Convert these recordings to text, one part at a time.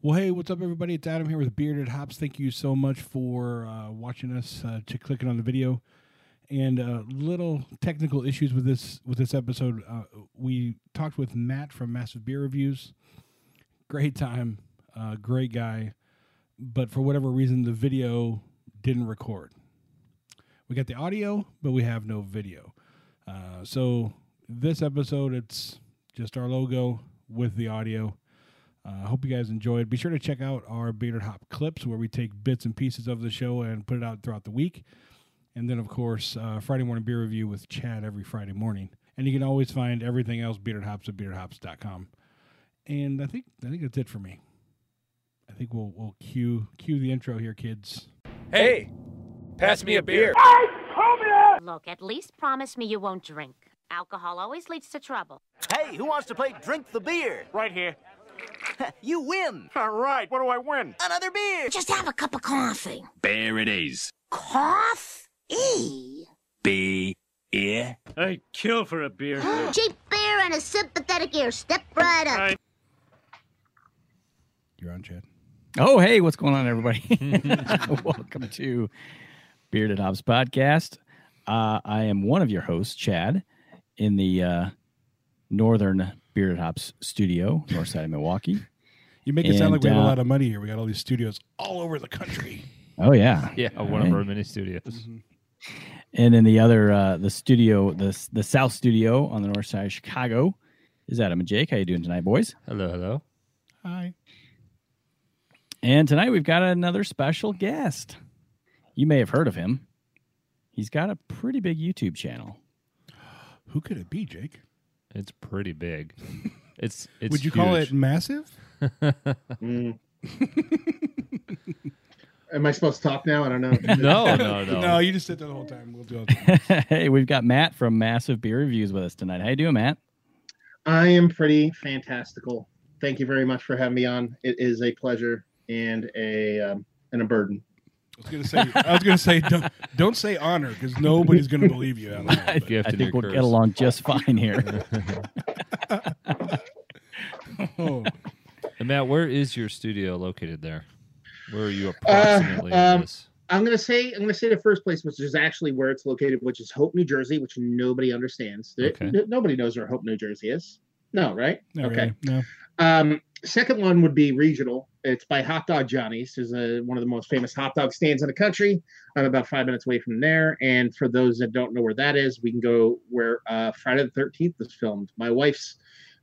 Well, hey, what's up, everybody? It's Adam here with Bearded Hops. Thank you so much for uh, watching us, uh, to clicking on the video, and uh, little technical issues with this with this episode. Uh, we talked with Matt from Massive Beer Reviews. Great time, uh, great guy, but for whatever reason, the video didn't record. We got the audio, but we have no video. Uh, so this episode, it's just our logo with the audio. I uh, hope you guys enjoyed. Be sure to check out our Bearded Hop clips where we take bits and pieces of the show and put it out throughout the week. And then, of course, uh, Friday morning beer review with Chad every Friday morning. And you can always find everything else Bearded Hops at beardedhops.com. And I think I think that's it for me. I think we'll we'll cue cue the intro here, kids. Hey, pass me a beer. Look, at least promise me you won't drink. Alcohol always leads to trouble. Hey, who wants to play Drink the Beer? Right here. You win All right, what do I win? another beer. Just have a cup of coffee. Bear it is. Coffee? Be ear. I'd kill for a beer. Cheap beer and a sympathetic ear. Step right up. I- You're on, Chad. Oh, hey, what's going on, everybody? Welcome to Bearded Hops Podcast. Uh, I am one of your hosts, Chad, in the uh, northern Bearded Hops studio, north side of Milwaukee. You make it sound like we have And, a uh, lot of money here. We got all these studios all over the country. Oh, yeah. Yeah, one of our mini studios. And then the other, uh, the studio, the, the south studio on the north side of Chicago is Adam and Jake. How you doing tonight, boys? Hello, hello. Hi. And tonight we've got another special guest. You may have heard of him. He's got a pretty big YouTube channel. Who could it be, Jake? It's pretty big. It's it's. Would you call it massive? Mm. Am I supposed to talk now? I don't know. No, no, no. No, you just sit there the whole time. We'll do it. hey, we've got Matt from Massive Beer Reviews with us tonight. How you doing, Matt? I am pretty fantastical. Thank you very much for having me on. It is a pleasure and a um, and a burden. I was gonna say. I was gonna say. Don't, don't say honor because nobody's gonna believe you. Alan, I, but- You have I think we'll curse. get along just fine here. Oh, And Matt, where is your studio located there? Where are you approximately in um. I'm gonna say I'm gonna say the first place, which is actually where it's located, which is Hope, New Jersey, which nobody understands. There- Okay. n- nobody knows where Hope, New Jersey is. No, right? not okay. really. No. Um, second one would be regional. It's by Hot Dog Johnny's. There's a, one of the most famous hot dog stands in the country. I'm about five minutes away from there. And for those that don't know where that is, we can go where uh, Friday the 13th was filmed. My wife's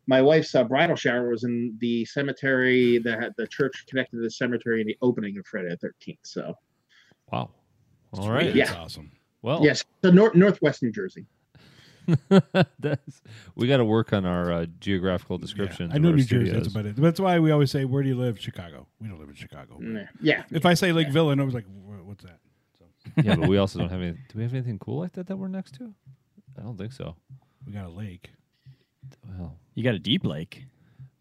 my wife's uh, bridal shower was in the cemetery that had the church connected to the cemetery in the opening of Friday the 13th. So Wow. All right. Yeah. That's awesome. Well, yes, the nor- northwest New Jersey. that's, we got to work on our uh, geographical descriptions. Yeah, I know of our New Jersey. That's about it. That's why we always say, "Where do you live?" Chicago. We don't live in Chicago. Nah. Yeah. If I say Lake Villa, and I was like, "What's that?" yeah, but we also don't have any. Do we have anything cool like that that we're next to? I don't think so. We got a lake. Well, You got a deep lake.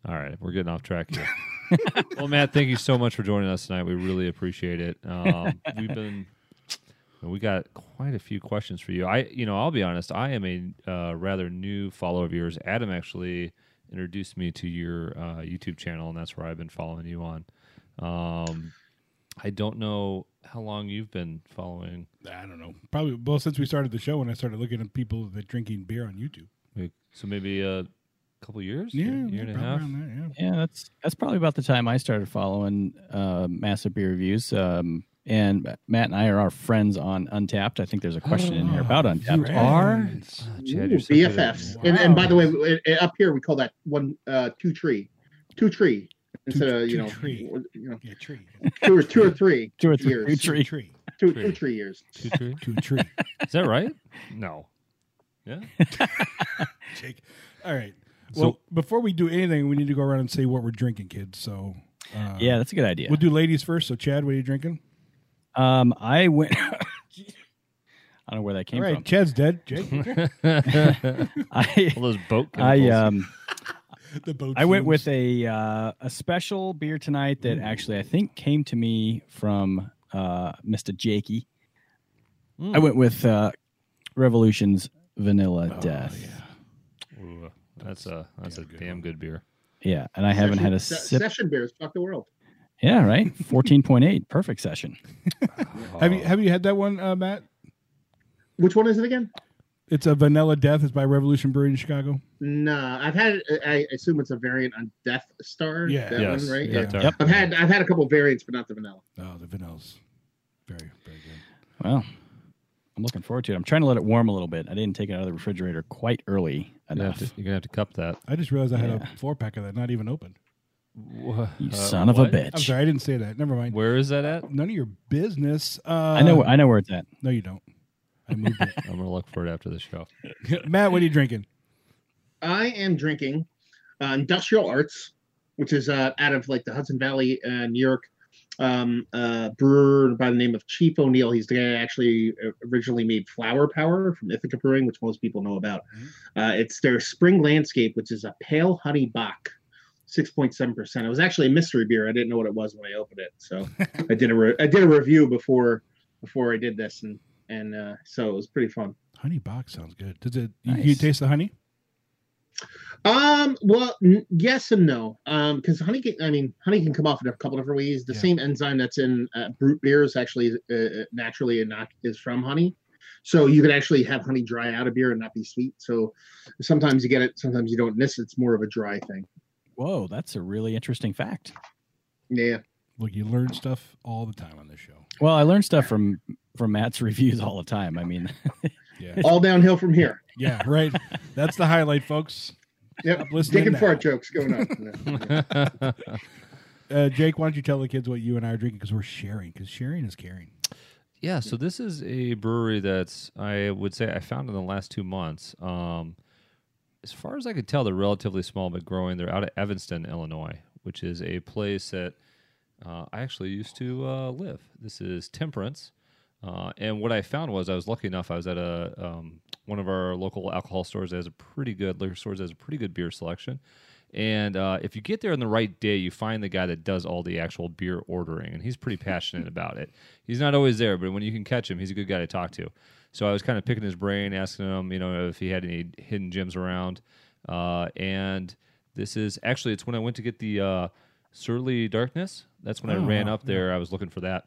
all right, we're getting off track here. well, Matt, thank you so much for joining us tonight. We really appreciate it. Um, we've been, we got quite a few questions for you. I, you know, I'll be honest. I am a uh, rather new follower of yours. Adam actually introduced me to your uh, YouTube channel, and that's where I've been following you on. Um, I don't know how long you've been following. I don't know. Probably well since we started the show, and I started looking at people that drinking beer on YouTube. So maybe a couple years, Yeah, year, yeah, year and a half. that, yeah. Yeah, that's that's probably about the time I started following uh, Massive Beer Reviews. Um, and Matt and I are our friends on Untappd. I think there's a question in here about Untappd. You are? Oh, Chad, Ooh, you're so good at- BFFs. And, and by the way, it- it- up here we call that one uh, two tree, two tree instead of you know, tree. you know Yeah, tree. two or two or three Two or three years, tree. Tree. two, Tree. two tree years. Two, three? Two tree. Is that right? No. Yeah. Jake. All right. So- Well, before we do anything, we need to go around and say what we're drinking, kids. So, uh, Yeah, that's a good idea. we'll do ladies first. So, Chad, what are you drinking? Um, I went. I don't know where that All came right, from. Chad's dead. Jake, I All those boat I chemicals. um the boat. I went with a uh, a special beer tonight that actually I think came to me from uh, Mr. Jakey. Mm. I went with uh, Revolution's Vanilla Oh, Deth. yeah. Ooh, that's a that's Yeah, a good damn one. good beer. Yeah, and I haven't had a sip. session beers. Fuck the world. Yeah, right. Fourteen point eight, perfect session. Have you have you had that one, uh, Matt? Which one is it again? It's a Vanilla Deth. It's by Revolution Brewing in Chicago. No, I've had. I assume it's a variant on Deth's Tar. Yeah. that Yes. one, right? Yeah, Yeah. Yep. I've had. I've had a couple variants, but not the vanilla. Oh, the vanilla's very very good. Well, I'm looking forward to it. I'm trying to let it warm a little bit. I didn't take it out of the refrigerator quite early You're gonna, enough. have to, you're gonna have to cup that. I just realized I had Yeah. a four pack of that, not even open. Wha- You uh, son of a what? bitch. I'm sorry, I didn't say that. Never mind. Where is that at? None of your business. Uh, I know. I know where it's at. No, you don't. I moved I'm gonna look for it after the show. it. Matt, what are you drinking? I am drinking uh, Industrial Arts, which is uh, out of like the Hudson Valley, uh, New York. Um, uh, brewer by the name of Jeff O'Neil. He's the guy that actually uh, originally made Flower Power from Ithaca Brewing, which most people know about. Uh, it's their Spring Landscape, which is a pale honey Bock, six point seven percent. It was actually a mystery beer. I didn't know what it was when I opened it, so I did a re- I did a review before before I did this, and and uh, so it was pretty fun. Honey box sounds good. Does it? You, you taste the honey? Um. Well, n- yes and no. Um. Because honey can. I mean, honey can come off in a couple different ways. The Yeah. same enzyme that's in uh, brut beers actually uh, naturally and not is from honey. So you can actually have honey dry out a beer and not be sweet. So sometimes you get it, sometimes you don't. This it's more of a dry thing. Whoa, that's a really interesting fact. Yeah. Look, you learn stuff all the time on this show. Well, I learned stuff from from Matt's reviews all the time. I mean, Yeah, All downhill from here. yeah, right. That's the highlight, folks. Yep. Stop listening Dick fart jokes going on. Uh, Jake, why don't you tell the kids what you and I are drinking because we're sharing? Because sharing is caring. Yeah, so this is a brewery that's I would say I found in the last two months. Um, as far as I could tell, they're relatively small but growing. They're out of Evanston, Illinois, which is a place that uh, I actually used to uh, live. This is Temperance, uh, and what I found was I was lucky enough. I was at a um, one of our local alcohol stores that has a pretty good liquor stores that has a pretty good beer selection. And uh, if you get there on the right day, you find the guy that does all the actual beer ordering, and he's pretty passionate about it. He's not always there, but when you can catch him, he's a good guy to talk to. So I was kind of picking his brain, asking him, you know, if he had any hidden gems around. Uh, and this is actually it's when I went to get the uh, Surly Darkness. That's when I Oh, ran up there. I was looking for that.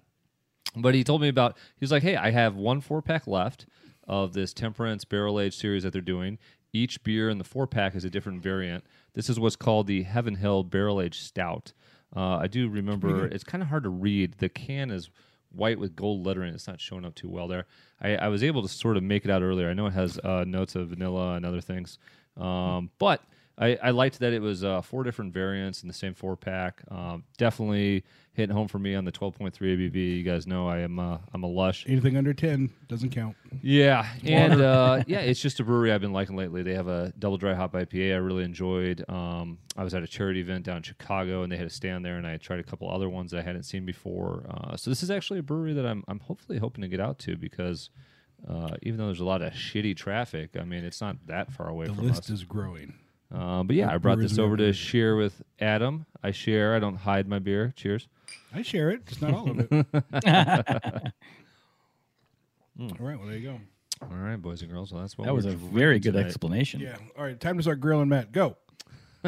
But he told me about. He was like, "Hey, I have one four pack left of this Temperance Barrel Age series that they're doing. Each beer in the four pack is a different variant. This is what's called the Heaven Hill Barrel Age Stout. Uh, I do remember. It's kind of hard to read. The can is white with gold lettering. It's not showing up too well there. I, I was able to sort of make it out earlier. I know it has uh, notes of vanilla and other things, um, but I, I liked that it was uh, four different variants in the same four pack. Um, definitely hitting home for me on the 12.3 ABV. You guys know I am uh, I'm a lush. Anything under ten doesn't count. Yeah, and uh, yeah, it's just a brewery I've been liking lately. They have a double dry hop IPA I really enjoyed. Um, I was at a charity event down in Chicago, and they had a stand there, and I tried a couple other ones that I hadn't seen before. Uh, so this is actually a brewery that I'm I'm hopefully hoping to get out to because uh, even though there's a lot of shitty traffic, I mean it's not that far away The from list us. is growing. Uh, but yeah, I brought breweries this over ever to share with Adam. I share. I don't hide my beer. Cheers. I share it, just not all of it. all right, well there you go. All right, boys and girls. Well, that's what that was we're a very good tonight. explanation. Yeah. All right, time to start grilling Matt. Go.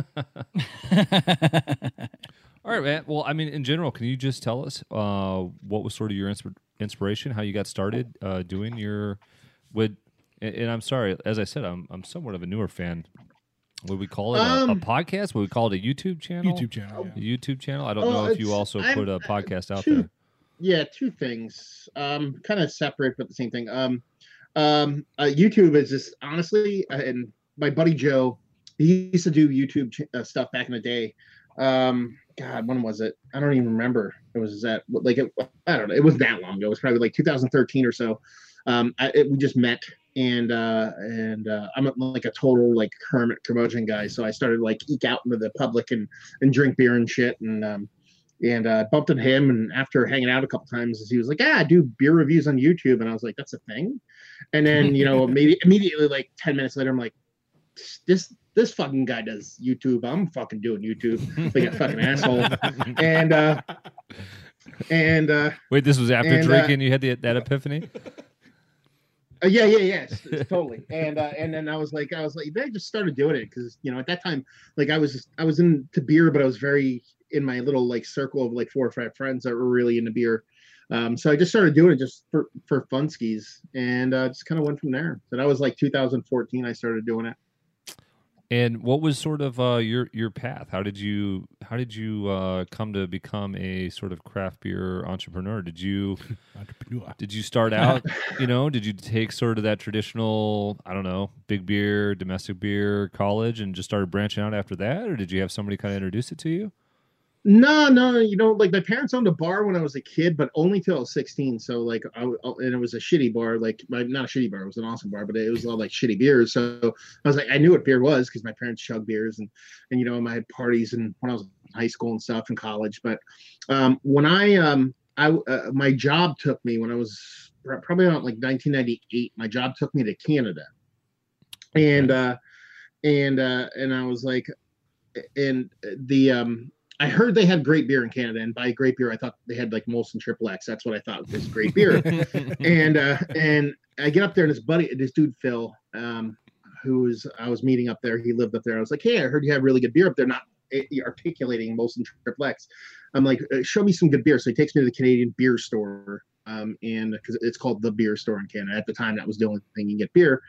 All right, Matt. Well, I mean, in general, can you just tell us uh, what was sort of your insp- inspiration, how you got started uh, doing your would? And, and I'm sorry, as I said, I'm I'm somewhat of a newer fan. Would we call it a, a Um, podcast? Would we call it a YouTube channel? YouTube channel. Yeah. YouTube channel. I don't Oh, know if you also I'm- put a uh, podcast out two- there. Yeah, two things. Um, kind of separate but the same thing. Um, um, uh, YouTube is just honestly, uh, and my buddy Joe, he used to do YouTube ch- uh, stuff back in the day. Um, God, when was it? I don't even remember. It was that like it, I don't know. It was that long ago. It was probably like 2013 or so. Um, I, it, we just met, and uh, and uh, I'm a, like a total like hermit curmudgeon guy. So I started like eke out into the public and and drink beer and shit and um, and uh, bumped into him. And after hanging out a couple times, he was like, "Yeah, I do beer reviews on YouTube." And I was like, "That's a thing." And then you know, immediately, immediately, like ten minutes later, I'm like, "This this fucking guy does YouTube. I'm fucking doing YouTube like a fucking asshole." And uh, and uh, Wait, this was after and, uh, drinking. you had the, that epiphany. Uh, yeah, yeah, yes, totally. And uh, and then I was like, I was like, then I just started doing it because you know at that time, like I was I was into beer, but I was very in my little like circle of like four or five friends that were really into beer. Um, so I just started doing it just for for fun skis, and uh, just kind of went from there. So that was like 2014. I started doing it. And what was sort of uh, your your path? How did you how did you uh, come to become a sort of craft beer entrepreneur? Did you Entrepreneur. did you start out? you know, did you take sort of that traditional I don't know big beer, domestic beer, college, and just started branching out after that, or did you have somebody kind of introduce it to you? No, no, you know, like my parents owned a bar when I was a kid, but only till I was 16. So like, I, and it was a shitty bar, like not a shitty bar, it was an awesome bar, but it was all like shitty beers. So I was like, I knew what beer was because my parents chug beers and, and, you know, I had parties and when I was in high school and stuff and college. But um, when I, um, I, uh, my job took me when I was probably about like 1998, my job took me to Canada. And, uh, and, uh, and I was like, and the, um, I heard they had great beer in Canada, and by great beer, I thought they had like Molson Triple X. That's what I thought was great beer. and uh, and I get up there, and this buddy, this dude Phil, um, who was I was meeting up there. He lived up there. I was like, hey, I heard you have really good beer up there. Not eh, articulating Molson Triple X. I'm like, uh, show me some good beer. So he takes me to the Canadian beer store, um, and because it's called the beer store in Canada. At the time, that was the only thing you can get beer.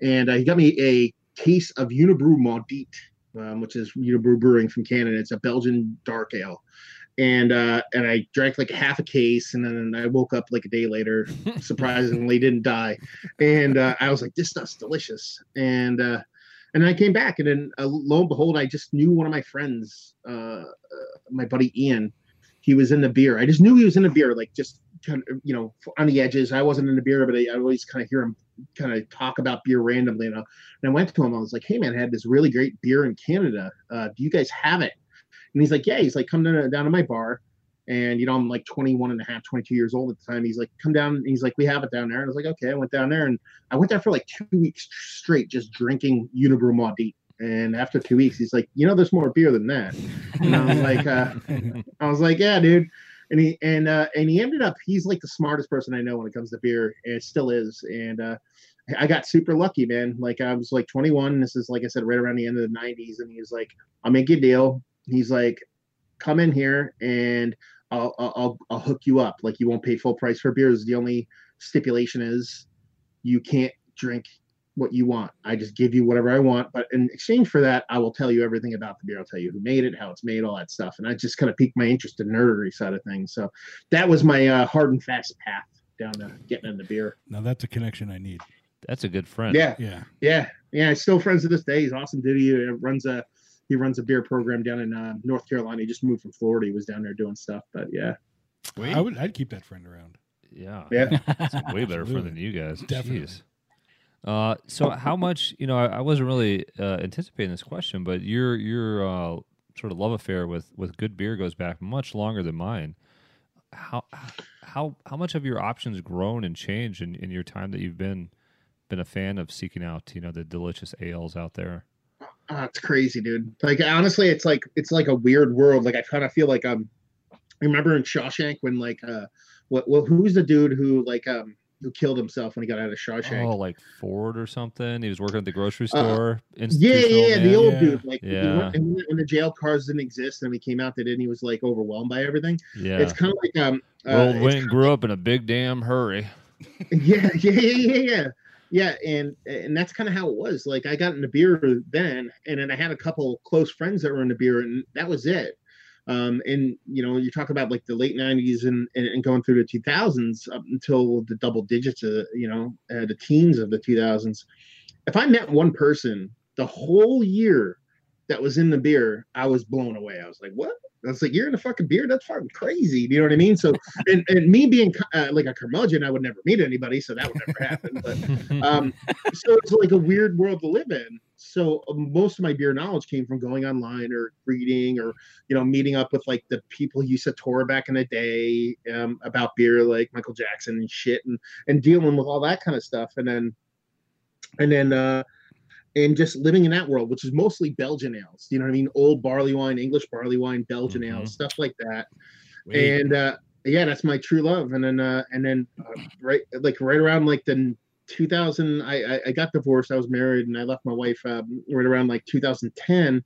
And uh, he got me a case of Unibroue Maudite um, which is Unibroue Brewing from Canada. It's a Belgian dark ale. And uh, and I drank like half a case, and then I woke up like a day later, surprisingly didn't die, and uh, I was like, this stuff's delicious. And uh, and then I came back, and then uh, lo and behold, I just knew one of my friends, uh, uh, my buddy Ian. He was in the beer. I just knew he was in the beer, like just kind of, you know, on the edges. I wasn't in the beer, but I, I always kind of hear him kind of talk about beer randomly. You know? And I went to him. I was like, "Hey, man, I had this really great beer in Canada. Uh, do you guys have it?" And he's like, "Yeah." He's like, "Come down, down to my bar." And you know, I'm like 21 and a half, 22 years old at the time. He's like, "Come down." And he's like, "We have it down there." And I was like, "Okay." I went down there, and I went there for like two weeks straight, just drinking Unibroue Maudite. And after two weeks, he's like, "You know, there's more beer than that." And I was like, uh, "I was like, yeah, dude." And he and uh, and he ended up he's like the smartest person I know when it comes to beer, and it still is. And uh, I got super lucky, man. Like I was like 21. This is like I said, right around the end of the 90s, and he's like, "I'll make you a deal." He's like, "Come in here and I'll I'll I'll hook you up. Like you won't pay full price for beers. The only stipulation is you can't drink what you want. I just give you whatever I want, but in exchange for that, I will tell you everything about the beer. I'll tell you who made it, how it's made, all that stuff. And I just kind of piqued my interest in nerdery side of things. So that was my uh, hard and fast path down to getting into beer. Now that's a connection I need. That's a good friend. Yeah, Yeah. yeah, yeah. Still friends to this day. He's awesome dude. He uh, runs a he runs a beer program down in uh, North Carolina. He just moved from Florida. He was down there doing stuff. But yeah, I would. I'd keep that friend around. Yeah. yeah. It's way better friend than you guys. Definitely. Jeez. Uh, so how much you know? I, I wasn't really uh, anticipating this question, but your your uh, sort of love affair with with good beer goes back much longer than mine. How how how much have your options grown and changed in, in your time that you've been been a fan of seeking out you know the delicious ales out there? Oh, it's crazy, dude. Like honestly, it's like it's like a weird world. Like I kind of feel like um, I remember in Shawshank when like uh, what well, who's the dude who like um who killed himself when he got out of Shawshank? Oh, like Ford or something. He was working at the grocery Uh, store. yeah, institutional yeah, the old Yeah. dude. Like he went- when the jail cars didn't exist and we came out, they did. And he was like overwhelmed by everything. yeah. It's kind of like um, uh, Rolled it's Wayne grew up in a big damn hurry. yeah, yeah, yeah, yeah, yeah. Yeah, and and that's kind of how it was. Like I got into beer then, and then I had a couple close friends that were into beer, and that was it. Um, and you know, you talk about like the late '90s and and, and going through the 2000s up until the double digits, of, you know, uh, the teens of the 2000s. If I met one person the whole year that was in the beer, I was blown away. I was like, "What?" I was like, "You're in a fucking beer? That's fucking crazy." You know what I mean? So, and, and me being uh, like a curmudgeon, I would never meet anybody, so that would never happen. But um, so it's like a weird world to live in. So uh, most of my beer knowledge came from going online or reading or you know meeting up with like the people who used to tour back in the day um, about beer, like Michael Jackson and shit, and and dealing with all that kind of stuff, and then and then uh, and just living in that world, which is mostly Belgian ales. You know what I mean? Old barley wine, English barley wine, Belgian Mhm. ales, stuff like that. And uh, yeah, that's my true love. And then uh, and then uh, right like right around like the 2000, I, I I got divorced. I was married, and I left my wife um, right around like 2010.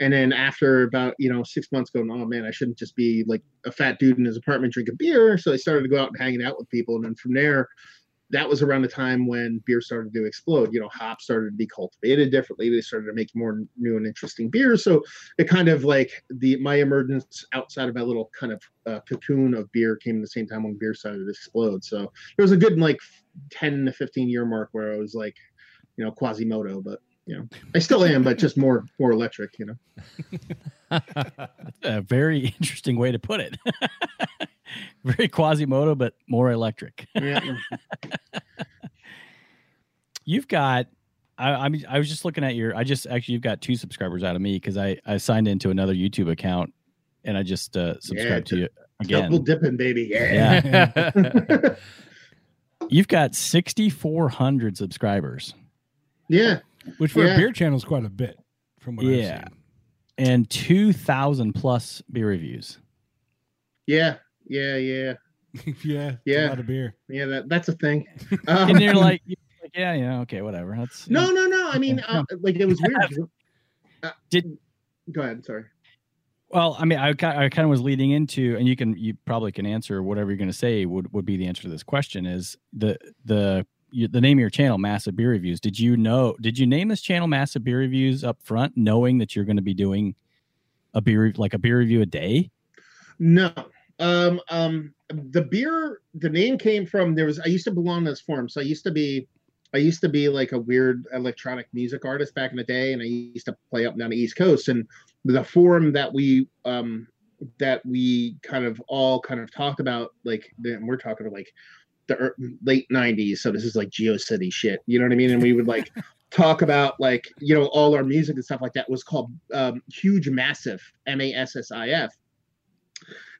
And then after about you know six months, going, oh man, I shouldn't just be like a fat dude in his apartment drinking beer. So I started to go out and hanging out with people, and then from there, that was around the time when beer started to explode. You know, hops started to be cultivated differently. They started to make more new and interesting beers. So it kind of like the my emergence outside of my little kind of uh, cocoon of beer came at the same time when beer started to explode. So there was a good like ten to fifteen year mark where I was like, you know, Quasimodo, but you know, I still am, but just more more electric. You know. a very interesting way to put it. very Quasimodo, but more electric. Yeah. You've got. I, I mean, I was just looking at your. I just actually, you've got two subscribers out of me because I I signed into another YouTube account, and I just uh, subscribed to you again. Double dipping, baby. Yeah. Yeah. You've got sixty four hundred subscribers. Yeah. Which for Yeah. a beer channel is quite a bit from what Yeah. I've seen. and 2000 plus beer reviews. Yeah. Yeah. Yeah. seen. yeah. it's Yeah. A lot of beer. Yeah. That that's a thing. Um, And you're like, you're like, yeah, yeah, okay, whatever. That's no, no, no. I mean, uh, like it was weird. uh, Did- go ahead? Sorry. Well, I mean, I, I kind of was leading into, and you can, you probably can answer whatever you're going to say would, would be the answer to this question is the, the, the name of your channel, Massive Beer Reviews. Did you know, did you name this channel Massive Beer Reviews up front, knowing that you're going to be doing a beer, like a beer review a day? No. Um, um, the beer, the name came from there was. I used to belong to this forum, so I used to be, I used to be like a weird electronic music artist back in the day, and I used to play up and down the East Coast. And the forum that we, um, that we kind of all kind of talked about, like, then we're talking about like the late '90s. So this is like GeoCities shit. You know what I mean? And we would like talk about like you know all our music and stuff like that was called um, Huge Massive, M A S S I F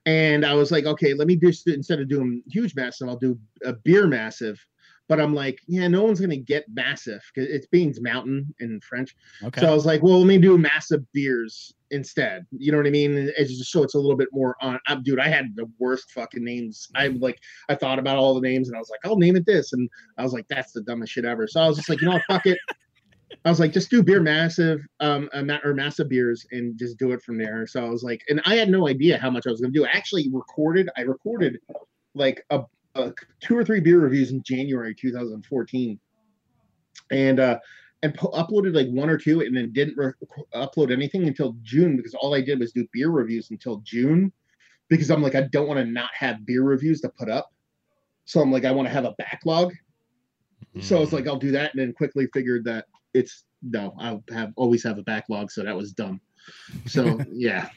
and I was like, okay, let me just instead of doing huge massive, I'll do a beer massive. But I'm like, yeah, no one's gonna get massive because it means mountain in French. Okay. So I was like, well, let me do massive beers instead. You know what I mean? It's just so it's a little bit more on. Uh, dude, I had the worst fucking names. I'm like, I thought about all the names and I was like, I'll name it this, and I was like, that's the dumbest shit ever. So I was just like, you know what, fuck it. I was like, just do beer massive, um, or massive beers, and just do it from there. So I was like, and I had no idea how much I was going to do. I actually recorded. I recorded like a, a two or three beer reviews in January 2014, and uh, and po- uploaded like one or two, and then didn't re- upload anything until June because all I did was do beer reviews until June, because I'm like, I don't want to not have beer reviews to put up. So I'm like, I want to have a backlog. So it's like I'll do that, and then quickly figured that it's no, I'll have always have a backlog, so that was dumb. So yeah,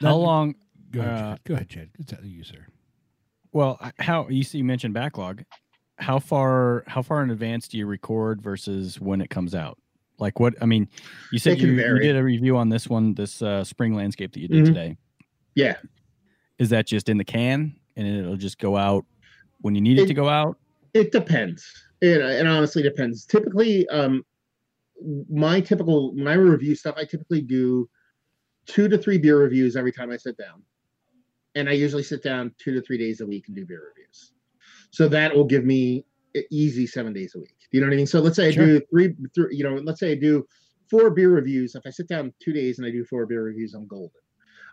How long? Go ahead, Uh, Chad. Go ahead, Chad. It's at you, sir. Well, how you see you mentioned backlog. How far how far in advance do you record versus when it comes out? Like what I mean, you said you, you did a review on this one, this uh, spring landscape that you did Mhm. today. yeah. Is that just in the can and it'll just go out when you need it, It- to go out? It depends. It, it honestly depends. Typically, um, my typical when I review stuff, I typically do two to three beer reviews every time I sit down, and I usually sit down two to three days a week and do beer reviews. So that will give me easy seven days a week. You know what I mean? So let's say I Sure. do three, three, you know, let's say I do four beer reviews. If I sit down two days and I do four beer reviews, I'm golden.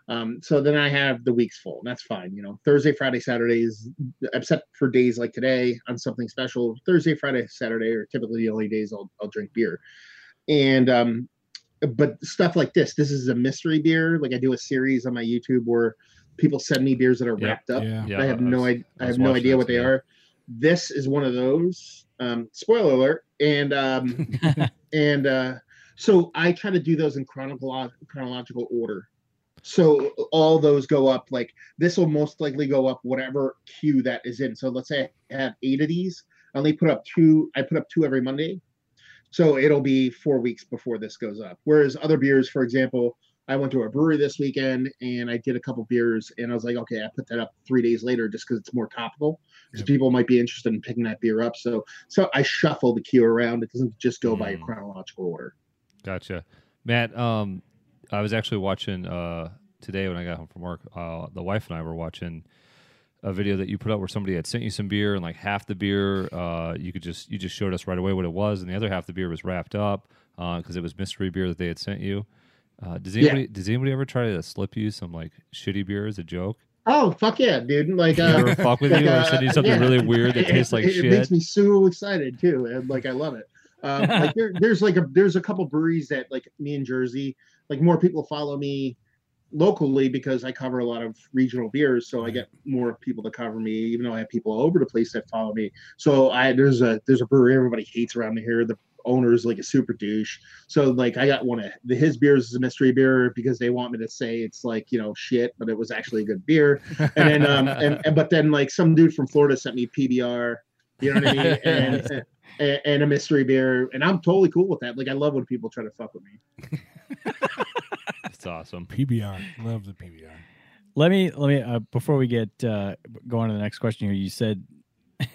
Um, so then I have the weeks full. and That's fine. You know, Thursday, Friday, Saturdays, except for days like today on something special. Thursday, Friday, Saturday are typically the only days I'll, I'll drink beer. And um, but stuff like this, this is a mystery beer. Like I do a series on my YouTube where people send me beers that are Yeah. wrapped up. Yeah. Yeah, I have I no idea. I I have no idea that what they today. are. This is one of those. Um, spoiler alert. And um, and uh, so I try to do those in chronological chronological order. So all those go up. Like this will most likely go up whatever queue that is in. So let's say I have eight of these. I only put up two. I put up two every Monday. So it'll be four weeks before this goes up. Whereas other beers, for example, I went to a brewery this weekend and I did a couple beers and I was like, okay, I put that up three days later just because it's more topical. Because Yep. people might be interested in picking that beer up. So so I shuffle the queue around. It doesn't just go by a Mm. chronological order. Gotcha, Matt. Um, I was actually watching uh today when I got home from work. Uh, the wife and I were watching a video that you put up where somebody had sent you some beer and like half the beer, uh, you could just you just showed us right away what it was, and the other half the beer was wrapped up. because it was mystery beer that they had sent you. Uh, does anybody does anybody ever try to slip you some like shitty beer as a joke? Oh fuck yeah, dude! Like, uh, ever fuck with like, you or uh, send you something yeah. really weird that It- tastes like it, shit? It makes me so excited too, and like I love it. Um, like there, there's like a there's a couple breweries that like me in Jersey, like more people follow me locally because I cover a lot of regional beers, so I get more people to cover me, even though I have people all over the place that follow me. So I there's a there's a brewery everybody hates around here. The owner is like a super douche. So like I got one of the, his beers is a mystery beer because they want me to say it's like you know shit, but it was actually a good beer. And then um and, and but then like some dude from Florida sent me PBR. You know what I mean? And, and, and a mystery beer, and I'm totally cool with that. Like I love when people try to fuck with me. It's awesome. PBR. Love the PBR. Let me let me uh, before we get uh, go on to the next question here. You said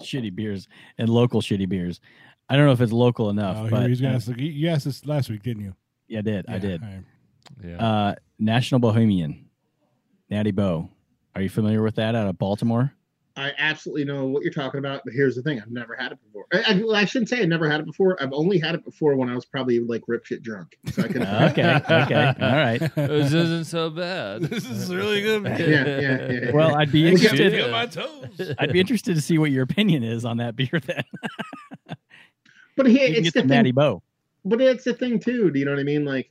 shitty beers and local shitty beers. I don't know if it's local enough, Oh, but he's gonna uh, ask, you- you asked this last week, didn't you? yeah, I did. I did. all right. Yeah. Uh, National Bohemian, Natty Bo. Are you familiar with that out of Baltimore? I absolutely know what you're talking about, but here's the thing: I've never had it before. I, I, I shouldn't say I never had it before. I've only had it before when I was probably like rip shit drunk. So I can. Okay, okay, all right. this isn't so bad. This is really good. yeah, yeah, yeah. Well, I'd be interested. me my toes. I'd be interested to see what your opinion is on that beer. Then but he, you can it's the the thing. Bo. but it's the thing too. Do you know what I mean? Like,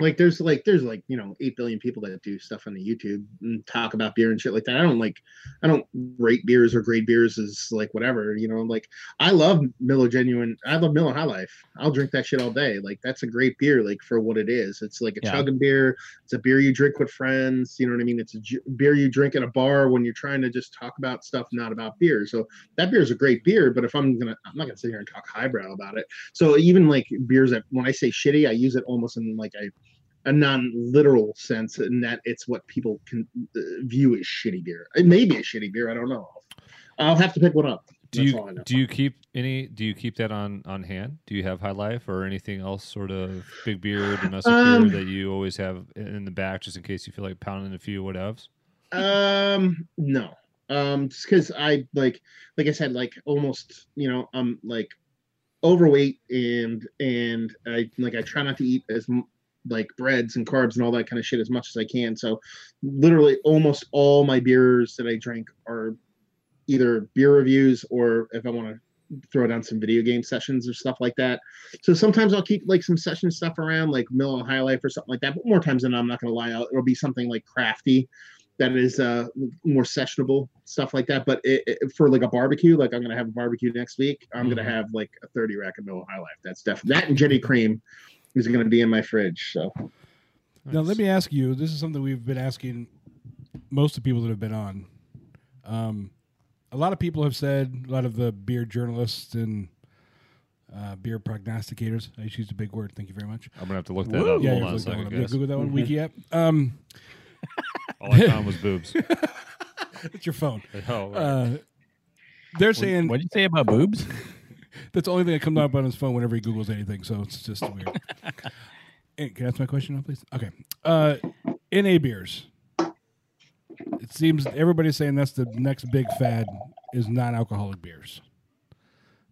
like there's like there's like you know eight billion people that do stuff on the YouTube and talk about beer and shit like that. I don't like I don't rate beers or grade beers as like whatever. You know, like I love Miller Genuine. I love Miller High Life. I'll drink that shit all day. Like that's a great beer. Like for what it is, it's like a Yeah. chugging beer. It's a beer you drink with friends. You know what I mean? It's a ju- beer you drink at a bar when you're trying to just talk about stuff, not about beer. So that beer is a great beer. But if I'm gonna, I'm not gonna sit here and talk highbrow about it. So even like beers that when I say shitty, I use it almost in like a a non-literal sense, in that it's what people can uh, view as shitty beer. It may be a shitty beer. I don't know. I'll have to pick one up. Do That's all I you know. do you keep any? Do you keep that on on hand? Do you have High Life or anything else, sort of big beer, domestic Um, beer that you always have in the back, just in case you feel like pounding a few whatevs? Um, no. Um, just because I like, like I said, like almost, you know, I'm like overweight and and I like I try not to eat as like breads and carbs and all that kind of shit as much as I can. So literally, almost all my beers that I drink are either beer reviews or if I want to throw down some video game sessions or stuff like that. So sometimes I'll keep like some session stuff around, like Mill Miller High Life or something like that. But more times than not, I'm not gonna lie out, it'll be something like crafty that is uh more sessionable stuff like that. But it, it- for like a barbecue, like I'm gonna have a barbecue next week, I'm gonna Mhm. have like a 30 rack of Miller High Life. That's definitely that and Genny Cream is gonna be in my fridge. So Now, let me ask you. This is something we've been asking most of the people that have been on. Um, a lot of people have said, a lot of the beer journalists and uh, beer prognosticators. I just used a big word. Thank you very much. I'm gonna have to look that Whoa. up. yeah, Hold on a looked that second, one up. Yeah, guys. Google that one. Wiki app. Um, All I found was boobs. it's your phone. Oh, right. Uh, they're saying What did you say about boobs? that's the only thing that comes up on his phone whenever he Googles anything. So it's just weird. Hey, Can I ask my question now, please? Okay. Uh, NA beers. It seems everybody's saying that's the next big fad is non-alcoholic beers.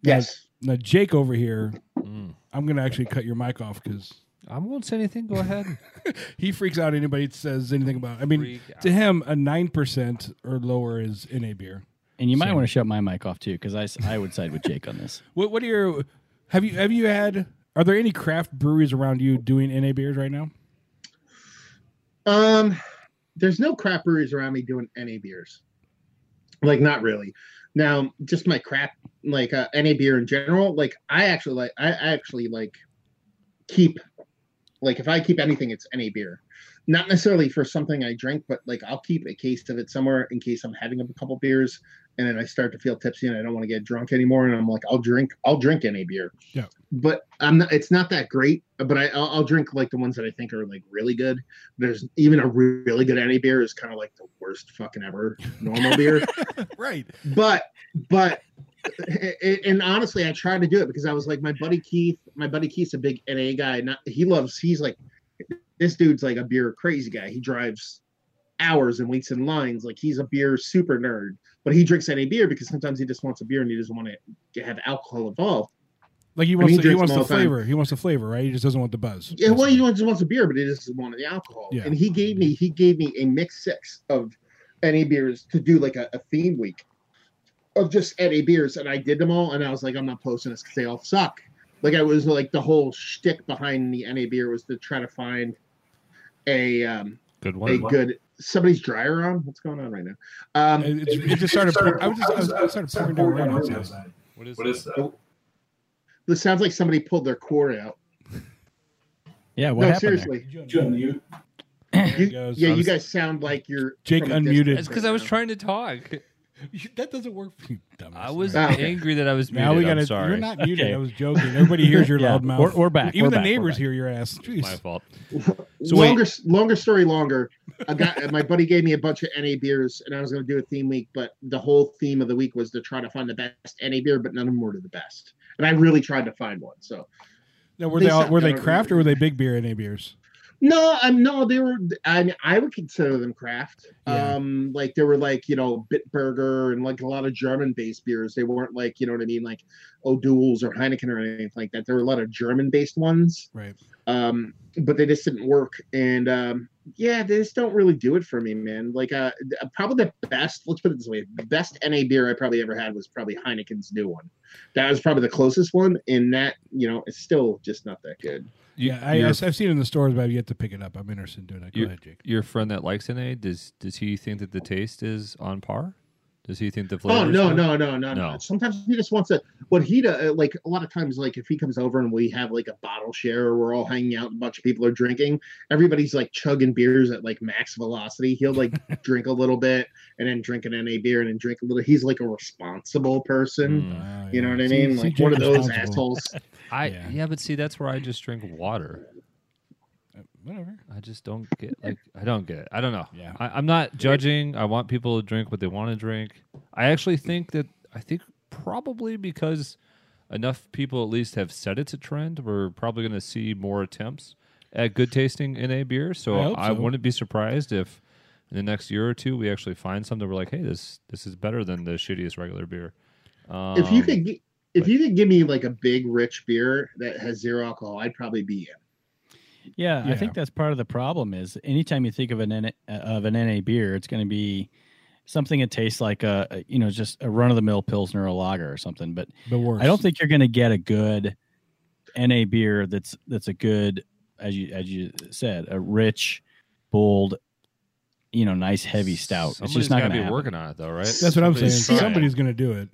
Now- yes. Now, Jake over here, Mm. I'm going to actually cut your mic off because I won't say anything. Go ahead. he freaks out. Anybody that says anything about. I mean, Freak to out. him, a nine percent or lower is NA beer. And you might Same. want to shut my mic off too, because I, I would side with Jake on this. What What are your? Have you Have you had? Are there any craft breweries around you doing NA beers right now? Um, there's no crap breweries around me doing NA beers. Like, not really. Now, just my crap, like uh, NA beer in general. Like, I actually like. I I actually like keep. Like, if I keep anything, it's NA beer. Not necessarily for something I drink, but like I'll keep a case of it somewhere in case I'm having a couple beers and then I start to feel tipsy and I don't want to get drunk anymore. And I'm like, I'll drink, I'll drink NA beer. Yeah. But I'm not. It's not that great. But I, I'll, I'll drink like the ones that I think are like really good. There's even a really good NA beer is kind of like the worst fucking ever normal beer. right. But but and honestly, I tried to do it because I was like, my buddy Keith, my buddy Keith's a big NA guy. Not he loves. He's like, this dude's like a beer crazy guy. He drives hours and waits in lines. Like he's a beer super nerd. But he drinks NA beer because sometimes he just wants a beer and he doesn't want to have alcohol involved. Like he I wants mean, the, he wants the all the time. flavor. He wants the flavor, right? He just doesn't want the buzz. Yeah, well, he just wants a beer, but he just doesn't want the alcohol. Yeah. And he gave me he gave me a mix six of NA beers to do like a, a theme week of just NA beers, and I did them all, and I was like, I'm not posting this because they all suck. Like I was like the whole shtick behind the NA beer was to try to find a um Good a one. good somebody's dryer on. What's going on right now? Um, It, it's- it just started. pour- I was just I, was, I started pouring down rain outside. What is, What is that? it sounds like somebody pulled their cord out. Yeah, what no, happened? there? seriously. Did you unmute? There You, goes. yeah, I you guys sound like you're Jake unmuted. It's because I was now. trying to talk. That doesn't work for you, dumbass. I was okay. angry that I was muted. Now we I'm got to. sorry. You're not muted. Okay. I was joking. Everybody hears your Yeah, loud mouth. we're- we're back. Even We're the back. We're neighbors back. hear your ass. Jeez. My fault. So longer, longer story longer. I got my buddy gave me a bunch of NA beers, and I was going to do a theme week, but the whole theme of the week was to try to find the best NA beer, but none of them were the best. And I really tried to find one. So Now, were They they all, sound were they better. craft or were they big beer NA beers? No, I'm no, they were. I mean, I would consider them craft. Yeah. Um, like they were like you know Bitburger and like a lot of German-based beers. They weren't like you know what I mean, like O'Doul's or Heineken or anything like that. There were a lot of German-based ones. Right. um but they just didn't work and um yeah they just don't really do it for me man like uh probably the best let's put it this way the best na beer i probably ever had was probably heineken's new one that was probably the closest one and that you know it's still just not that good You- Yeah, I, I've seen it in the stores, but I've yet to pick it up. I'm interested in doing that. Go You- ahead, Jake. your friend that likes NA, does does he think that the taste is on par? Does he think the flavor? oh no no no no no No. sometimes he just wants to what he do, like a lot of times like if he comes over and we have like a bottle share or we're all hanging out and a bunch of people are drinking everybody's like chugging beers at like max velocity he'll like drink a little bit and then drink an na beer and then drink a little he's like a responsible person Mm. Ah, You know yeah. what I mean? see Like Jake one of those assholes. I Yeah. yeah. but see, that's where I just drink water. Uh, Whatever. I just don't get like I don't get it. I don't know. Yeah. I, I'm not judging. I want people to drink what they want to drink. I actually think that I think probably because enough people at least have said it's a trend, we're probably going to see more attempts at good tasting NA beer. So I hope I, so. wouldn't be surprised if in the next year or two we actually find something we're like, hey, this this is better than the shittiest regular beer. Um, if you could, gi- if you could give me like a big rich beer that has zero alcohol, I'd probably be in. Yeah, I think that's part of the problem. Is anytime you think of an N- uh, of an NA beer, it's going to be something that tastes like a, a you know just a run of the mill pilsner or a lager or something. But But worse. I don't think you're going to get a good NA beer that's that's a good as you as you said a rich, bold, you know, nice heavy stout. Somebody's it's just not going to be happen. working on it though, right? That's what I'm saying. Somebody's going to do it.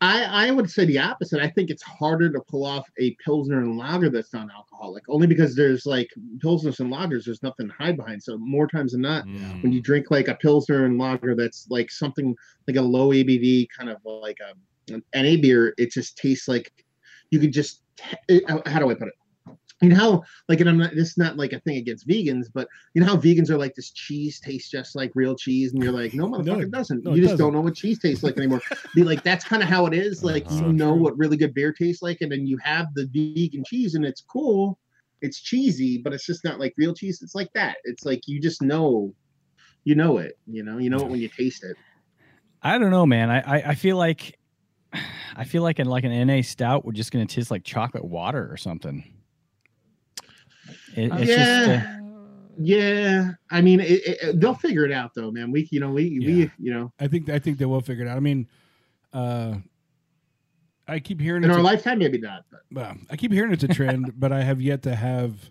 I, I would say the opposite. I think it's harder to pull off a pilsner and lager that's non-alcoholic, only because there's like pilsners and lagers. There's nothing to hide behind. So more times than not, Mm. when you drink like a pilsner and lager that's like something like a low ABV kind of like a an NA beer, it just tastes like you could just how how do I put it? You know how like and I'm not this is not like a thing against vegans, but you know how vegans are like this cheese tastes just like real cheese, and you're like, no motherfucker, No, it doesn't. no, you it just doesn't. don't know what cheese tastes like anymore. Be like, that's kind of how it is. Like Uh-huh. you know what really good beer tastes like, and then you have the vegan cheese, and it's cool. It's cheesy, but it's just not like real cheese. It's like that. It's like you just know, you know it. You know, you know it when you taste it. I don't know, man. I, I I feel like I feel like in like an NA stout, we're just going to taste like chocolate water or something. It, it's yeah. just. Uh, Yeah, I mean, it, it, they'll figure it out though, man. We, you know, we, we, you know, I think I think they will figure it out. I mean, uh, I keep hearing in it's our a- lifetime, maybe not. But well, I keep hearing it's a trend, but I have yet to have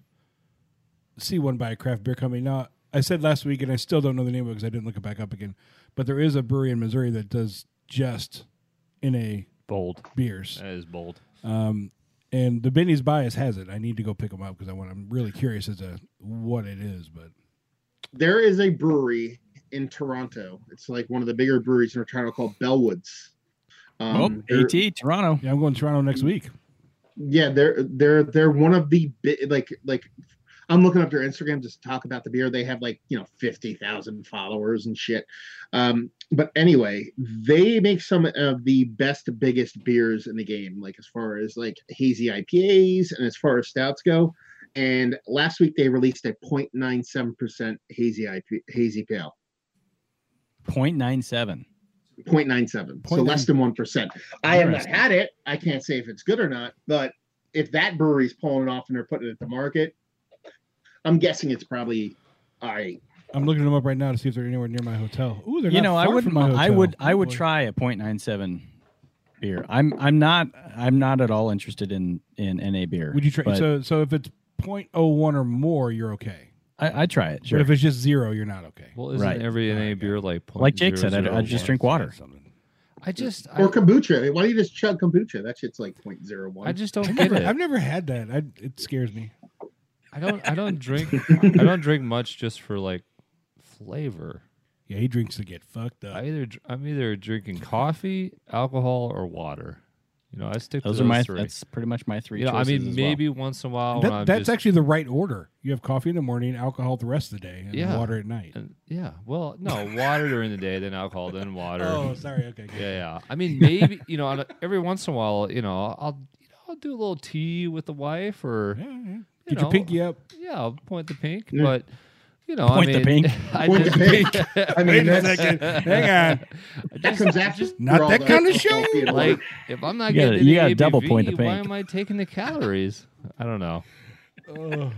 see one by a craft beer company. Now, I said last week, and I still don't know the name of it because I didn't look it back up again. But there is a brewery in Missouri that does just in a bold. beers, That is bold. um, and the Binny's Bias has it. I need to go pick them up because I want. I'm really curious as to what it is. But there is a brewery in Toronto. It's like one of the bigger breweries in Toronto called Bellwoods. oh, Um, they're- AT Toronto. yeah, I'm going to Toronto next week. yeah, they're they're they're one of the bi- like like I'm looking up their Instagram just to talk about the beer. They have like you know fifty thousand followers and shit. Um, but anyway, they make some of the best, biggest beers in the game. Like as far as like hazy IPAs and as far as stouts go. And last week they released a 0.97 percent hazy IP, hazy pale. 0.97. 0.97, so less than one percent. I have not had it. I can't say if it's good or not, but if that brewery's pulling it off and they're putting it at the market, I'm guessing it's probably all right. I'm looking them up right now to see if they're anywhere near my hotel. Ooh, they're you not know, I would, from my I hotel. would, I Oh, would boy. try a 0.97 beer. I'm, I'm not, I'm not at all interested in in NA beer. Would you try? So, so if it's 0.01 or more, you're okay. I, I'd try it. Sure. But if it's just zero, you're not okay. Well, isn't Right. every NA Alright, beer like like Jake said, I'd, I'd just drink water. Something. I just I, Or kombucha. Why don't you just chug kombucha? That shit's like 0.01. I just don't I've get never, it. I've never had that. I, it scares me. I don't I don't drink I don't drink much just for like flavor. Yeah, he drinks to get fucked up. I either I'm either drinking coffee, alcohol, or water. You know, I stick those to are my, three. that's pretty much my three. you know, I mean, as well. maybe once in a while That- when that's just, actually the right order. You have coffee in the morning, alcohol the rest of the day, and Yeah. water at night. and- yeah. Well, no, water during the day, then alcohol, then water. Oh, sorry. Okay. okay. Yeah, yeah. I mean, maybe you know, every once in a while, you know, I'll you know, I'll do a little tea with the wife, or Yeah, yeah. You Get know, your pinky up. Yeah, I'll point the pink, Yeah. but you know, Point I the pink. I Point the pink. I mean, Wait a that's, second. Hang on. that comes after. Not that kind of show. like if I'm not You gotta- getting you the gotta double ABV, point the pink. why am I taking the calories? I don't know. Oh,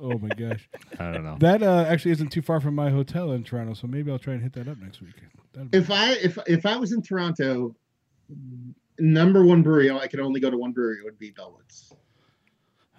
oh my gosh. I don't know. That uh, actually isn't too far from my hotel in Toronto, so maybe I'll try and hit that up next week. That'd be- if I if if I was in Toronto, number one brewery I could only go to one brewery it would be Bellwoods.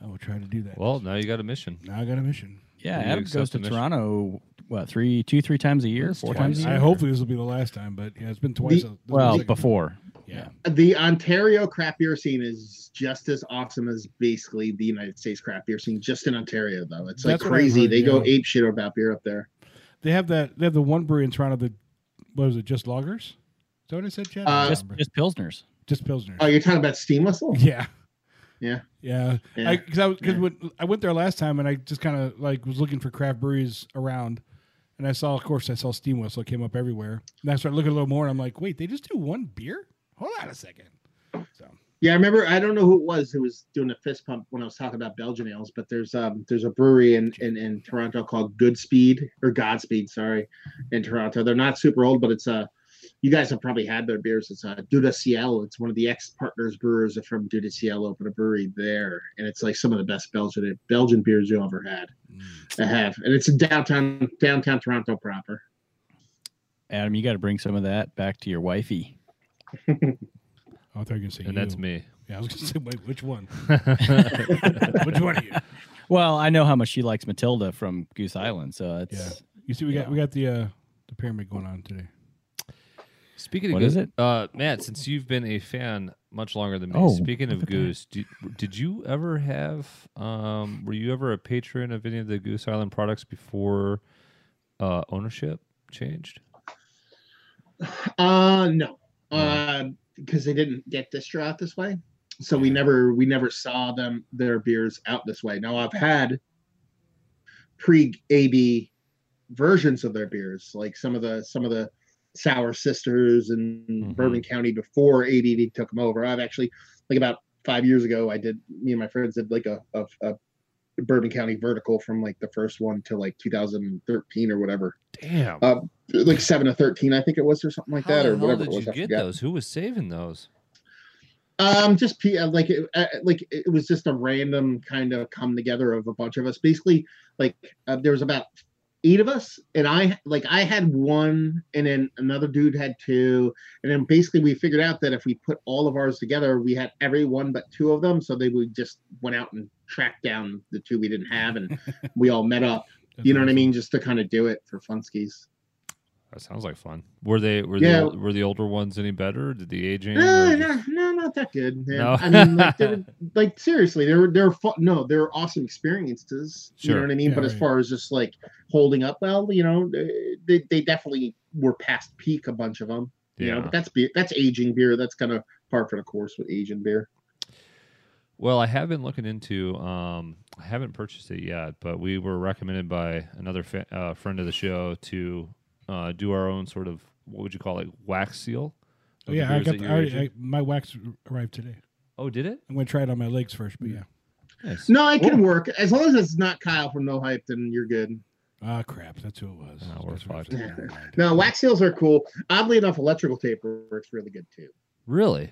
I will try to do that. Well, now you got a mission. now I got a mission. yeah, Will you Adam accept goes to the mission? Toronto. What three, two, three times a year, That's four twice. times a I year. hopefully this will be the last time, but yeah, it's been twice. The- uh, this will Well, the second time. before. Yeah. The Ontario craft beer scene is just as awesome as basically the United States craft beer scene, just in Ontario though. It's like That's what I've crazy. heard, they go yeah. ape shit about beer up there. They have that. They have the one brewery in Toronto that what was it? Just loggers. Is that what I said, Chad? I Uh, don't Just, remember. just pilsners. just pilsners. Oh, you're talking about Steam Whistle? Yeah. Yeah. Yeah. Yeah. Because I, because Yeah. when I went there last time and I just kind of like was looking for craft breweries around, and I saw, of course, I saw Steam Whistle came up everywhere, and I started looking a little more, and I'm like, wait, they just do one beer? Hold on a second. So Yeah, I remember. I don't know who it was who was doing a fist pump when I was talking about Belgian ales, but there's um there's a brewery in in, in Toronto called Goodspeed or Godspeed, sorry, in Toronto. They're not super old, but it's uh you guys have probably had their beers. It's uh Dieu du Ciel. It's one of the ex partners brewers from Dieu du Ciel opened a brewery there, and it's like some of the best Belgian Belgian beers you ever had. I have, and it's in downtown downtown Toronto proper. Adam, you got to bring some of that back to your wifey. I thought you were gonna say And you. that's me. Yeah, I was gonna say, wait, which one? which one are you? Well, I know how much she likes Matilda from Goose Island, so it's Yeah. You see, we got we got the uh the pyramid going on today. Speaking of What Goose, is it? Uh, Matt, since you've been a fan much longer than me, Oh, speaking of look at that. Goose, did, did you ever have? Um, were you ever a patron of any of the Goose Island products before uh, ownership changed? Uh no. Uh because they didn't get distro out this way. So we never we never saw them their beers out this way. Now I've had pre AB versions of their beers, like some of the some of the Sour Sisters in Mhm. Bourbon County before ADD took them over. I've actually like about five years ago, I did me and my friends did like a, a, a Bourbon County vertical from like the first one to like 2013 or whatever Damn. uh, like seven to thirteen, I think it was, or something like How that, or whatever did it was. you I get those? Who was saving those? Um, just P- uh, like it, uh, like it was just a random kind of come together of a bunch of us. Basically, like uh, there was about eight of us, and I like I had one, and then another dude had two, and then basically we figured out that if we put all of ours together, we had every one but two of them. So they would just went out and tracked down the two we didn't have, and we all met up. You know what I mean? Just to kind of do it for funskis. That sounds like fun. Were they were Yeah. the were the older ones any better? Did the aging? No, no, just- no, not that good. man. No? I mean, like, like seriously, they're they're fun. No, they're awesome experiences. You know what I mean? Yeah, but as far as just like holding up, well, you know, they, they definitely were past peak. A bunch of them. You know, Yeah. but that's beer. That's aging beer. That's kind of par for the course with aging beer. Well, I have been looking into. Um, I haven't purchased it yet, but we were recommended by another fa- uh, friend of the show to uh, do our own sort of what would you call it, wax seal. Oh, yeah, I got the, I, aging? I, my wax arrived today. oh, did it? I'm gonna try it on my legs first, but yeah. Nice. No, it can work as long as it's not Kyle from No Hype. Then you're good. Ah, crap. That's who it was. Oh, we're That's what I was fucked. thinking. Never mind. No, wax seals are cool. Oddly enough, electrical tape works really good too. Really?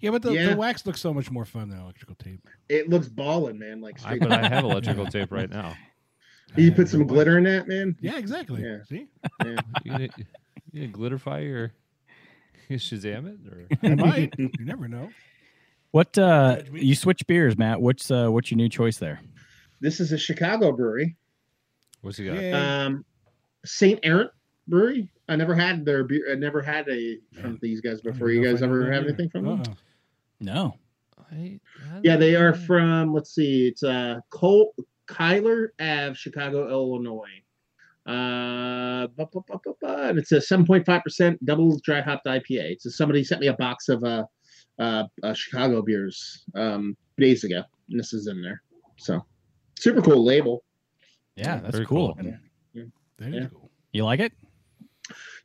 Yeah, but the, Yeah. the wax looks so much more fun than electrical tape. It looks ballin', man. Like I, but I have electrical tape right now. You put some glitter in that, man. Yeah, exactly. Yeah. See? Yeah. You gonna, you gonna glitterify your you Shazam it? Or? I might. You never know. What uh you switch beers, Matt? What's uh what's your new choice there? This is a Chicago brewery, What's he got? Yeah. um, Saint Errant Brewery. I never had their beer. I never had a from Man, these guys before. You guys ever that have anything from them? Uh-uh. No. I, I Yeah, they are from. Let's see. It's uh, Cole Kyler Ave, Chicago, Illinois. Uh, bu- bu- bu- bu- bu- and it's a seven point five percent double dry hopped IPA. So somebody sent me a box of uh, uh, uh Chicago beers um days ago, and this is in there. So super cool label. Yeah, that's Very cool. cool. That is Yeah. cool. You like it?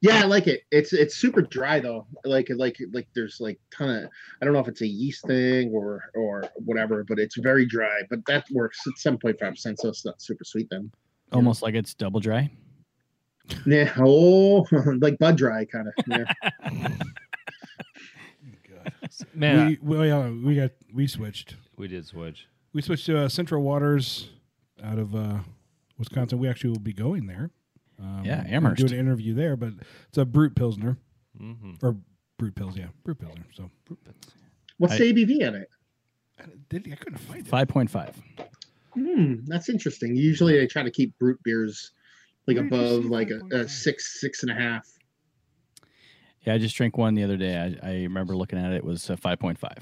Yeah, I like it. It's it's super dry though. Like like like there's like ton of I don't know if it's a yeast thing or or whatever, but it's very dry. But that works. It's seven point five percent, so it's not super sweet then. Almost like it's double dry. Yeah. Oh, like Bud Dry kind of. Yeah. Man, we, we, uh, we got we switched. we did switch. We switched to uh, Central Waters out of uh, Wisconsin. We actually will be going there. Um, Yeah, we're Amherst. Doing an interview there, but it's a brut pilsner Mm-hmm. or brut pills. Yeah, brut pilsner. So What's I- the ABV on it? I, did, I couldn't find it. Five point five. Hmm, that's interesting. Usually, I try to keep brut beers like Where above like a, a six, six and a half. Yeah, I just drank one the other day. I, I remember looking at it. It was uh, five point five.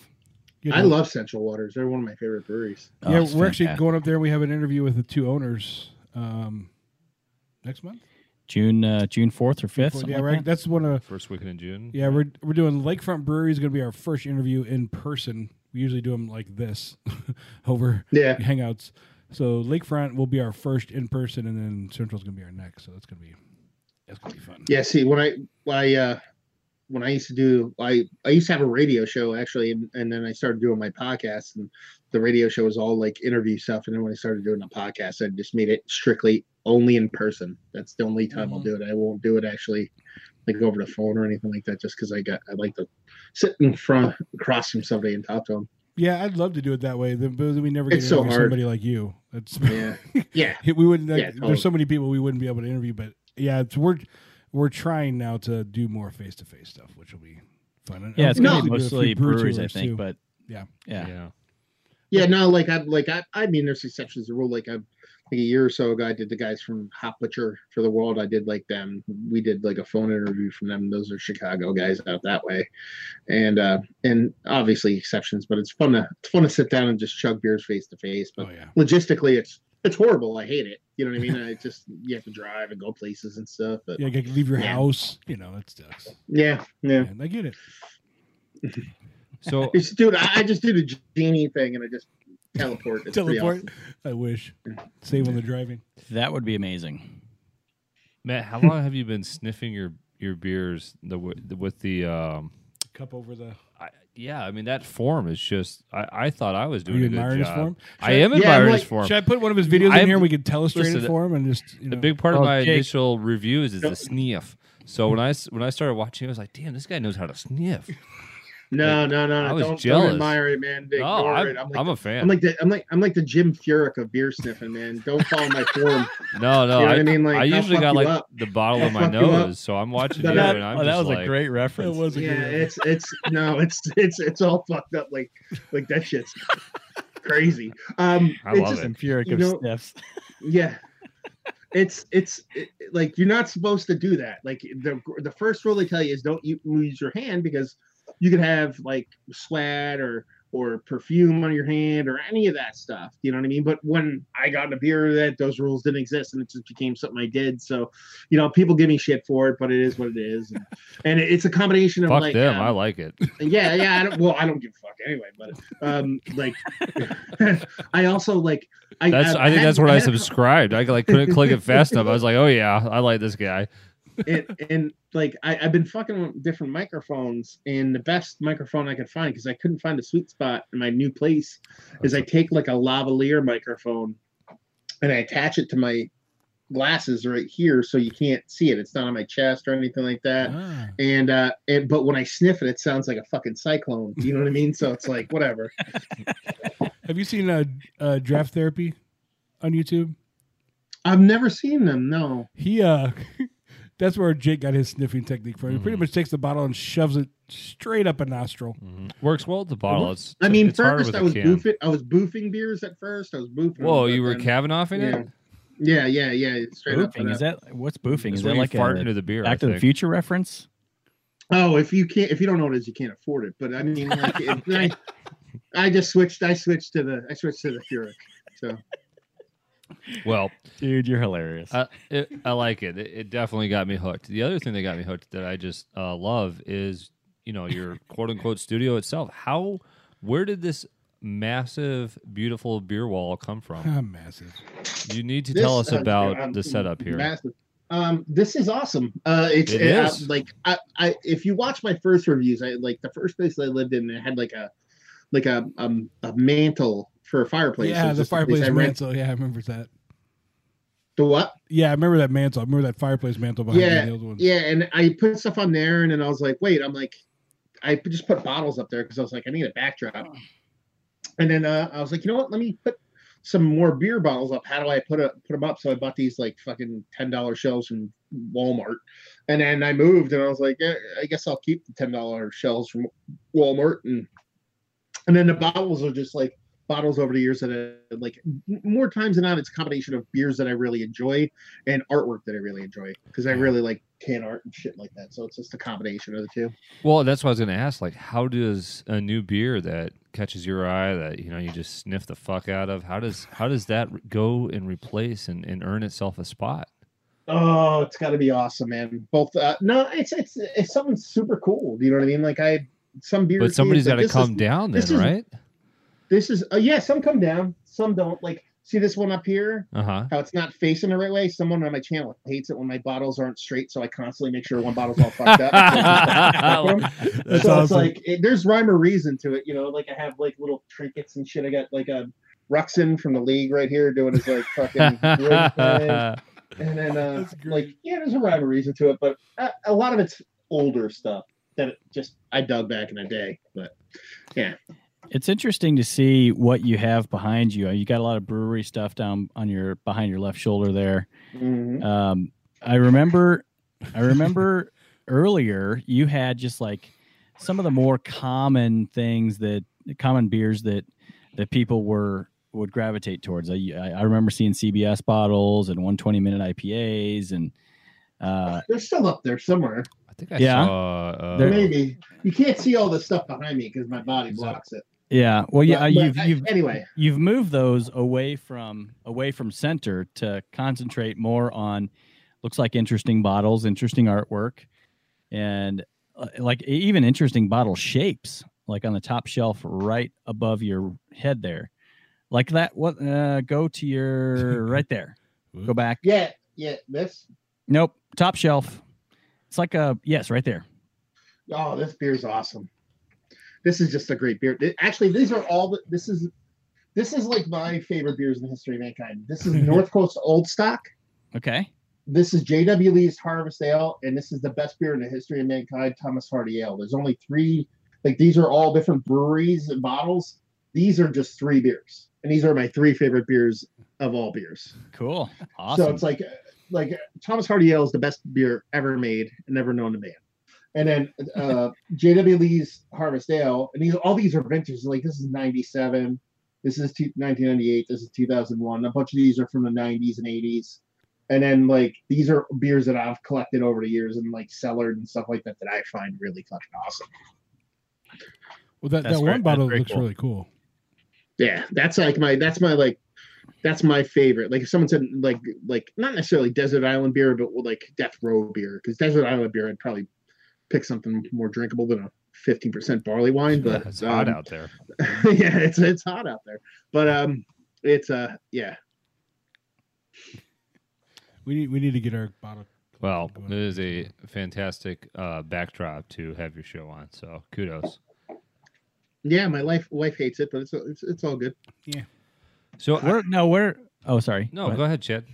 You I love Central Waters. They're one of my favorite breweries. yeah, we're actually going up there. We have an interview with the two owners um, next month. June uh, June fourth or fifth. yeah, something like right. that? That's one of First weekend in June. Yeah, we're we're doing Lakefront Brewery is going to be our first interview in person. We usually do them like this over Yeah. Hangouts. So Lakefront will be our first in person, and then Central's going to be our next. So that's going to be that's going to be fun. Yeah. See, when I when I uh, when I used to do, I I used to have a radio show actually, and, and then I started doing my podcast, and the radio show was all like interview stuff. And then when I started doing a podcast, I just made it strictly only in person. That's the only time I'll mm-hmm. do it. I won't do it actually like over the phone or anything like that, just because I got I like to sit in front across from somebody and talk to them. Yeah, I'd love to do it that way. Then but we never get It's to interview hard. somebody like you. That's Yeah. Yeah. we wouldn't. Like, Yeah, totally. There's so many people we wouldn't be able to interview, but yeah, it's we're we're trying now to do more face to face stuff, which will be fun. And Yeah, it's gonna be gonna do a few mostly brew breweries, I think. too. But yeah, yeah, Yeah. Yeah, no, like I like I, I mean there's exceptions to the rule. Like I like a year or so ago I did the guys from Hop Butcher for the World. I did like them. We did like a phone interview from them. Those are Chicago guys out that way. And uh and obviously exceptions, but it's fun to it's fun to sit down and just chug beers face to face. But Oh yeah. logistically it's it's horrible. I hate it. You know what I mean? I just you have to drive and go places and stuff. But Yeah, you leave your Yeah. house. You know, that sucks. yeah, yeah. And I get it. So dude, I, just did the genie thing and I just teleport. It's Teleport. awesome. I wish. Save on the driving. that would be amazing. Matt, how long have you been sniffing your your beers the the- with the um Cup over the. I, yeah, I mean that form is just I, I thought I was Are doing you a good admiring his job. form? I Should am Yeah, I'm admiring his form. Should I put one of his videos in I'm- here? and We can illustrate it listen, for him and just you know. A big part of my Jake- initial reviews is the sniff. So when I s- when I started watching, I was like, "Damn, this guy knows how to sniff." No, no, no, I no. was Don't, jealous. don't admire it, man. No, Ignore I'm, it. I'm like, I'm the, a fan. I'm like the I'm like I'm like the Jim Furyk of beer sniffing, man. Don't follow my form. no, no, You know I, what I mean? Like, I usually got like up. the bottle I'll in my fuck you up. nose, so I'm watching That- you, that- and I'm oh, that just was like, a great That reference. was a yeah, good it's it's no, it's it's it's all fucked up. Like like that shit's crazy. Um, I it's love just, it. And Furyk of know- sniffs. Yeah. It's it's it, like you're not supposed to do that. Like the the first rule they tell you is don't u- use your hand because you could have like sweat or or perfume on your hand or any of that stuff. You know what I mean? But when I got into beer, that those rules didn't exist, and it just became something I did. So, you know, people give me shit for it, but it is what it is, and, and it's a combination of fuck like them. um, I like it. yeah yeah I don't, well i don't give a fuck anyway but um like i also like i That's I, think had- that's what I a- subscribed. I like couldn't click it fast enough. I was like, "Oh yeah, I like this guy." And, and like I, I've been fucking with different microphones, and the best microphone I could find because I couldn't find a sweet spot in my new place is I take like a lavalier microphone and I attach it to my glasses right here, so you can't see it. It's not on my chest or anything like that. Ah. And uh, and but when I sniff it, it sounds like a fucking cyclone. You know what I mean? So it's like whatever. Have you seen uh, uh, Draft Therapy on YouTube? I've never seen them. No. He uh that's where Jake got his sniffing technique from. He Mm-hmm. pretty much takes the bottle and shoves it straight up a nostril. Works well with the bottle. It's, I mean, it's first with I a was can. boofing. I was boofing beers at first. I was boofing. Whoa, but you were then- Kavanaughing yeah. it? Yeah, yeah, yeah. it's Straight up. Boofing is that what's boofing? It's Is that like fart a into the beer, I Back to the. Future reference? Oh, if you can't, if you don't know what it is, you can't afford it. But I mean, like, it, I, I just switched. I switched to the. I switched to the Keurig. So Well, Dude, you're hilarious. I, it, I like it. it. It definitely got me hooked. The other thing that got me hooked that I just uh, love is, you know, your quote unquote studio itself. How, where did this massive, beautiful beer wall come from? Ah, massive. You need to This, tell us uh, about um, the setup here. Massive. Um, this is awesome. Uh, it's It uh, is. like I, I, if you watch my first reviews, I like the first place I lived in. It had like a, like a um, a mantle for a fireplace. Yeah, the just a place fireplace I mantle. Yeah, I remember that. The what? Yeah, I remember that mantle. I remember that fireplace mantle behind yeah, the old one. yeah, and I put stuff on there, and then I was like, wait, I'm like, I just put bottles up there because I was like, I need a backdrop. And then uh, I was like, you know what? Let me put some more beer bottles up. How do I put a, put them up? So I bought these like fucking ten dollar shelves from Walmart, and then I moved, and I was like, eh, I guess I'll keep the ten dollar shelves from Walmart, and and then the bottles are just like bottles over the years that I, like more times than not it's a combination of beers that I really enjoy and artwork that I really enjoy because I really like can art and shit like that. So it's just a combination of the two. Well, that's what I was going to ask. Like, how does a new beer that catches your eye that you know you just sniff the fuck out of? How does how does that go and replace and, and earn itself a spot? Oh, it's got to be awesome, man. Both uh, no, it's it's it's something super cool. Do you know what I mean? Like I some beer, But somebody's got to come down then, this is- right? This is uh, yeah, some come down, some don't. Like see this one up here. Uh huh. How it's not facing the right way. Someone on my channel hates it when my bottles aren't straight, so I constantly make sure one bottle's all fucked up. That's so awesome. it's like it, there's rhyme or reason to it, you know. Like I have like little trinkets and shit. I got like a Ruxin from the league right here doing his like fucking ring thing. and then uh like yeah, there's a rhyme or reason to it, but a, a lot of it's older stuff that it just I dug back in the day. But yeah, It's interesting to see what you have behind you. You got a lot of brewery stuff down on your behind your left shoulder there. Mhm. Um, I remember, I remember earlier you had just like some of the more common things that common beers that that people were would gravitate towards. I I I remember seeing CBS bottles and 120 minute IPAs and uh, they're still up there somewhere. I think I Yeah. saw. Uh, There- Maybe you can't see all the stuff behind me because my body blocks it. Yeah. Well, yeah. But- you've but I- you've anyway. you've moved those away from away from center to concentrate more on looks like interesting bottles interesting artwork and uh, like even interesting bottle shapes like on the top shelf right above your head there like that what uh go to your right there go back Yeah, yeah. This nope top shelf it's like a yes right there oh, this beer's awesome. This is just a great beer. Actually, these are all. The, this is this is like my favorite beers in the history of mankind. This is mm-hmm. North Coast Old Stock. okay This is J.W. Lee's Harvest Ale, and this is the best beer in the history of mankind, Thomas Hardy Ale. There's only three, like these are all different breweries and bottles. These are just three beers, and these are my three favorite beers of all beers. cool awesome So it's like, like Thomas Hardy Ale is the best beer ever made and never known to man. And then uh, J.W. Lee's Harvest Ale, and these all these are vintage. Like this is '97, this is two, 1998, this is 2001. A bunch of these are from the '90s and '80s. And then like these are beers that I've collected over the years and like cellared and stuff like that that I find really fucking awesome. Well, that, That's that very- one bottle looks cool. really cool. Yeah, that's like my that's my like that's my favorite. Like if someone said like like not necessarily desert island beer, but like death row beer, because desert island beer I'd probably pick something more drinkable than a fifteen percent barley wine. But it's hot um, out there. yeah, it's it's hot out there. But um, it's uh yeah. We need we need to get our bottle. Well, it is a fantastic uh, backdrop to have your show on. So kudos. Yeah, my wife wife hates it, but it's it's it's all good. Yeah. So I- where no where oh sorry no, What? go ahead, Chad.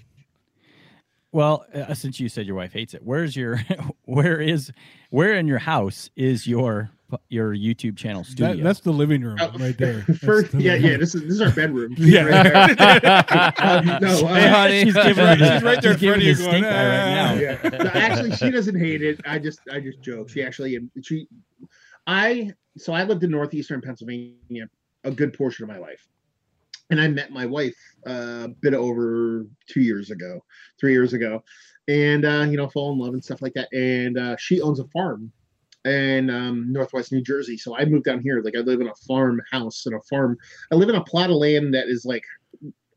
Well, uh, since you said your wife hates it, where's your where is where in your house is your your YouTube channel studio? That, that's the living room Uh, right there. First, the yeah, living yeah. This is this is our bedroom. Yeah. Right there. Um, no, uh, Hey, honey. she's giving She's right there in she's giving front of you going, stink eye right now. "Ah." yeah. No, actually, she doesn't hate it. I just, I just joke. She actually, she, I, so I lived in northeastern Pennsylvania a good portion of my life, and I met my wife uh, a bit over two years ago, three years ago, and uh, you know, fall in love and stuff like that. And uh, she owns a farm in um, northwest New Jersey, so I moved down here. Like I live in a farmhouse and a farm. I live in a plot of land that is like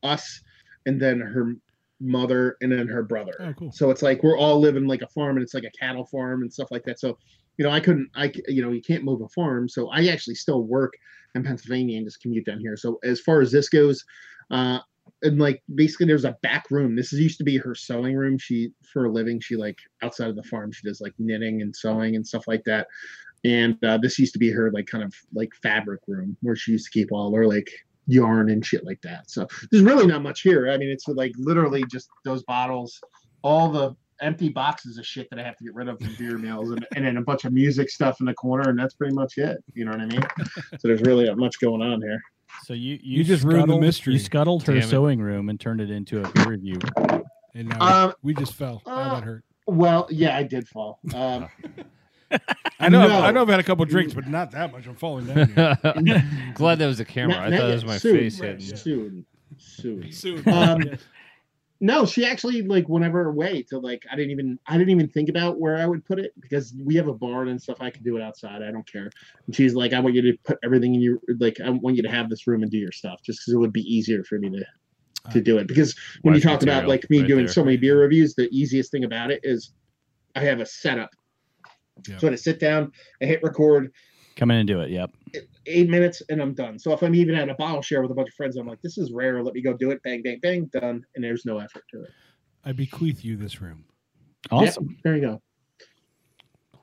us, and then her mother and then her brother. Oh, cool. So it's like we're all living like a farm, and it's like a cattle farm and stuff like that. So, you know, I couldn't, I you know, you can't move a farm. So I actually still work in Pennsylvania and just commute down here. So as far as this goes, uh, and like basically there's a back room. This is used to be her sewing room. She for a living, she like outside of the farm, she does like knitting and sewing and stuff like that. And uh, this used to be her like kind of like fabric room where she used to keep all her like yarn and shit like that. So there's really not much here. I mean, it's like literally just those bottles, all the empty boxes of shit that I have to get rid of from beer meals, and, and then a bunch of music stuff in the corner, and that's pretty much it. You know what I mean? so there's really not much going on here. So you you, You just ruined the mystery. You scuttled her it. sewing room and turned it into a peer review. And now Um, we just fell. How uh, that hurt. Well, yeah, I did fall. Um, I know. no. I know. I've had a couple drinks, but not that much. I'm falling down. Here. Glad that was a camera. not- I thought it was my Soon. face hitting. Soon, soon. Soon. Um, No, she actually like went out of her way to like I didn't even I didn't even think about where I would put it because we have a barn and stuff. I can do it outside. I don't care. And she's like, I want you to put everything in your like I want you to have this room and do your stuff just because it would be easier for me to to do it. Because when you Wife talk about like me right doing there. so many beer reviews, the easiest thing about it is I have a setup. Yeah. So I sit down, I hit record, Come in and do it. Yep. Eight minutes and I'm done. So if I'm even at a bottle share with a bunch of friends, I'm like, this is rare. Let me go do it. Bang, bang, bang, done. And there's no effort to it. I bequeath you this room. Awesome. Yep, there you go.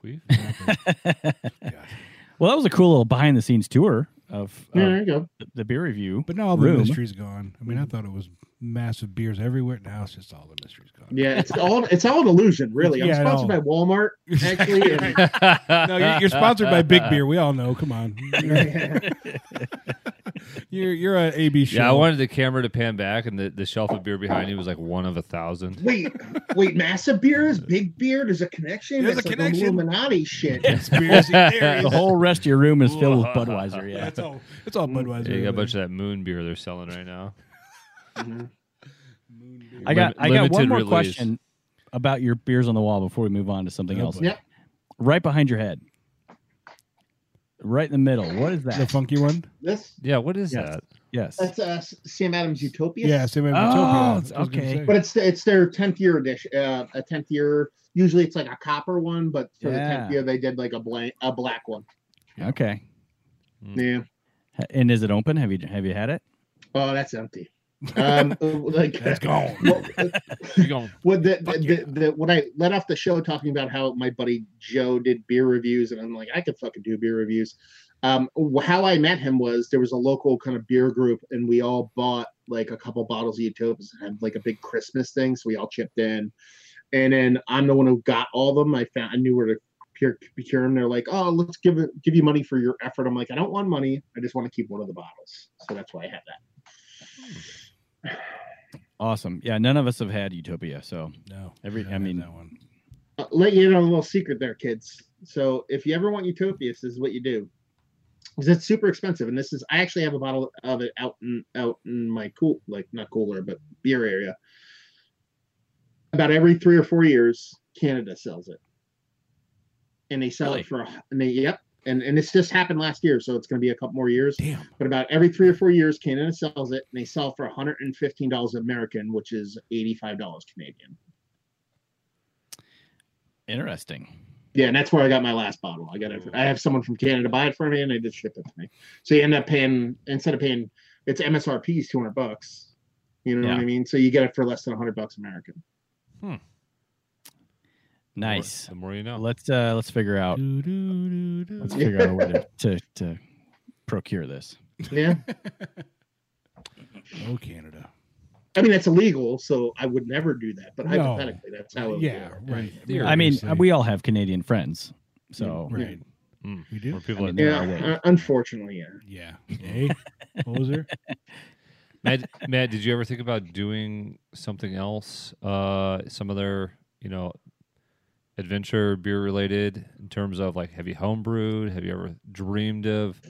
Queef? Well, that was a cool little behind the scenes tour of, Yeah, of there you go. The, the beer review. But now all the room. mystery's gone. I mean, I thought it was massive beers everywhere. Now it's just all the mystery's gone. Yeah, it's all it's all an illusion, really. I'm Yeah, sponsored by Walmart, actually. And, no, you're, you're sponsored by Big Beer. We all know. Come on. You're you're a AB show. Yeah, I wanted the camera to pan back, and the, the shelf of beer behind you was like one of a thousand. wait, wait, massive beer is big beer. There's a connection. There's That's a like connection. Illuminati shit. Conspiracy theories. The whole rest of your room is filled with Budweiser. Yeah. It's all it's all Budweiser. Yeah, you got a bunch of that moon beer they're selling right now. Mhm. I got I got one more release. question about your beers on the wall before we move on to something Oh, else. boy. Yep. Right behind your head. Right in the middle. What is that? the funky one. This Yeah, what is Yes. that? yes. that's uh, Sam Adams Utopia. Yeah, same as Oh, Utopia. it's- That's what I was gonna okay. say. but it's it's their tenth year edition. Uh, a tenth year. Usually it's like a copper one, but for the Yeah. tenth year they did like a blank a black one. Okay. Yeah. And is it open? Have you have you had it? Oh, that's empty. Um, like That's gone. Well, You? What the, Fuck the, yeah. the, the when I let off the show talking about how my buddy Joe did beer reviews, and I'm like, I could fucking do beer reviews. Um, how I met him was there was a local kind of beer group, and we all bought like a couple bottles of Utopias and had like a big Christmas thing, so we all chipped in. And then I'm the one who got all of them. I found I knew where to procure, procure them. They're like, oh, let's give it give you money for your effort. I'm like, I don't want money. I just want to keep one of the bottles. So that's why I have that. Awesome. Yeah, none of us have had Utopia, so No, Every- haven't I mean- that one. Uh, let you in on a little secret there, kids. So if you ever want Utopia, this is what you do. Because it's super expensive, and this is I actually have a bottle of it out in out in my cool like not cooler but beer area. About every three or four years, Canada sells it, and they sell Really? it for a- and they yep, and and it's just happened last year, so it's going to be a couple more years. Damn. But about every three or four years, Canada sells it, and they sell for one hundred and fifteen dollars American, which is eighty five dollars Canadian. interesting. Yeah, and that's where I got my last bottle. I got it. I have someone from Canada buy it for me, and they just ship it to me. So you end up paying instead of paying its MSRP is two hundred bucks. You know what I mean? So you get it for less than hundred bucks American. Hmm. Nice. The more you know. Let's uh let's figure out Doo-doo-doo-doo. let's figure out a way to, to to procure this. Yeah. Oh, Canada. I mean, that's illegal, so I would never do that. But No. hypothetically, that's how it Yeah, work. right. theory. I mean, Obviously. we all have Canadian friends, so right. Mm. We do. Where people I are mean, Yeah, Yeah, uh, unfortunately, yeah. Yeah. Hey, poser. Matt, Matt, did you ever think about doing something else? Uh, some other, you know, adventure beer related in terms of like, have you homebrewed? Have you ever dreamed of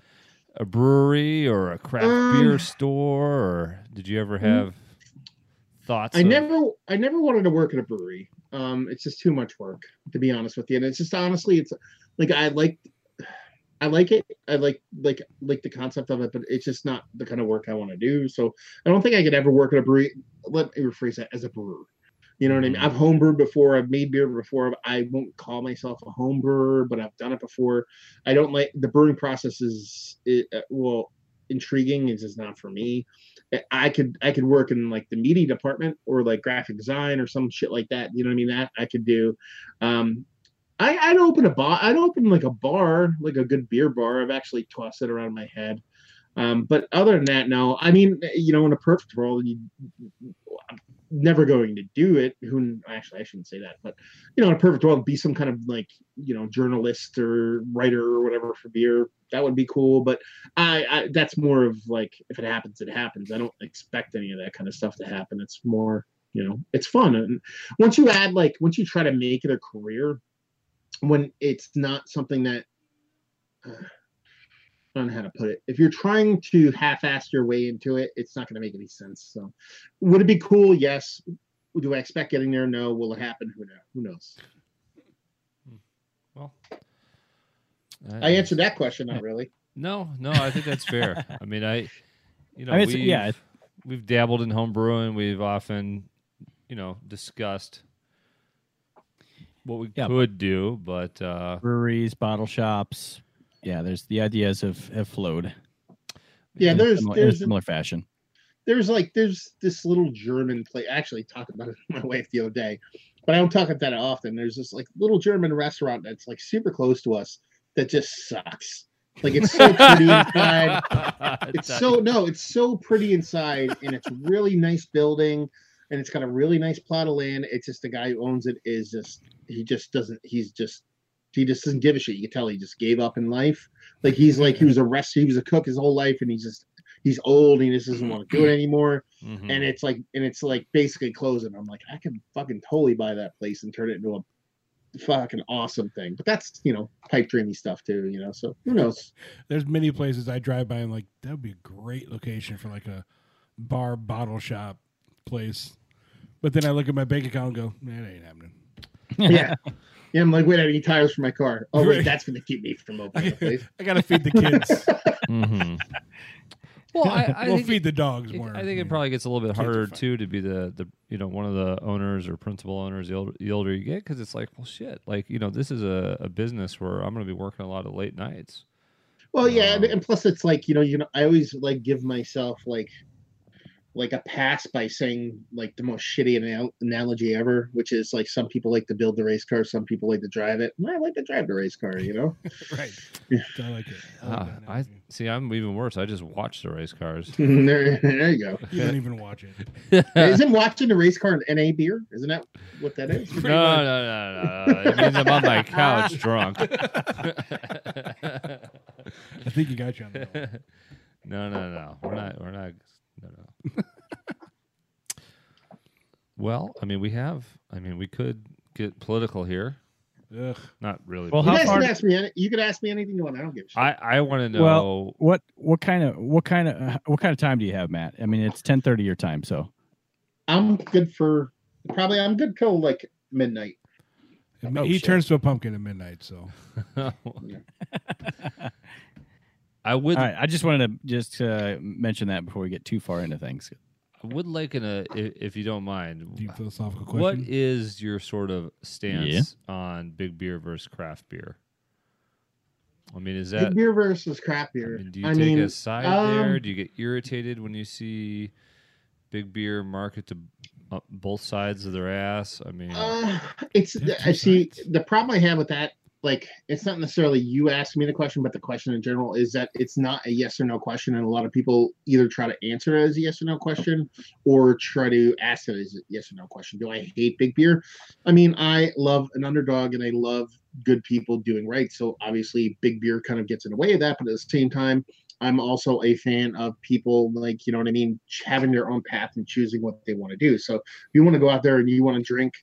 a brewery or a craft Um, beer store? Or did you ever have thoughts? I of- never, I never wanted to work at a brewery. Um, it's just too much work, to be honest with you. And it's just honestly, it's like I like, I like it. I like like like the concept of it, but it's just not the kind of work I want to do. So I don't think I could ever work at a brewery. Let me rephrase that as a brewer. You know what I mean? I've homebrewed before. I've made beer before. I won't call myself a home brewer, but I've done it before. I don't like the brewing process is it, uh, well intriguing. It's just not for me. I- could I could work in like the media department or like graphic design or some shit like that. You know what I mean? That I could do. Um, I, I'd open a bar. I'd open like a bar, like a good beer bar. I've actually tossed it around my head. Um, but other than that, no. I mean, you know, in a perfect world, you never going to do it. Who actually, I shouldn't say that, but you know, in a perfect world, be some kind of like you know journalist or writer or whatever for beer. That would be cool. But I, I that's more of like if it happens, it happens. I don't expect any of that kind of stuff to happen. It's more, you know, it's fun. And once you add like once you try to make it a career, when it's not something that uh, I don't know how to put it. If you're trying to half-ass your way into it, it's not going to make any sense. So, would it be cool? Yes. Do I expect getting there? No. Will it happen? Who knows? Who knows? Well, I answered that question. Not really. No, no, I think that's fair. I mean, I, you know, I mean, we've, yeah, we've dabbled in home brewing. We've often, you know, discussed what we Yeah. could do, but uh, breweries, bottle shops. Yeah, there's the ideas have have flowed. Yeah, in a there's similar, in a there's similar fashion. there's like there's this little German place. I actually talked about it with my wife the other day, but I don't talk about that often. There's this like little German restaurant that's like super close to us that just sucks. Like it's so pretty inside. It's so no, it's so pretty inside, and it's really nice building, and it's got a really nice plot of land. It's just the guy who owns it is just he just doesn't. He's just he just doesn't give a shit. You can tell he just gave up in life. Like he's like he was a rest, he was a cook his whole life, and he's just he's old. And he just doesn't want to do it anymore. Mhm. And it's like and it's like basically closing. I'm like I can fucking totally buy that place and turn it into a fucking awesome thing. But that's you know pipe dreamy stuff too. You know, so who knows? There's many places I drive by and like that would be a great location for like a bar bottle shop place. But then I look at my bank account and go, that ain't happening. yeah. Yeah, I'm like, wait, I need tires for my car. Oh, wait, that's going to keep me from opening the place. I gotta feed the kids. mm-hmm. Well, I, I we'll think feed the dogs more. I think it probably gets a little bit harder too to be the the you know one of the owners or principal owners the older, the older you get because it's like well shit like you know this is a, a business where I'm going to be working a lot of late nights. Well, yeah, and, Um, and plus it's like you know, you know, I always like give myself like like a pass by saying like the most shitty anal- analogy ever, which is like some people like to build the race car, some people like to drive it. I like to drive the race car, you know. right. I like it. I like ah, that I see. I'm even worse. I just watch the race cars. there, there you go. you don't even watch it. Isn't watching the race car an NA beer? Isn't that what that is? no, no, no, no, no. It means I'm on my couch drunk. I think you got you on that. one. no, no, no. We're not. We're not. No, no. well, I mean, we have. I mean, we could get political here. Ugh. Not really. Well, You how guys far- can ask me. Any, you could ask me anything you want. I don't give a shit. I I want to know. Well, what what kind of what kind of uh, what kind of time do you have, Matt? I mean, it's ten thirty your time, so I'm good for probably. I'm good till like midnight. Oh, he shit. turns to a pumpkin at midnight, so I would. all right. I just wanted to just uh, mention that before we get too far into things. I would like in a if, if you don't mind. deep philosophical question. What is your sort of stance on big beer versus craft beer? I mean, is that Big beer versus craft I beer. mean, do you I take mean, a side there? um, Do you get irritated when you see big beer market to uh, both sides of their ass? I mean, Uh, it's I see sides. the problem I have with that like it's not necessarily you asking me the question, but the question in general is that it's not a yes or no question, and a lot of people either try to answer it as a yes or no question or try to ask it as a yes or no question. Do I hate big beer? I mean, I love an underdog and I love good people doing right. So obviously, big beer kind of gets in the way of that, but at the same time, I'm also a fan of people like you know what I mean, having their own path and choosing what they want to do. So if you want to go out there and you want to drink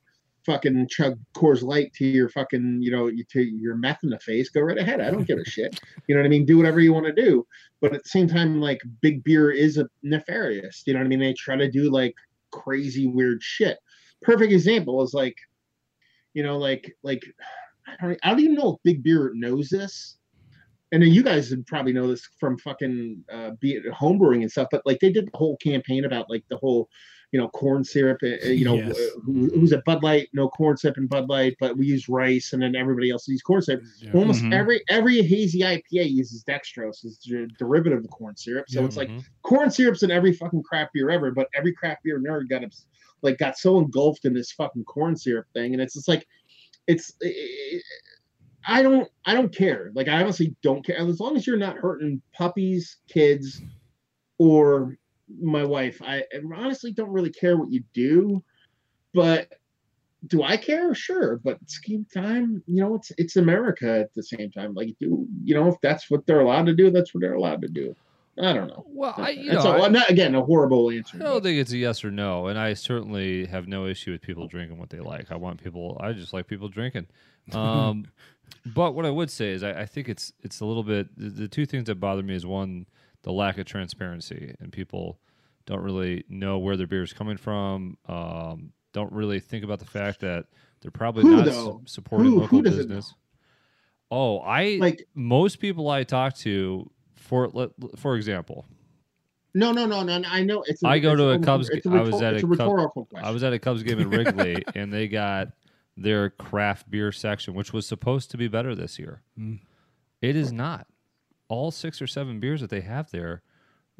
fucking chug Coors Light to your fucking, you know, to your meth in the face, go right ahead. I don't give a shit. You know what I mean? Do whatever you want to do. But at the same time, like big beer is a nefarious. You know what I mean? They try to do like crazy weird shit. Perfect example is like, you know, like like I don't, I don't even know if Big Beer knows this. And then you guys would probably know this from fucking uh, be it homebrewing and stuff, but like they did the whole campaign about like the whole you know, corn syrup. uh, You know, Yes. who's at Bud Light? No corn syrup in Bud Light, but we use rice, and then everybody else uses corn syrup. Yeah. Almost Mhm. every every hazy IPA uses dextrose as a derivative of corn syrup. So Yeah. it's like Mhm. corn syrup's in every fucking craft beer ever, but every craft beer nerd got like got so engulfed in this fucking corn syrup thing, and it's just like it's. I don't. I don't care. Like I honestly don't care as long as you're not hurting puppies, kids, or my wife. I honestly don't really care what you do, but do I care? Sure, but at the same time, you know, it's it's America at the same time. Like, do you know if that's what they're allowed to do? That's what they're allowed to do. I don't know. Well, I, you That's know, I- not again a horrible answer. I don't think it's a yes or no, and I certainly have no issue with people drinking what they like. I want people. I just like people drinking. Um, but what I would say is, I, I think it's it's a little bit. The, the two things that bother me is one, the lack of transparency, and people don't really know where their beer is coming from. Um, don't really think about the fact that they're probably Who, not su- supporting Who- local who business. Oh, I Like- most people I talk to, for for example, No, no, no, no. I know it's. I go it's to a Cubs It's a, ga- I was at a a Cub- rhetorical question. I was at a Cubs game in Wrigley, and they got their craft beer section, which was supposed to be better this year. Mm. It is not. All six or seven beers that they have there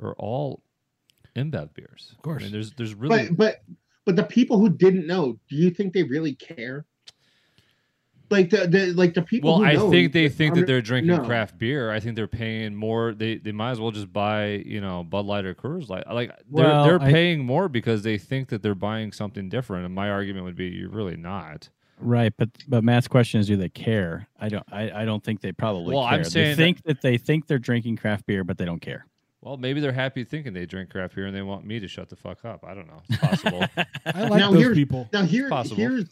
are all InBev beers. Of course. I mean, there's there's really But but but the people who didn't know, do you think they really care? Like the, the like the people. well, who I know, think they think that they're drinking no. craft beer. I think they're paying more. They they might as well just buy you know Bud Light or Coors Light. Like they're Well, they're I- paying more because they think that they're buying something different. And my argument would be, you're really not. Right, but but Matt's question is, do they care? I don't. I, I don't think they probably. Well, care. I'm saying they think that they think they're drinking craft beer, but they don't care. Well, maybe they're happy thinking they drink craft beer and they want me to shut the fuck up. I don't know. It's possible. I like Now those here's- people. Now here possible. here's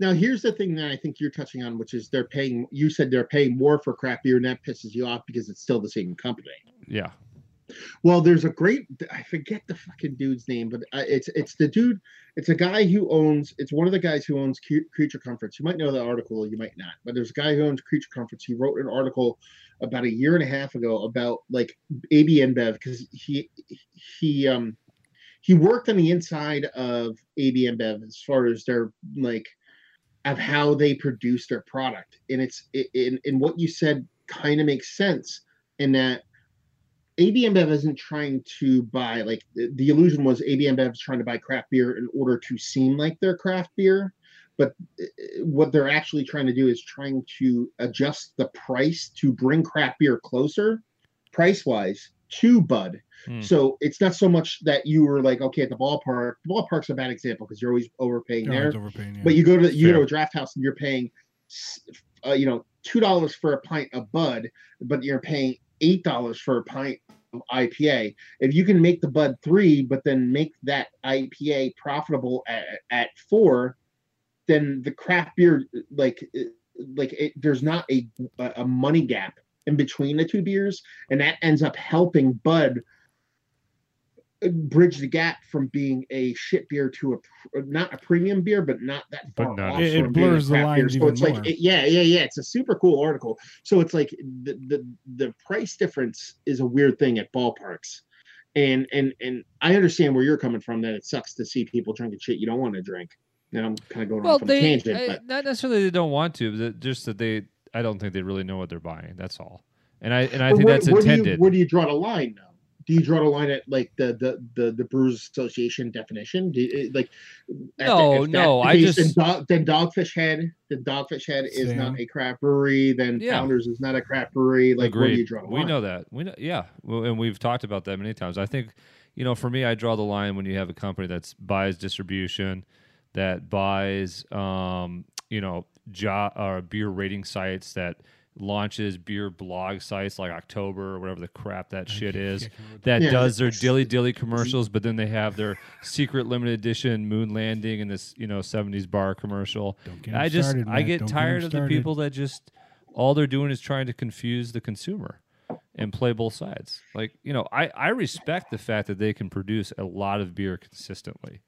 now here's the thing that I think you're touching on, which is they're paying. You said they're paying more for craft beer, and that pisses you off because it's still the same company. yeah. Well, there's a great I forget the fucking dude's name, but uh, it's it's the dude. It's a guy who owns. It's one of the guys who owns Cre- Creature Comforts. You might know the article, you might not. But there's a guy who owns Creature Comforts. He wrote an article about a year and a half ago about like AB InBev because he he um he worked on the inside of AB InBev as far as their like of how they produce their product, and it's in in what you said kind of makes sense in that AB InBev isn't trying to buy like the, the illusion was AB is trying to buy craft beer in order to seem like their craft beer, but uh, what they're actually trying to do is trying to adjust the price to bring craft beer closer, price wise, to Bud. Hmm. So it's not so much that you were like, okay, at the ballpark. The ballpark's a bad example because you're always overpaying They're there. always overpaying, yeah. But you go to you go to a draft house and you're paying, uh, you know, two dollars for a pint of Bud, but you're paying eight dollars for a pint of IPA. If you can make the Bud three, but then make that IPA profitable at, at four, then the craft beer like like it, there's not a a money gap in between the two beers, and that ends up helping Bud bridge the gap from being a shit beer to a not a premium beer, but not that But far not- off It- it from being a blurs the craft beer. lines So even it's like it- yeah, yeah, yeah. It's a super cool article. So it's like the the the price difference is a weird thing at ballparks. And and and I understand where you're coming from. That it sucks to see people drinking shit you don't want to drink. And I'm kind of going Well, off on a they tangent, I- but not necessarily they don't want to, but just that they. I don't think they really know what they're buying. That's all. And I and I But think where, that's where do you intended. where do you draw the line though? Do you draw the line at like the the the, the Brewers Association definition? Do you, like at No, if no, the I case, just- then, dog, then Dogfish Head, the Dogfish Head is not a craft brewery. Then Yeah. Founders is not a craft brewery. Like where do you draw the we know that. We know, yeah, well, and we've talked about that many times. I think, you know, for me, I draw the line when you have a company that's buys distribution, that buys, um, you know, jo- or beer rating sites that launches beer blog sites like October or whatever the crap that shit is. That Yeah. does their dilly dilly commercials, but then they have their secret limited edition moon landing in this, you know, seventies bar commercial. Don't get 'em I just started, I get Don't get 'em tired of the people that just all they're doing is trying to confuse the consumer and play both sides. Like, you know, I, I respect the fact that they can produce a lot of beer consistently.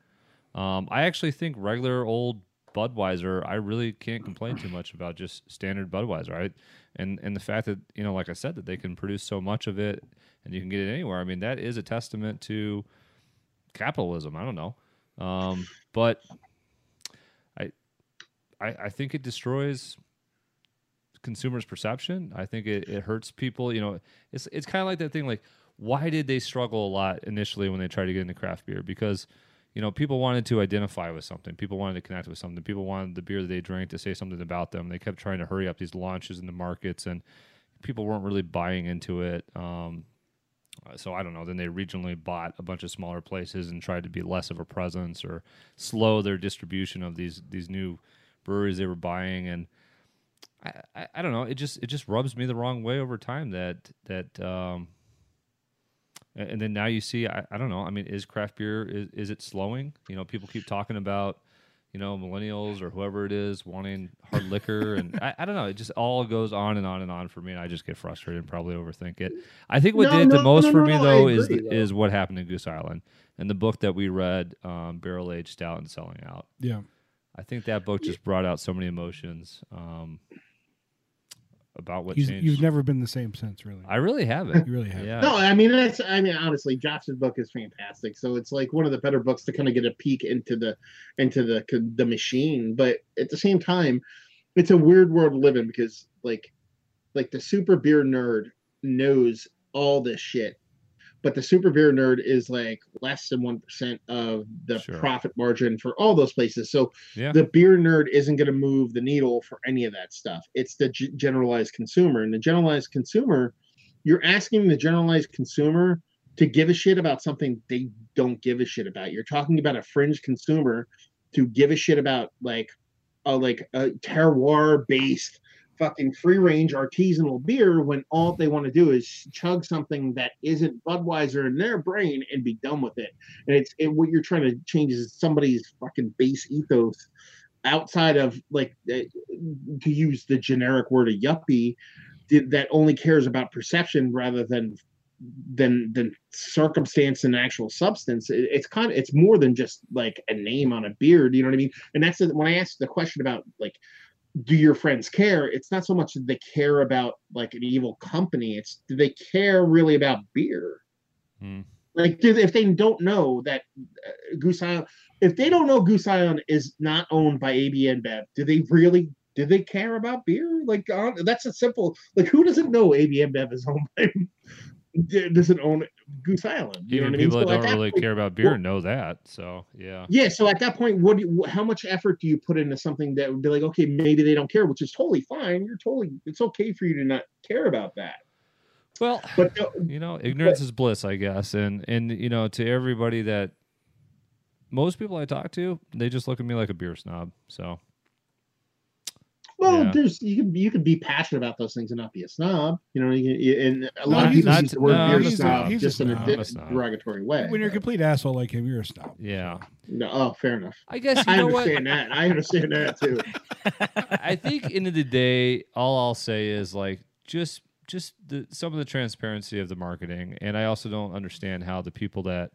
Um, I actually think regular old Budweiser, I really can't complain too much about just standard Budweiser. I, and and the fact that you know, like I said, that they can produce so much of it and you can get it anywhere. I mean, that is a testament to capitalism. I don't know, um, but I, I I think it destroys consumers' perception. I think it, it hurts people. You know, it's it's kind of like that thing. Like, why did they struggle a lot initially when they tried to get into craft beer? Because you know, people wanted to identify with something. People wanted to connect with something. People wanted the beer that they drank to say something about them. They kept trying to hurry up these launches in the markets, and people weren't really buying into it. Um, so I don't know. Then they regionally bought a bunch of smaller places and tried to be less of a presence or slow their distribution of these these new breweries they were buying. And I, I, I don't know. It just it just rubs me the wrong way over time that that um, and and then now you see I, I don't know. I mean, is craft beer is, is it slowing? You know, people keep talking about you know millennials or whoever it is wanting hard liquor, and I, I don't know. It just all goes on and on and on for me, and I just get frustrated and probably overthink it. I think what No, did it the most no, for me I though is though. is what happened in Goose Island and the book that we read, um, Barrel Aged Stout and Selling Out. Yeah. I think that book just brought out so many emotions um, about what You've, changed. you've never been the same since, really. I really haven't. You really have. Yeah. No, I mean that's. I mean honestly, Josh's book is fantastic. So it's like one of the better books to kind of get a peek into the into the the machine. But at the same time, it's a weird world to live in because like like the super beer nerd knows all this shit, but the super beer nerd is like less than one percent of the Sure. profit margin for all those places. So Yeah. the beer nerd isn't going to move the needle for any of that stuff. It's the g- generalized consumer, and the generalized consumer, you're asking the generalized consumer to give a shit about something they don't give a shit about. You're talking about a fringe consumer to give a shit about like a like a terroir based fucking free range artisanal beer when all they want to do is chug something that isn't Budweiser in their brain and be done with it. And it's what you're trying to change is somebody's fucking base ethos outside of like uh, to use the generic word a yuppie that only cares about perception rather than than than circumstance and actual substance It- it's kind of it's more than just like a name on a beard you know what i mean and that's when i asked the question about like do your friends care? It's not so much that they care about like an evil company it's do they care really about beer. Hmm. like if they don't know that uh, goose island if they don't know goose island is not owned by ab InBev, do they really do they care about beer? Like uh, that's a simple like who doesn't know ab InBev is owned by doesn't own Goose Island. You Even know what people I mean? that So don't really point- care about beer well- know that. So yeah. Yeah, so at that point, what? Do you, how much effort do you put into something that would be like, okay, maybe they don't care, which is totally fine. You're totally, it's okay for you to not care about that. Well, But you know, ignorance is bliss, I guess. And and you know, to everybody that most people I talk to, they just look at me like a beer snob. So well, Yeah. there's you can you can be passionate about those things and not be a snob. You know, you, you- and a lot Not- of people not- use the word no, beer he's a- snob a just in a snob. di- I'm a derogatory way. When you're a complete asshole like him, you're a snob. yeah. No, oh, fair enough. I guess you I know what? understand that. I understand that too. I think end of the day, all I'll say is like just just the some of the transparency of the marketing, and I also don't understand how the people that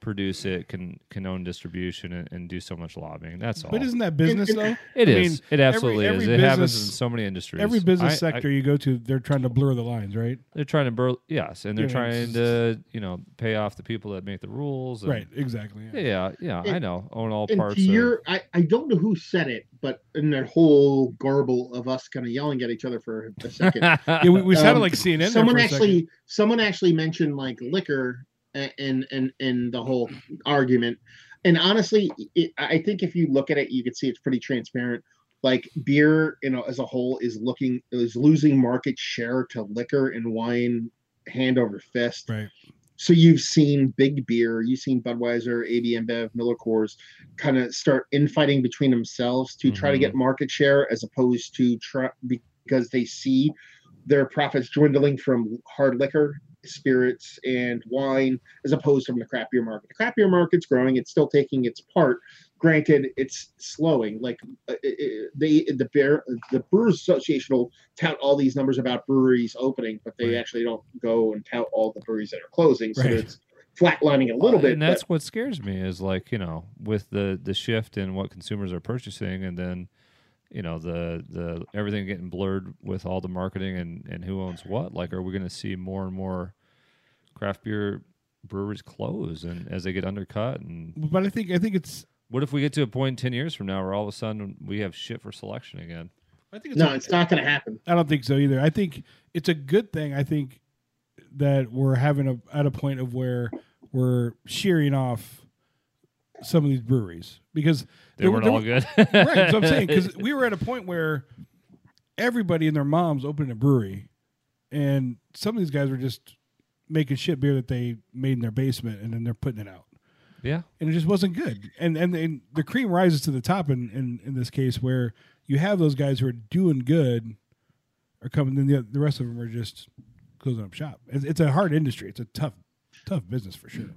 produce it can can own distribution and, and do so much lobbying. That's all. But isn't that business though? It I is. mean, it absolutely every is. It happens in business- so many industries. Every business I- I- sector you go to, they're trying to blur the lines, right? they're trying to bur- yes, and they're Yeah, trying to you know pay off the people that make the rules. And, Right, exactly. Yeah. Yeah, yeah, I And- know. Own all and parts. to of- your, I, I don't know who said it, but in that whole garble of us kind of yelling at each other for a second, Yeah, we, we sounded Um, like CNN. there someone for a actually, second. someone actually mentioned like liquor a- in in in the whole argument, and honestly, it, I think if you look at it, you can see it's pretty transparent. Like beer, you know, as a whole is looking is losing market share to liquor and wine hand over fist. Right. So you've seen big beer, you've seen Budweiser, AB InBev, Miller Coors, kind of start infighting between themselves to try to Mm-hmm. get market share, as opposed to try because they see their profits dwindling from hard liquor, spirits, and wine, as opposed from the craft beer market. The craft beer market's growing; it's still taking its part. Granted, it's slowing. Like uh, uh, they, the beer, the Brewers Association will tout all these numbers about breweries opening, but they Right. actually don't go and tout all the breweries that are closing. So Right. it's flatlining a little bit. and but- that's what scares me is like you know with the the shift in what consumers are purchasing, and then you know the the everything getting blurred with all the marketing and and who owns what. Like, are we going to see more and more craft beer breweries close and as they get undercut and But I think I think it's what if we get to a point 10 years from now where all of a sudden we have shit for selection again I think it's no, a- it's not going to happen. I don't think so either. I think it's a good thing. I think that we're having a at a point of where we're shearing off some of these breweries because they there weren't all good right. What I'm saying because we were at a point where everybody and their moms opened a brewery, and some of these guys were just making shit beer that they made in their basement, and then they're putting it out, yeah and it just wasn't good. And and, and the cream rises to the top in, in in this case where you have those guys who are doing good are coming, then the, the rest of them are just closing up shop. It's, it's a hard industry. It's a tough tough business for sure.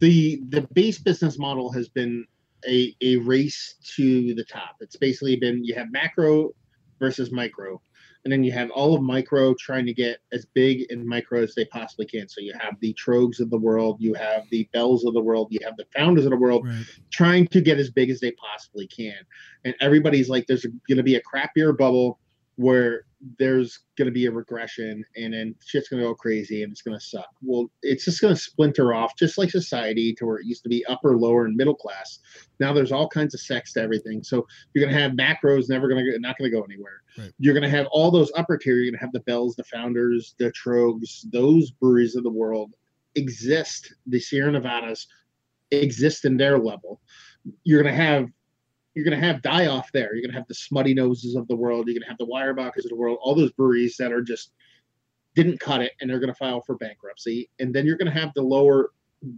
The the base business model has been a a race to the top. It's basically been you have macro versus micro, and then you have all of micro trying to get as big and micro as they possibly can. So you have the Tröegs of the world, you have the Bells of the world, you have the Founders of the world, Right. trying to get as big as they possibly can. And everybody's like, there's going to be a crap beer bubble where there's going to be a regression and then shit's going to go crazy and it's going to suck. Well, it's just going to splinter off, just like society, to where it used to be upper, lower, and middle class. Now there's all kinds of sex to everything. So you're going to have macros never going to not going to go anywhere. Right. You're going to have all those upper tier. You're going to have the Bells, the Founders, the Tröegs, those breweries of the world exist. The Sierra Nevadas exist in their level. You're going to have you're going to have die off there. You're going to have the Smuttynoses of the world. You're going to have the Weyerbachers of the world. All those breweries that are just didn't cut it and they're going to file for bankruptcy. And then you're going to have the lower,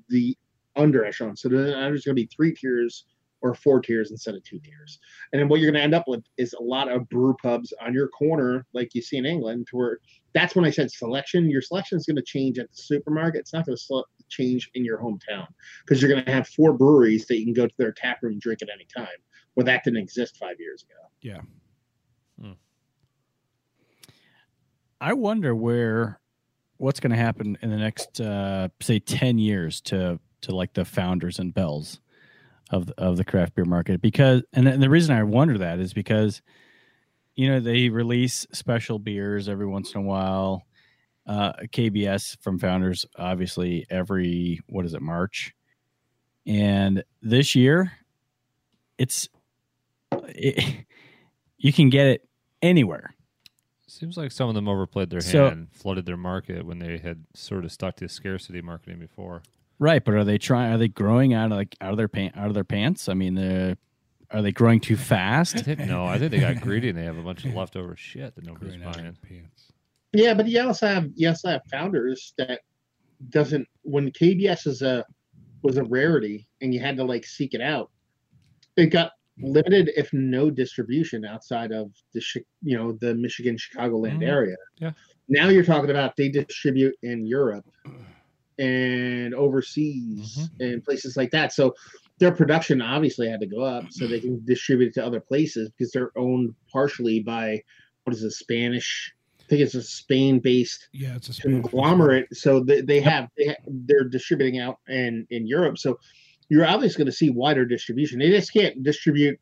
the under echelon. So then there's going to be three tiers or four tiers instead of two tiers. And then what you're going to end up with is a lot of brew pubs on your corner, like you see in England, to where that's when I said selection. Your selection is going to change at the supermarket. It's not going to change in your hometown because you're going to have four breweries that you can go to their tap room and drink at any time. Well, that didn't exist five years ago. Yeah. I wonder where what's going to happen in the next uh, say 10 years to to like the founders and bells of the, of the craft beer market because and, and the reason I wonder that is because you know they release special beers every once in a while uh, KBS from founders obviously every what is it March and this year it's it, you can get it anywhere Seems like some of them overplayed their So- hand, flooded their market when they had sort of stuck to scarcity marketing before. Right, but are they trying? Are they growing out of like out of their pant out of their pants? I mean, they're, they growing too I fast? think no, I think they got greedy and they have a bunch of leftover shit that nobody's Growing buying. pants. Yeah, but you also have you also have founders that doesn't when KBS is a was a rarity and you had to like seek it out. It got limited, if no distribution outside of the you know the Michigan Chicagoland Mhm. area. Yeah. Now you're talking about they distribute in Europe and overseas and places like that. So their production obviously had to go up so they can distribute it to other places because they're owned partially by what is it, Spanish I think it's a Spain-based Yeah, it's a conglomerate. So they, they have they ha- they're distributing out in in Europe. So you're obviously going to see wider distribution. They just can't distribute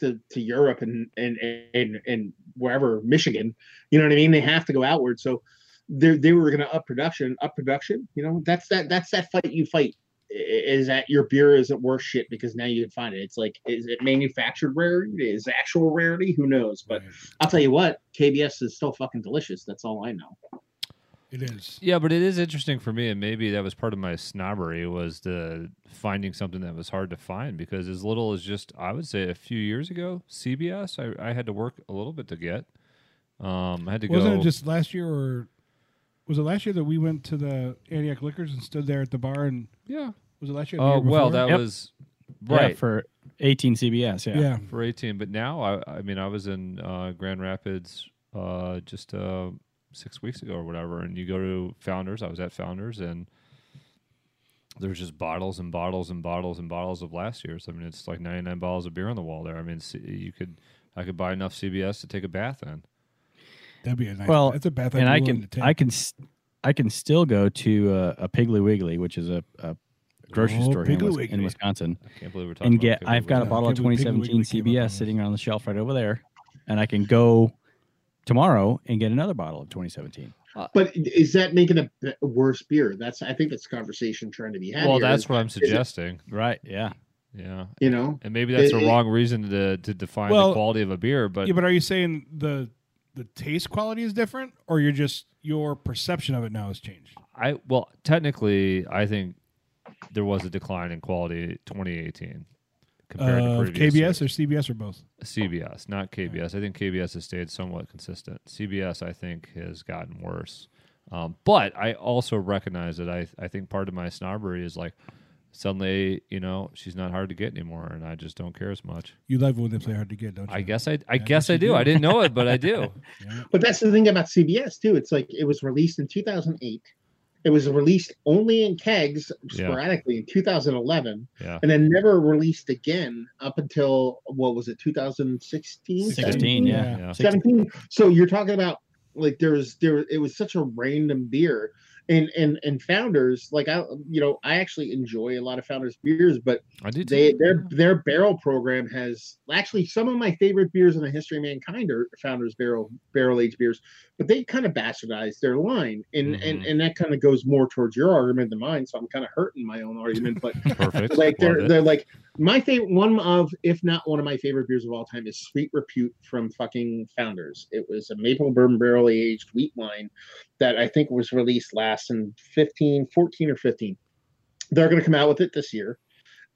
to to Europe and and and and wherever Michigan. You know what I mean? They have to go outward. So they they were going to up production, up production. You know, that's that that's that fight you fight. Is that your beer isn't worth shit because now you can find it. It's like, is it manufactured rarity? Is it actual rarity? Who knows? But Right. I'll tell you what, KBS is still fucking delicious. That's all I know. It is. Yeah, but it is interesting for me, and maybe that was part of my snobbery was the finding something that was hard to find because as little as just I would say a few years ago, CBS I, I had to work a little bit to get. Um, I had to Wasn't go. it just last year or was it last year that we went to the Antioch Liquors and stood there at the bar and yeah. was it last year? Oh year well, that Yep. was Yeah, right for 18 CBS. Yeah. yeah. for eighteen. But now I I mean I was in uh, Grand Rapids uh, just uh, six weeks ago or whatever, and you go to Founders. I was at Founders and. There's just bottles and bottles and bottles and bottles of last year's. I mean, it's like 99 bottles of beer on the wall there. I mean, you could, I could buy enough CBS to take a bath in. That'd be a nice. Well, that's a bath. and I'd I can to take. I can s- I can still go to a, a Piggly Wiggly, which is a, a grocery Oh, store here in, Piggly Wis- Wiggly. in Wisconsin, I can't believe we're talking and get Piggly I've got a bottle of Piggly- Piggly 2017 Wiggly came up on CBS sitting on the shelf right over there, and I can go tomorrow and get another bottle of 2017. Uh, but is that making a be- worse beer? That's I think that's a conversation trying to be had. Well, here, that's is- what I'm it- suggesting. Right? Yeah. Yeah, You know, and maybe that's It- a it- wrong reason to to define Well, the quality of a beer. But, yeah, but are you saying the the taste quality is different, or you're just your perception of it now has changed? I well, technically, I think there was a decline in quality 2018 compared to previous KBS years. or CBS or both? CBS, not KBS. I think KBS has stayed somewhat consistent. CBS, I think, has gotten worse. Um, but I also recognize that I I think part of my snobbery is like suddenly you know she's not hard to get anymore, and I just don't care as much. You love when they play hard to get, don't you? I guess I I I guess guess I do. do. I didn't know it, but I do. but that's the thing about CBS too. It's like it was released in 2008. It was released only in kegs Yeah. sporadically in 2011, Yeah. and then never released again up until what was it 2016? 16. Yeah. Yeah. Yeah. 17 so you're talking about like there was there it was such a random beer and and and founders like i you know i actually enjoy a lot of founders beers but I do too. they their their barrel program has actually some of my favorite beers in the history of mankind are founders barrel barrel aged beers but they kind of bastardized their line and and Mhm. and that kind of goes more towards your argument than mine so i'm kind of hurting my own argument but Perfect. like they're they're like my favorite one of if not one of my favorite beers of all time is Sweet Repute from fucking Founders. It was a maple bourbon barrel aged wheat wine that I think was released last in 15, 14 or 15. They're going to come out with it this year.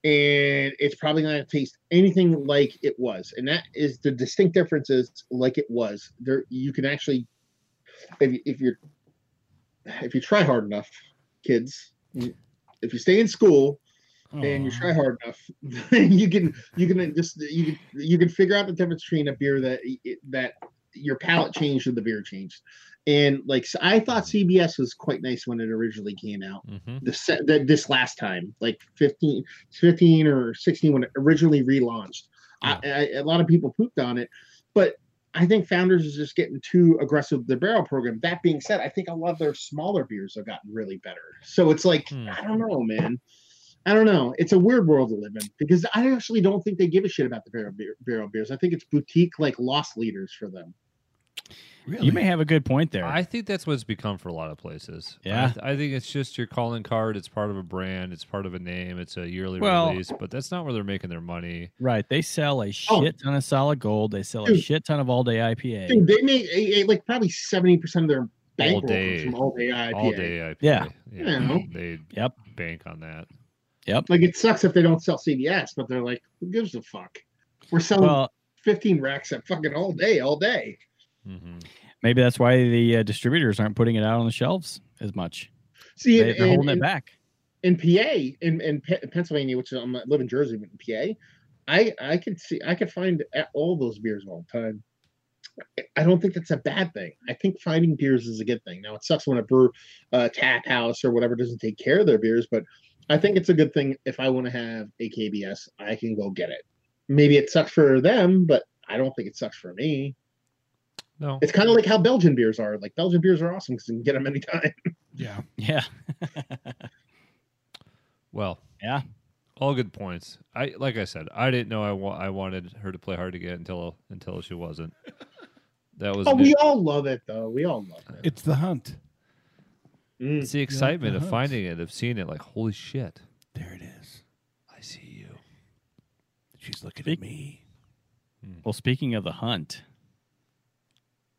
And it's probably not going to taste anything like it was. And that is the distinct difference is like it was. There you can actually if, you- if you're if you try hard enough, kids, if you stay in school and you try hard enough, you can you can just you can you can figure out the difference between a beer that that your palate changed and the beer changed. And like so I thought CBS was quite nice when it originally came out. Mhm. The set that this last time, like 15, 15 or 16 when it originally relaunched. I, I, a lot of people pooped on it, but I think Founders is just getting too aggressive with their barrel program. That being said, I think a lot of their smaller beers have gotten really better. So it's like, Hmm. I don't know, man. I don't know. It's a weird world to live in because I actually don't think they give a shit about the barrel, beer, barrel beers. I think it's boutique like lost leaders for them. Really? You may have a good point there. I think that's what it's become for a lot of places. Yeah. I, th- I think it's just your calling card. It's part of a brand. It's part of a name. It's a yearly Well- release, but that's not where they're making their money. right. They sell a Oh. shit ton of solid gold. They sell a shit ton of all day IPA. Dude, they make a, a- like probably seventy percent of their bankroll comes day. from all day IPA. All day IPA. Yeah. Yeah. They Yep. bank on that. Yep. Like it sucks if they don't sell CBS, but they're like, who gives a fuck? We're selling Well, fifteen racks at fucking all day, all day. Hmm maybe that's why the uh, distributors aren't putting it out on the shelves as much. See, They, they're holding in- it back. in PA, in, in Pe- Pennsylvania, which is, I live in Jersey, but in PA, I I could see I could find all those beers all the time. I don't think that's a bad thing. I think finding beers is a good thing. Now it sucks when a brew, uh, tap house or whatever doesn't take care of their beers, but I think it's a good thing if I want to have a KBS, I can go get it. Maybe it sucks for them, but I don't think it sucks for me. No. It's kind of like how Belgian beers are. Like Belgian beers are awesome because you can get them anytime. Yeah. Yeah. Well, Yeah. all good points. I like I said, I didn't know I wa- I wanted her to play hard to get until until she wasn't. That was Oh, new. we all love it though. We all love it. It's the hunt. Mm. it's the excitement of hunts. finding it, of seeing it. Like holy shit, There it is. I see you. She's looking Big- at me. Well, speaking of the hunt,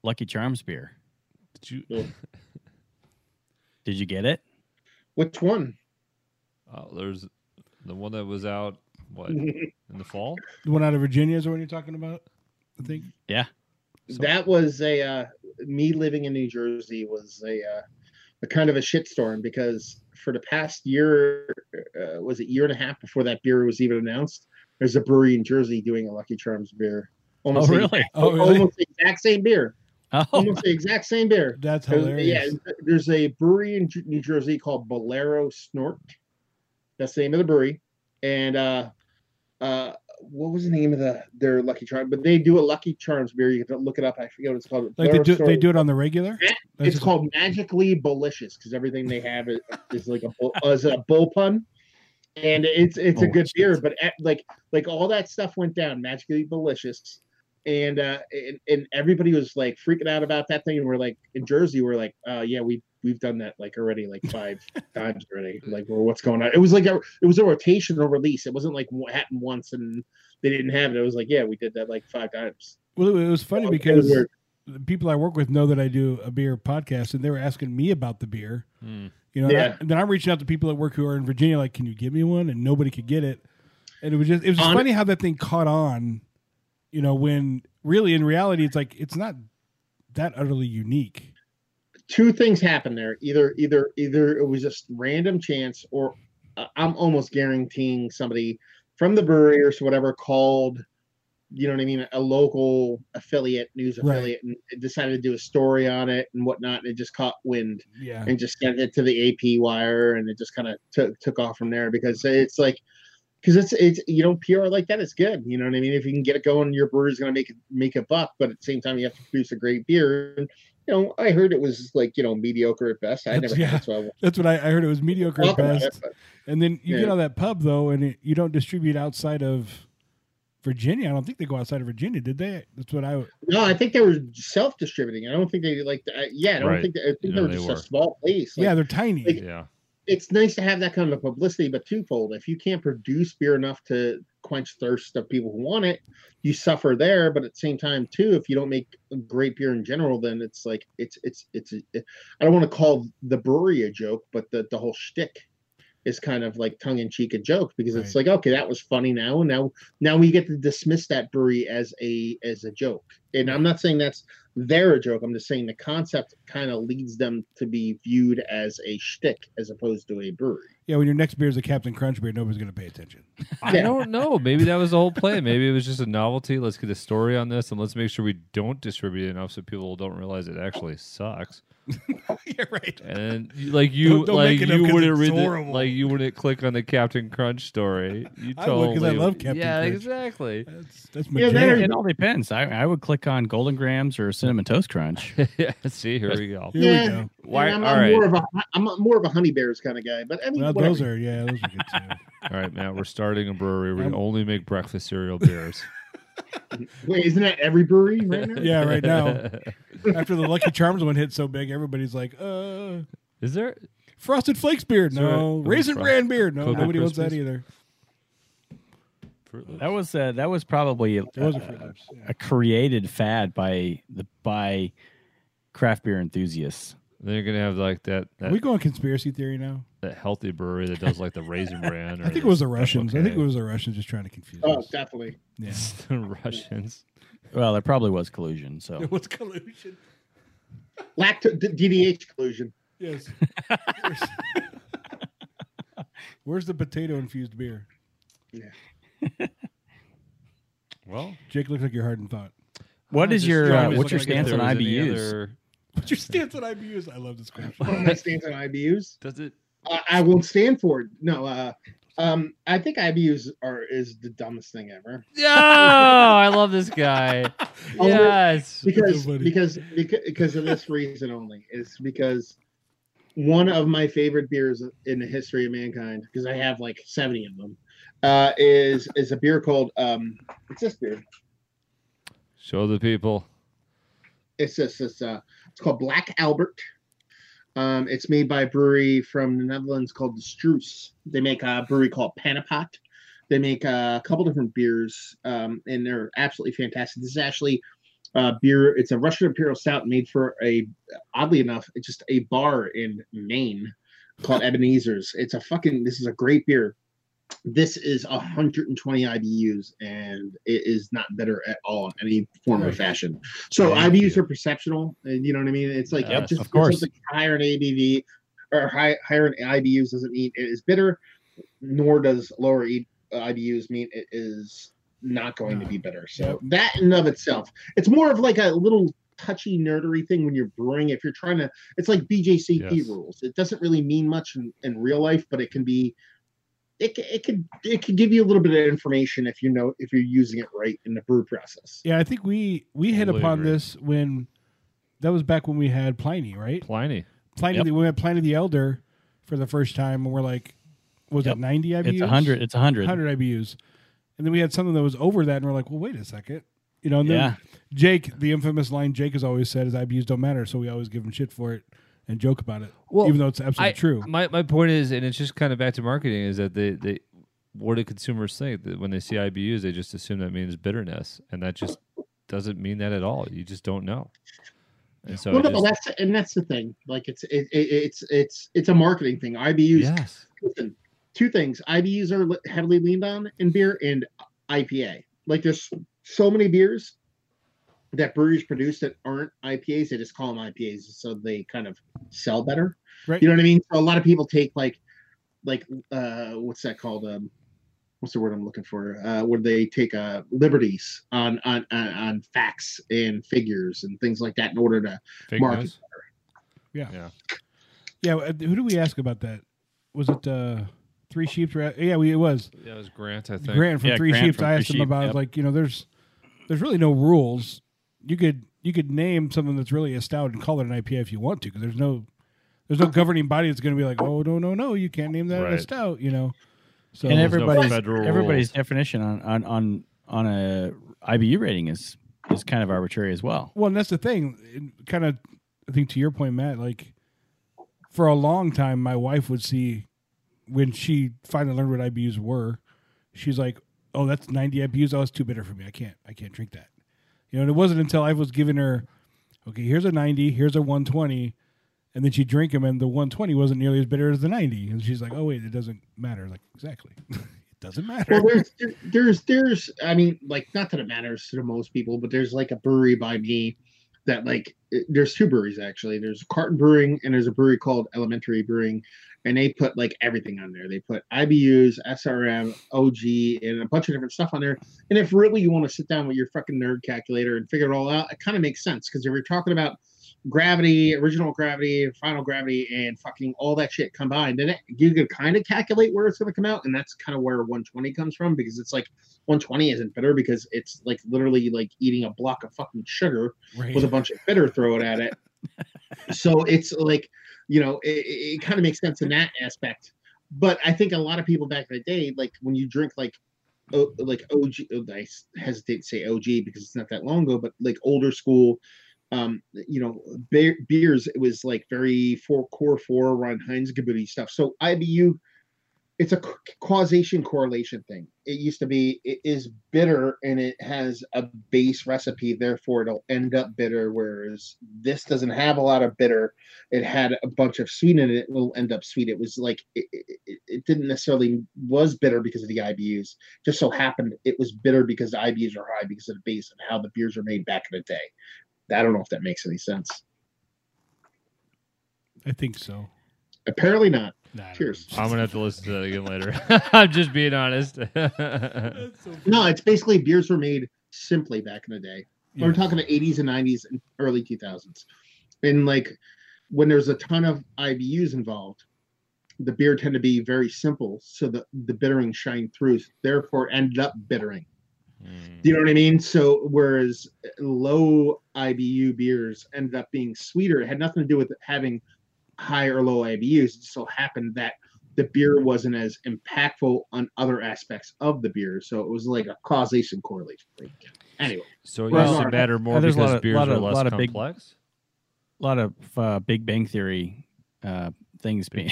Lucky Charms beer. Did you? Yeah. Did you get it? Which one? Oh, there's the one that was out what in the fall. The one out of Virginia is the one you're talking about. I think. Yeah. that was a uh, me living in New Jersey was a uh, a kind of a shitstorm because for the past year, uh, was it year and a half before that beer was even announced? There's a brewery in Jersey doing a Lucky Charms beer. Oh, the really? exact- Oh, really? Almost the exact same beer. Oh, Almost the exact same beer. That's There's- hilarious. Yeah, there's a brewery in New Jersey called Bolero Snort. That's the name of the brewery, and uh, uh, what was the name of the their Lucky Charm? But they do a Lucky Charms beer. You can look it up. I forget what it's called. Like they Bolero do, they do it on the regular. Yeah, That's It's just- called Magically Bolicious because everything they have is, is like a bull, is a bull pun, and it's it's a good beer. But at, like like all that stuff went down magically delicious, and uh and, and everybody was like freaking out about that thing. And we're like in Jersey, we're like, uh yeah, we we've done that like already like five times already. Like, well, what's going on? It was like a it was a rotational release. It wasn't like what happened once and they didn't have it. It was like, yeah, we did that like five times. Well, it was funny It was because weird. the people I work with know that I do a beer podcast, and they were asking me about the beer. Hmm. You know, and, I- Yeah. and then I'm reaching out to people at work who are in Virginia, like, "Can you give me one?" And nobody could get it. And it was just it was just On- funny how that thing caught on. You know, when really in reality, it's like it's not that utterly unique. two things happened there. Either either either it was just random chance, or uh, I'm almost guaranteeing somebody from the brewery or whatever called, you know what I mean, a local affiliate, news Right. affiliate, and decided to do a story on it and whatnot. And it just caught wind Yeah, and just sent it to the AP wire, and it just kind of took took off from there because it's like. Because it's it's you know PR like that is good you know what I mean if you can get it going your brewery's gonna make it make a buck but at the same time you have to produce a great beer and you know I heard it was like you know mediocre at best I That's- never yeah. had it so I that's what I, I heard. It was mediocre at best. it but And then you get on that pub though, and it, you don't distribute outside of Virginia. I don't think they go outside of Virginia, did they? That's what I. no I think they were self distributing I don't think they like uh, yeah I don't Right. think they, I think No, they were they just were. a small place Like, yeah, they're tiny. like- Yeah. It's nice to have that kind of publicity, but twofold. If you can't produce beer enough to quench thirst of people who want it, you suffer there. But at the same time, too, if you don't make great beer in general, then it's like it's it's it's. I don't want to call the brewery a joke, but the the whole shtick is kind of like tongue in cheek a joke because it's like okay, that was funny now, and now now we get to dismiss that brewery as a as a joke. And I'm not saying that's they're a joke. I'm just saying the concept kind of leads them to be viewed as a shtick as opposed to a brewery. yeah, when your next beer is a Captain Crunch beer, nobody's going to pay attention. I Yeah. don't know. Maybe that was the whole plan. Maybe it was just a novelty. Let's get a story on this and let's make sure we don't distribute it enough so people don't realize it actually sucks. yeah, right. And like you, Don't- don't like make it up you 'cause wouldn't read, the, like you wouldn't click on the Captain Crunch story. You I would, 'cause I love Captain Yeah, Crunch. exactly. That's that's Yeah, my there- it all depends. I, I would click on Golden Grahams or Cinnamon Toast Crunch. yeah. See, here we go. Here Yeah. we go. Why? I'm, all I'm right, more of a I'm a- more of a honey bears kind of guy, but I mean, Well, those are yeah, those are good too. all right, Matt. We're starting a brewery. We I'm- only make breakfast cereal beers. Wait, isn't that every brewery right now? Yeah, right now. After the Lucky Charms one hit so big, everybody's like, uh, Is there? Frosted Flakes beer, Is there no. Raisin Fro- Bran beer, no. Cocoa Nobody wants that either. That was uh, that was probably a, was a Froot Loops. yeah. a created fad by the by craft beer enthusiasts. Then you're gonna have like that Are that, we going conspiracy theory now? That healthy brewery that does like the raisin bran. I think it was the stuff, Russians. I think it was the Russians just trying to confuse Oh, us. definitely. Yeah. the Russians. Well, there probably was collusion. So It was collusion. Lacto d- DDH collusion. Yes. Where's, where's the potato infused beer? Yeah. Well, Jake looks like you're hard in thought. what I is just your uh, what's your was like if stance on there was any IBUs? other- What's your stance on IBUs? I love this question. What are my stance on IBUs? Does it? Uh, I won't stand for it. No, uh, Um, I think IBUs are is the dumbest thing ever. Oh, I love this guy. Yes. because funny. because because because of this reason only is because one of my favorite beers in the history of mankind because I have like seventy of them uh, is is a beer called um it's this beer Show the people. it's this it's uh it's called Black Albert. Um, it's made by a brewery from the Netherlands called the Struise. They make a brewery called Pannepot. They make a couple different beers, um, and they're absolutely fantastic. This is actually uh, beer. It's a Russian Imperial Stout made for a, oddly enough, it's just a bar in Maine called Ebenezer's. It's a fucking. This is a great beer. This is 120 IBUs, and it is not bitter at all in any form or fashion. So Thank IBUs you. are perceptional. and You know what I mean? It's like Yes, just of course. something higher in ABV or high, higher in IBUs doesn't mean it is bitter, nor does lower e, uh, IBUs mean it is not going to be mm. bitter. So that in of itself, it's more of like a little touchy nerdery thing when you're brewing. If you're trying to, it's like BJCP Yes. rules. It doesn't really mean much in, in real life, but it can be. It, it could it could give you a little bit of information if you know if you're using it right in the brew process. Yeah, I think we we hit Totally upon agree. this when that was back when we had Pliny, right? Pliny. Pliny, Yep. the, we had Pliny the Elder for the first time, and we're like, was Yep. it ninety IBUs? It's a hundred. It's a hundred. 100 IBUs. And then we had something that was over that, and we're like, well, wait a second. You know, and then Yeah. Jake, the infamous line Jake has always said is IBUs don't matter, so we always give him shit for it and joke about it, Well, even though it's absolutely I, true. My my point is, and it's just kind of back to marketing, is that they they what do consumers think that when they see IBUs, they just assume that means bitterness, and that just doesn't mean that at all. You just don't know. And so well, no, just- that's and that's the thing. Like it's it, it, it's it's it's a marketing thing. IBUs. yes, Listen, two things. IBUs are heavily leaned on in beer and IPA. Like there's so many beers that breweries produce that aren't IPAs. They just call them IPAs so they kind of sell better. Right. You know what I mean? So a lot of people take like like uh what's that called? Um what's the word I'm looking for? Uh where they take uh liberties on on on, on facts and figures and things like that in order to fake Market. news. Yeah. yeah. yeah, uh, who did we ask about that? Was it uh, Three Sheep? Yeah, we, it was. Yeah, it was Grant. I think. Grant from Yeah, Three Grant Sheep. from I asked him about yep. like you know, there's there's really no rules. You could you could name something that's really a stout and call it an IPA if you want to, because there's no there's no oh. governing body that's going to be like, oh no no no, you can't name that a Right. stout. You know, so and There's no everybody's federal everybody's rules. definition on on on on a IBU rating is is kind of arbitrary as well. Well, and that's the thing. Kind of, I think to your point, Matt. Like, for a long time, my wife would see when she finally learned what IBUs were. She's like, "Oh, that's ninety IBUs. Oh, it's too bitter for me. I can't. I can't drink that." You know, and it wasn't until I was giving her, "Okay, here's a ninety. Here's a one twenty, and then she'd drink them, and the one twenty wasn't nearly as bitter as the ninety. And she's like, "Oh, wait, it doesn't matter." Like, exactly, it doesn't matter. well there's there- there's there's i mean like not that it matters to most people but there's like a brewery by me that like it- there's two breweries actually there's carton brewing and there's a brewery called Alementary brewing and they put like everything on there they put ibus srm og and a bunch of different stuff on there and if really you want to sit down with your fucking nerd calculator and figure it all out it kind of makes sense because if you're talking about gravity, original gravity, final gravity, and fucking all that shit combined, then it, you can kind of calculate where it's going to come out, and that's kind of where 120 comes from because it's like 120 isn't bitter because it's like literally like eating a block of fucking sugar right. with a bunch of bitter thrown at it. so it's like, you know, it, it, kind of makes sense in that aspect. But I think a lot of people back in the day, like when you drink like, like OG, I hesitate to say OG because it's not that long ago, but like older school, um, you know, beer, beers, it was like very four core four Ron Heinz stuff. So IBU, it's a causation correlation thing. It used to be it is bitter and it has a base recipe, therefore it'll end up bitter. Whereas this doesn't have a lot of bitter. It had a bunch of sweet in it. It will end up sweet. It was like it, it, it- didn't necessarily was bitter because of the IBUs. Just so happened it was bitter because the IBUs are high because of the base and how the beers are made back in the day. I don't know if that makes any sense. I think so. Apparently not. Nah, Cheers. I'm gonna have to listen to that again later. I'm just being honest. No, it's basically beers were made simply back in the day. Yeah. We're talking the 80s and 90s and early 2000s. And like when there's a ton of IBUs involved, the beer tend to be very simple, so the the bittering shine through. Therefore, ended up bittering. Mm. Do you know what I mean? So whereas low IBU beers ended up being sweeter, it had nothing to do with having high or low IBUs. It just so happened that the beer wasn't as impactful on other aspects of the beer. So it was like a causation correlation. thing. Anyway, So it Well, used to matter more there's a because lot of- beers lot are less lot of complex. A lot of uh, Big Bang Theory uh, things being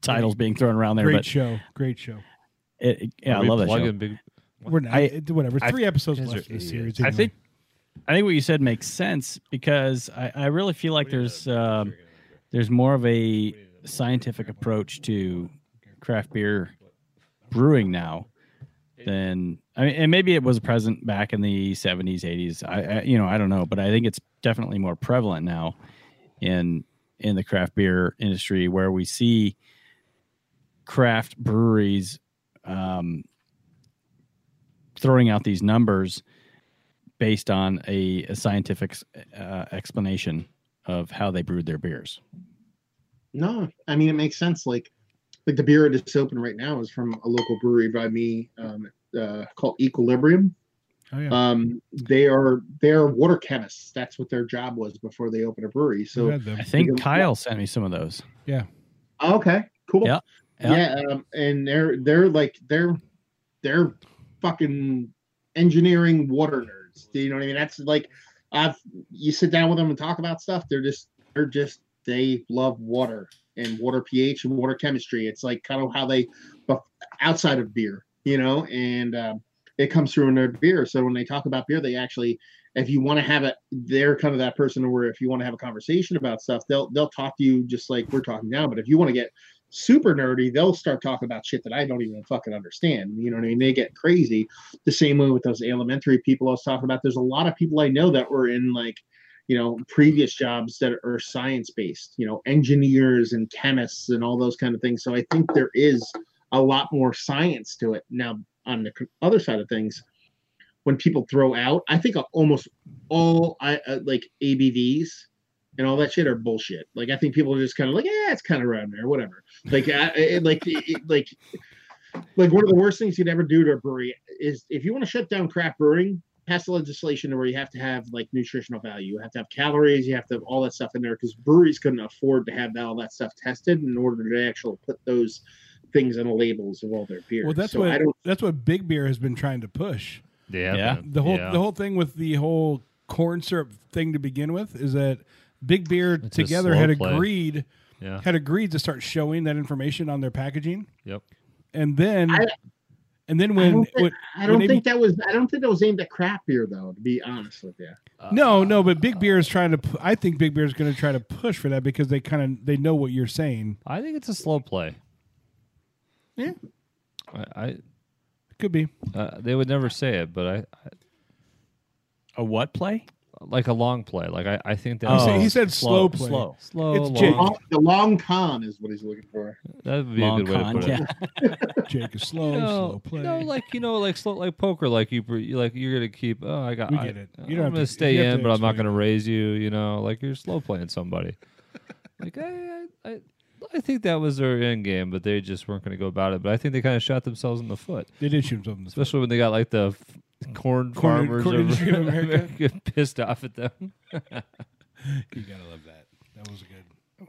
titles being thrown around there, Great but show. Great show. it, it- yeah, Are I love that show. plugging Big, We're not, I- it- whatever. I- Three episodes guys left in the idiots. series. I think I think what you said makes sense because I, I really feel like there's um, there's more of a scientific approach to craft beer brewing now than I mean, and maybe it was present back in the 70s, 80s. I, I you know I don't know, but I think it's definitely more prevalent now in in the craft beer industry where we see craft breweries um, throwing out these numbers based on a, a scientific uh, explanation of how they brewed their beers. no, I mean it makes sense. Like like the beer that's open right now is from a local brewery by me um, uh, called Equilibrium. Oh yeah. Um, they are they're water chemists. That's what their job was before they opened a brewery. So. I think Because- Kyle sent me some of those. Yeah. Okay, cool. Yeah, yeah. yeah, um, and they're they're like they're they're fucking engineering water nerds. Do you know what I mean? That's like I've you sit down with them and talk about stuff. They're just they're just they love water and water pH and water chemistry. It's like kind of how they but outside of beer, you know, and um, it comes through in their beer. So when they talk about beer, they actually if you want to have it, they're kind of that person where if you want to have a conversation about stuff, they'll they'll talk to you just like we're talking now. But if you want to get super nerdy, they'll start talking about shit that I don't even fucking understand. You know what I mean? They get crazy. The same way with those Alementary people I was talking about. There's a lot of people I know that were in like, you know, previous jobs that are science based, you know, engineers and chemists and all those kind of things. So I think there is a lot more science to it. Now, on the other side of things, when people throw out, I think almost all I uh, like ABVs and all that shit are bullshit. Like I think people are just kind of like, yeah, it's kind of around there, whatever. Like, I, I- like, it- like, like one of the worst things you'd ever do to a brewery is if you want to shut down craft brewing, pass the legislation where you have to have like nutritional value, you have to have calories, you have to have all that stuff in there because breweries couldn't afford to have all that stuff tested in order to actually put those things on the labels of all their beers. Well, that's so what I don't. that's what Big Beer has been trying to push. yeah, Yeah. The whole Yeah. the whole thing with the whole corn syrup thing to begin with is that Big Beer It's together had play. agreed yeah, had agreed to start showing that information on their packaging, yep. and then I- and then I when, don't think, when I don't when they think that was. I don't think that was aimed at craft beer, though. To be honest with you, uh, no no, uh, but Big uh, Beer is trying to. I think Big Beer is going to try to push for that because they kind of they know what you're saying. I think it's a slow play. Yeah. I, I Could be. uh, they would never say it, but I, I A what play? Like a long play. Like I, I think that He, said, Oh, he said slow, play. Slow. slow. It's long, Jake. long, the long con is what he's looking for. That would be Long a good way to put it. Jake is slow, You know, slow play. you know, like you know, like slow, like poker. Like you, you like you're gonna keep. Oh, I got. We I, get it. You I'm don't have gonna to- stay in, to but I'm not gonna raise you. You know, like you're slow playing somebody. like I, I, I, I think that was their end game, but they just weren't gonna go about it. But I think they kind of shot themselves in the foot, they did shoot something. especially when they got like the f- corn, Corn- farmers corn over- industry of America. get pissed off at them. You gotta love that. That was good.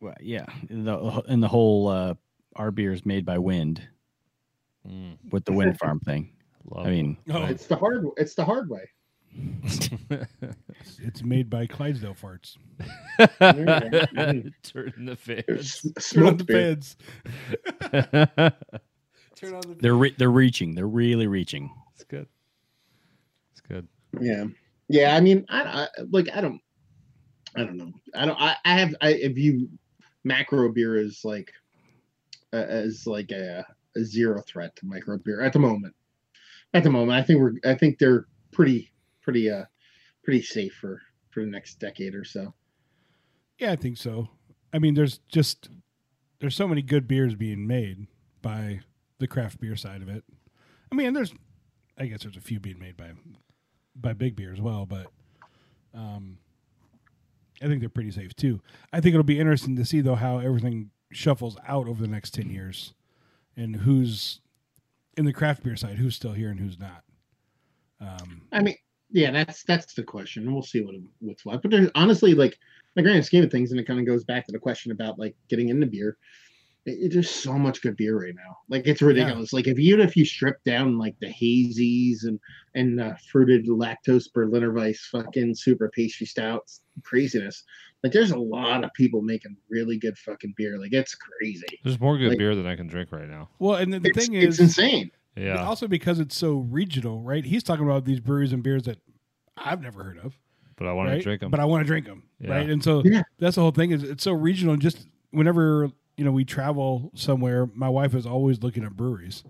Well, yeah. The, and the whole uh, our beer is made by wind Mm, with the wind farm thing. love I mean, Oh, It's the hard. It's the hard way. it's, it's made by Clydesdale farts. Turn the fans. Turn on the beer. fans. Turn on the. they're re- they're reaching. They're really reaching. It's good. Good. Yeah, yeah. I mean, I, I like. I don't. I don't know. I don't. I, I have. I view macro beer as like uh, as like a, a zero threat to micro beer at the moment. At the moment, I think we're. I think they're pretty pretty uh pretty safe for for the next decade or so. Yeah, I think so. I mean, there's just there's so many good beers being made by the craft beer side of it. I mean, there's I guess there's a few being made by by big beer as well, but um I think they're pretty safe too. I think it'll be interesting to see though how everything shuffles out over the next ten years, and who's in the craft beer side, who's still here and who's not. Um, I mean, yeah, that's that's the question, and we'll see what what's what. But honestly, like the grand scheme of things, and it kind of goes back to the question about like getting into beer. It, it- there's so much good beer right now. Like it's ridiculous. Like if even if you strip down like the hazies and and uh, fruited lactose Berliner Weiss, fucking super pastry stouts, craziness. Like there's a lot of people making really good fucking beer. Like it's crazy. There's more good Like- beer than I can drink right now. well, and the, the It's, thing it's is, insane. but Yeah. also because it's so regional, right? He's talking about these breweries and beers that I've never heard of. But I want right? to drink them. But I want to drink them, Yeah. right? And so Yeah. that's the whole thing. Is it's so regional. And just whenever you know we travel somewhere, my wife is always looking at breweries.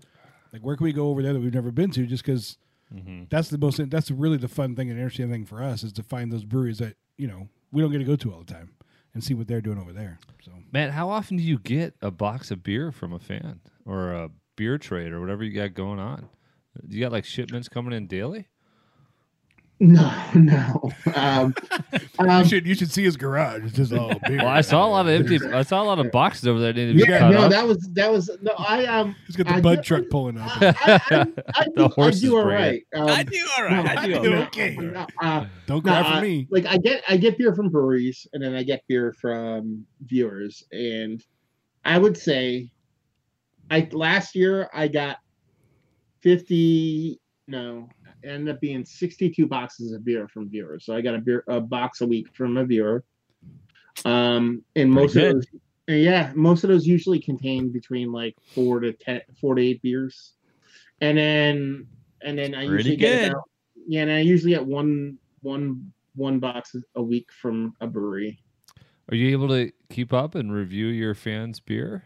Like where can we go over there that we've never been to? Just because Mm-hmm. that's the most. That's really the fun thing and interesting thing for us is to find those breweries that you know we don't get to go to all the time and see what they're doing over there. So Matt, how often do you get a box of beer from a fan or a beer trade or whatever you got going on? You got like shipments coming in daily? No, no. Um, you um, should you should see his garage. It's just all beer. Well, I saw a lot of empty. I saw a lot of boxes over there. That needed yeah, no, up. that was that was no. I um, He's got the I bud get- truck pulling up. I, I, I, The do, I horses do all bring right. it. Um, I do all right. no, I do I do right. okay. no, uh, Don't no, for I- me. Like I get I get beer from breweries and then I get beer from viewers and I would say I last year I got 50 no ended up being 62 boxes of beer from viewers. So I got a beer a box a week from a viewer. Um and most of those yeah, most of those usually contain between like 4 to ten, four to 8 beers. And then and then I Pretty usually get about yeah, and I usually get one one one box a week from a brewery. Are you able to keep up and review your fans' beer?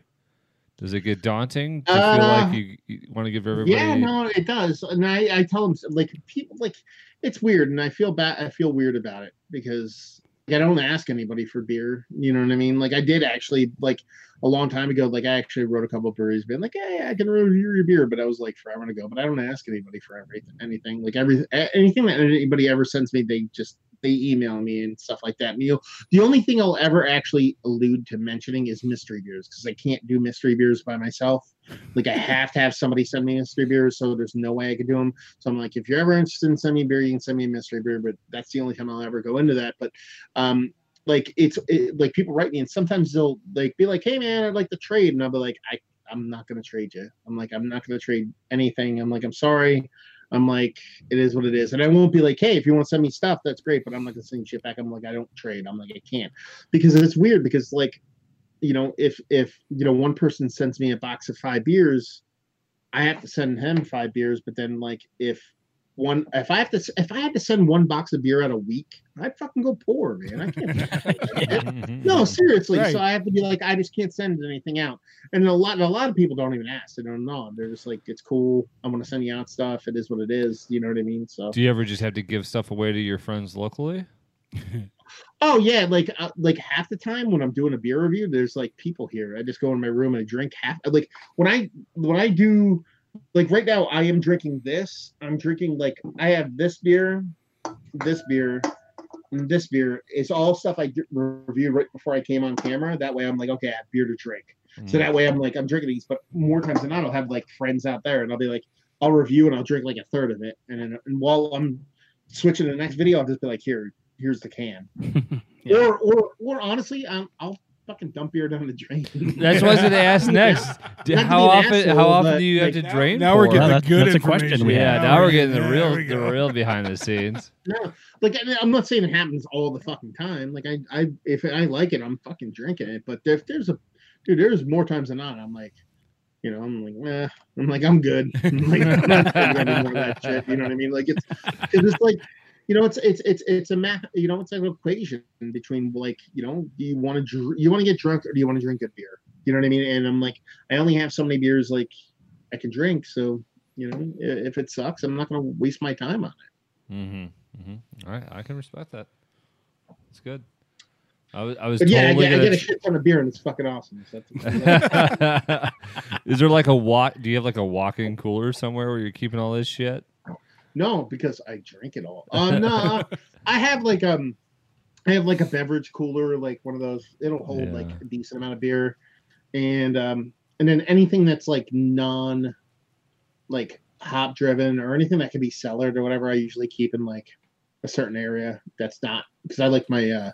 Does it get daunting to feel Uh, like you, you want to give everybody? Yeah, no, it does. And I, I tell them like people like it's weird, and I feel bad. I feel weird about it because like, I don't ask anybody for beer. You know what I mean? Like I did actually like a long time ago. Like I actually wrote a couple of breweries, being like, "Hey, I can review your beer," but I was like forever ago. But I don't ask anybody for everything, anything. Like every anything that anybody ever sends me, they just they email me and stuff like that. You, the only thing I'll ever actually allude to mentioning is mystery beers because I can't do mystery beers by myself. Like I have to have somebody send me mystery beers, so there's no way I could do them. So I'm like, if you're ever interested in sending me beer, you can send me a mystery beer, but that's the only time I'll ever go into that. But um, like it's it, like people write me, and sometimes they'll like be like, "Hey man, I'd like to trade," and I'll be like, "I I'm not gonna trade you. I'm like, I'm not gonna trade anything. I'm like, I'm sorry." I'm like, it is what it is. And I won't be like, hey, if you want to send me stuff, that's great, but I'm not gonna shit back. I'm like, I don't trade. I'm like, I can't. Because it's weird because like, you know, if if you know one person sends me a box of five beers, I have to send him five beers, but then like if one if I have to if I had to send one box of beer out a week, I'd fucking go poor, man. I can't no, seriously. Right. So I have to be like, I just can't send anything out. And a lot, a lot of people don't even ask. They don't know. They're just like, it's cool. I'm gonna send you out stuff. It is what it is. You know what I mean? So. Do you ever just have to give stuff away to your friends locally? Oh yeah, like uh, like half the time when I'm doing a beer review, there's like people here. I just go in my room and I drink half. Like when I when I do, like right now, I am drinking this. I'm drinking like I have this beer, this beer, and this beer. It's all stuff I d- reviewed right before I came on camera. That way, I'm like, okay, I have beer to drink. So that way, I'm like, I'm drinking these. But more times than not, I'll have like friends out there, and I'll be like, I'll review and I'll drink like a third of it, and then and while I'm switching to the next video, I'll just be like, here, here's the can. Yeah. Or, or, or honestly, um, I'll fucking dump beer down the drain. That's what I was going to ask next. Do- how often? asshole, how often do you have to now- drain? now we're getting Well, the that's- good that's a question information. we Yeah, have. now we're getting the real, the real behind the scenes. no, like I mean, I'm not saying it happens all the fucking time. Like I, I, if I like it, I'm fucking drinking it. But if there's a, dude, there's more times than not. I'm like, you know, I'm like, nah. I'm like, I'm good. I'm like, I'm not drinking any more of that shit. You know what I mean? Like it's, because it's like, you know, it's it's it's it's a math. You know, it's like an equation between like, you know, do you want to dr- you want to get drunk or do you want to drink good beer? You know what I mean? And I'm like, I only have so many beers like I can drink. So you know, if it sucks, I'm not going to waste my time on it. Mm-hmm. mm-hmm. All right, I can respect that. It's good. I was, I was yeah, totally I, get, gonna get a shit ton of beer and it's fucking awesome. So Is there like a walk? Do you have like a walk-in cooler somewhere where you're keeping all this shit? No, because I drink it all. Um, no, I have like um, I have like a beverage cooler, like one of those. It'll hold like a decent amount of beer. and um, and then anything that's like non, like hop driven or anything that can be cellared or whatever, I usually keep in like a certain area that's not because I like my uh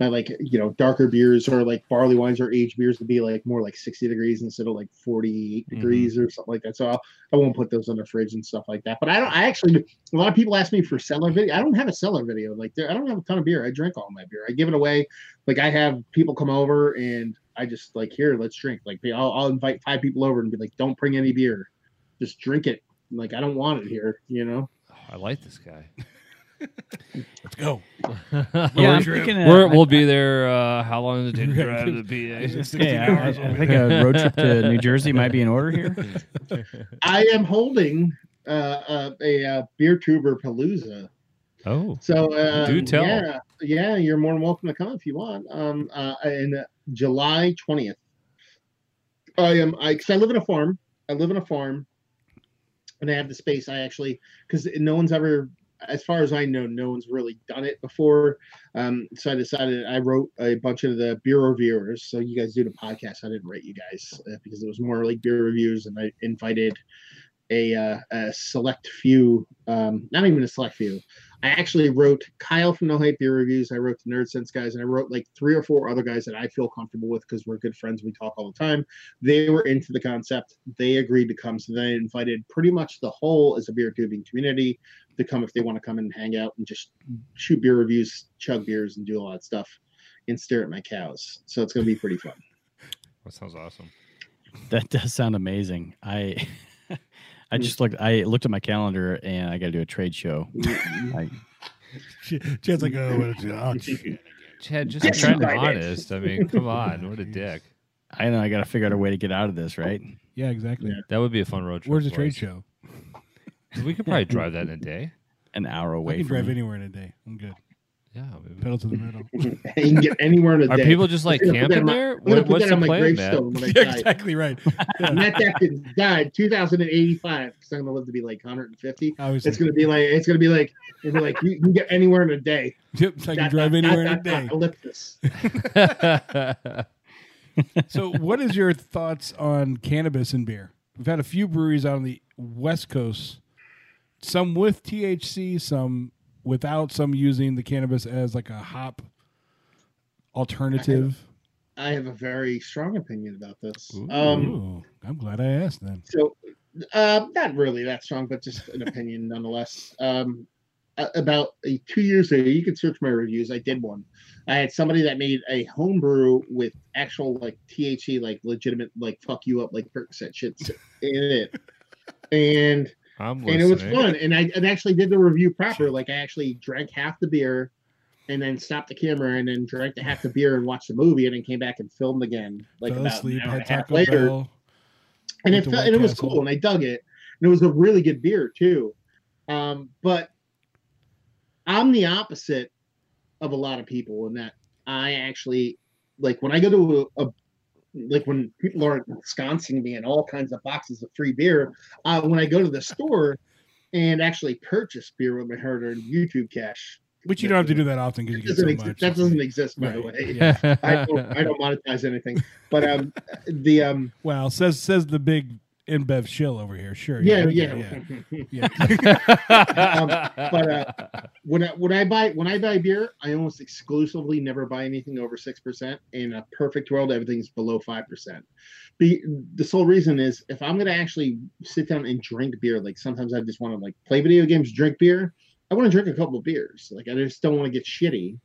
my like you know darker beers or like barley wines or aged beers to be like more like 60 degrees instead of like 48 Mhm. degrees or something like that. So I'll, I won't put those in the fridge and stuff like that. But I don't. I actually a lot of people ask me for cellar video. I don't have a cellar video. Like I don't have a ton of beer. I drink all my beer. I give it away. Like I have people come over and I just like here let's drink. Like I'll, I'll invite five people over and be like don't bring any beer, just drink it. Like I don't want it here. You know. I like this guy. Let's go. Yeah, I'm we're, thinking, uh, we're, I- we'll be there. Uh, how long does it take to Right. drive to the PA? Okay, I, I- I think a road trip to New Jersey might be in order here. I am holding uh, uh, a, uh beer tuber palooza. Oh, So um, Do tell. Yeah, yeah, you're more than welcome to come if you want. Um, uh, in July twentieth, I am. I because I live in a farm. I live in a farm, and I have the space. I actually because no one's ever, as far as I know, no one's really done it before. Um, so I decided I wrote a bunch of the beer reviewers. So you guys do the podcast. I didn't write you guys uh, because it was more like beer reviews, and I invited a, uh, a select few, um, not even a select few. I actually wrote Kyle from No Hype Beer Reviews. I wrote the Nerd Sense guys, and I wrote like three or four other guys that I feel comfortable with because we're good friends. We talk all the time. They were into the concept. They agreed to come. So then I invited pretty much the whole as a beer tubing community to come if they want to come and hang out and just shoot beer reviews, chug beers, and do a lot of stuff and stare at my cows. So it's going to be pretty fun. that sounds awesome. That does sound amazing. I I just looked I looked at my calendar and I got to do a trade show. I, Chad's like, oh, what is it? Oh. Chad, just Yeah, being right. honest. I mean, come on, what a dick. I know I got to figure out a way to get out of this, right? Yeah, exactly. Yeah. That would be a fun road trip. Where's the trade us. show? We could probably drive that in a day. An hour away. I can from drive me. anywhere in a day. I'm good. Yeah. maybe. Pedal to the metal. you can get anywhere in a day. Are day. people just like I'm gonna put that camping in my- there? I'm gonna What, put what's that the on my plan, Matt? gravestone when I yeah, die. exactly right. Matt Atkins died 2085 because I'm gonna live to be like 150. Obviously. It's gonna be like it's gonna be like it'll be like you, you can get anywhere in a day. Yep, so I can Dot, drive dot, anywhere in a dot, dot, day. dot, Ellipsis. So, what is your thoughts on cannabis and beer? We've had a few breweries out on the West Coast, some with THC, some without, some using the cannabis as like a hop alternative. I have a very strong opinion about this. Um, Ooh, I'm glad I asked then. so uh, not really that strong, but just an opinion nonetheless. Um, about two years ago, you can search my reviews. I did one. I had somebody that made a home brew with actual like THC, like legitimate, like fuck you up, like Percocet shit in it, and I'm and it was fun. And I and actually did the review proper. Like I actually drank half the beer, and then stopped the camera, and then drank the half the beer and watched the movie, and then came back and filmed again. Like Fell about asleep, an hour and a half later Bell. and it felt, and it was cool, and I dug it, and it was a really good beer too. Um, but I'm the opposite of a lot of people in that I actually like when I go to a, a like when people are ensconcing me in all kinds of boxes of free beer. Uh, when I go to the store and actually purchase beer with my hard-earned YouTube cash, Which you don't have to do that often because you get so exist, much. that doesn't exist, by the way. Yeah. I don't, I don't monetize anything, but um, the um, Well, says says the big InBev shill over here. Sure. yeah, yeah, yeah. yeah. Um, but uh, when I, when I buy when I buy beer, I almost exclusively never buy anything over six percent. In a perfect world, everything's below five percent. The the sole reason is if I'm gonna actually sit down and drink beer, like sometimes I just want to like play video games, drink beer. I want to drink a couple of beers. Like I just don't want to get shitty.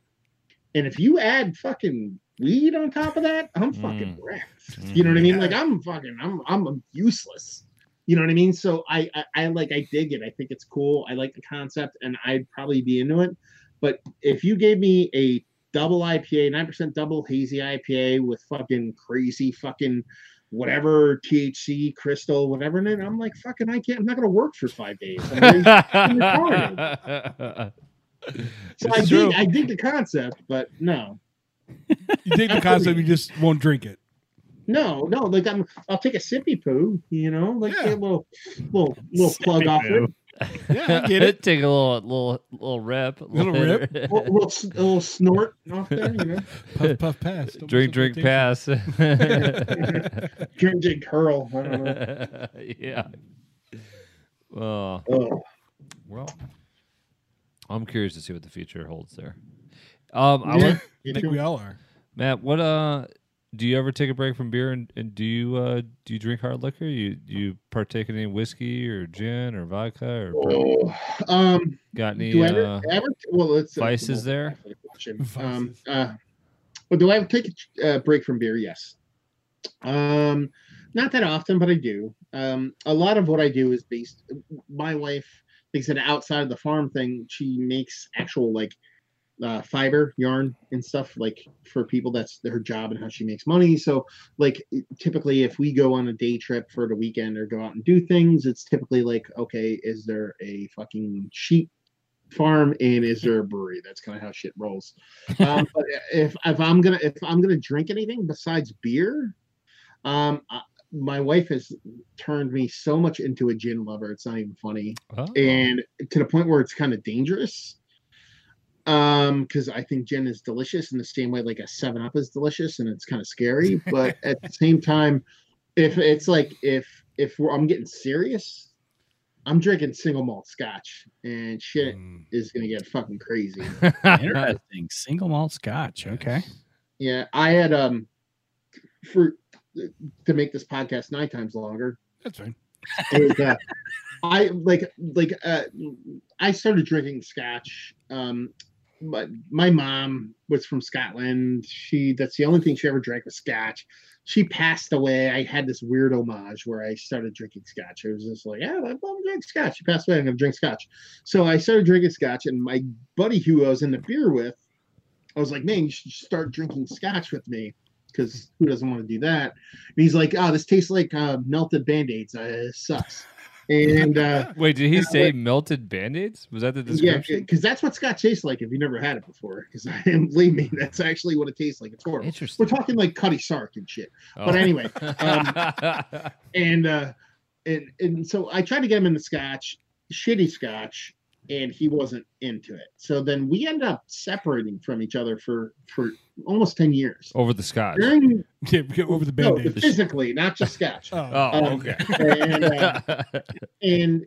And if you add fucking weed on top of that, I'm fucking Mm. wrecked. You know what I mean? Like I'm fucking I'm I'm useless. You know what I mean? So I, I I like I dig it. I think it's cool. I like the concept, and I'd probably be into it. But if you gave me a double IPA, nine percent double hazy IPA with fucking crazy fucking whatever THC crystal, whatever in it, I'm like fucking I can't. I'm not gonna work for five days. I'm really- so I It's true. dig, I dig the concept, but no, You take the concept, you just won't drink it. no, no. Like I'm, I'll take a sippy poo. You know, like Yeah. a little, little, little plug off it. Yeah, I get it. Take a little little little rip. Little rip. a little, little, little snort off there, you know. Puff, puff, pass. Don't drink, drink, my pass. Drink, drink, curl. I don't know. yeah. Oh, Oh. well, I'm curious to see what the future holds there. Um, I Yeah, want, taste. you I think we all are. Matt, what uh, do you ever take a break from beer and, and do you uh do you drink hard liquor? You do you partake in any whiskey or gin or vodka or Oh, um, got any do I ever, uh, ever well, let's uh, vices there? Um, uh, well, do I ever take a uh, break from beer? Yes. Um, not that often, but I do. Um, a lot of what I do is based. My wife thinks that outside of the farm thing, she makes actual like uh, fiber yarn and stuff like for people that's her job and how she makes money. So like typically if we go on a day trip for the weekend or go out and do things it's typically like okay is there a fucking sheep farm and is there a brewery? That's kind of how shit rolls. Um, but if if i'm gonna if i'm gonna drink anything besides beer um I, my wife has turned me so much into a gin lover it's not even funny. Oh. and to the point where it's kind of dangerous um because i think gin is delicious in the same way like a seven up is delicious and it's kind of scary but at the same time if it's like if if we're, i'm getting serious i'm drinking single malt scotch and shit Mm. is gonna get fucking crazy Interesting. Single malt scotch. Okay. yeah i had um for to make this podcast nine times longer That's fine. is, uh, I like like uh, I started drinking scotch. Um, my my mom was from Scotland. She that's the only thing she ever drank was scotch. She passed away. I had this weird homage where I started drinking scotch. It was just like, yeah, I'm drink scotch. She passed away. I'm gonna drink scotch. So I started drinking scotch, and my buddy who I was in the beer with, I was like, man, you should start drinking scotch with me because who doesn't want to do that? And he's like, oh, this tastes like uh, melted band aids. Uh, it sucks. And uh, Wait, did he say like- melted band-aids? Was that the description? yeah, because that's what scotch tastes like if you never had it before. Because I am believe me, that's actually what it tastes like. It's horrible. Interesting. We're talking like Cutty Sark and shit. But Oh. anyway, um, and uh, and and so I tried to get him into scotch, shitty scotch, and he wasn't into it. So then we ended up separating from each other for for almost ten years. over the scotch. During Yeah, over the no, band aid. physically, not just scotch. Oh, Oh, Um, okay. and, uh, and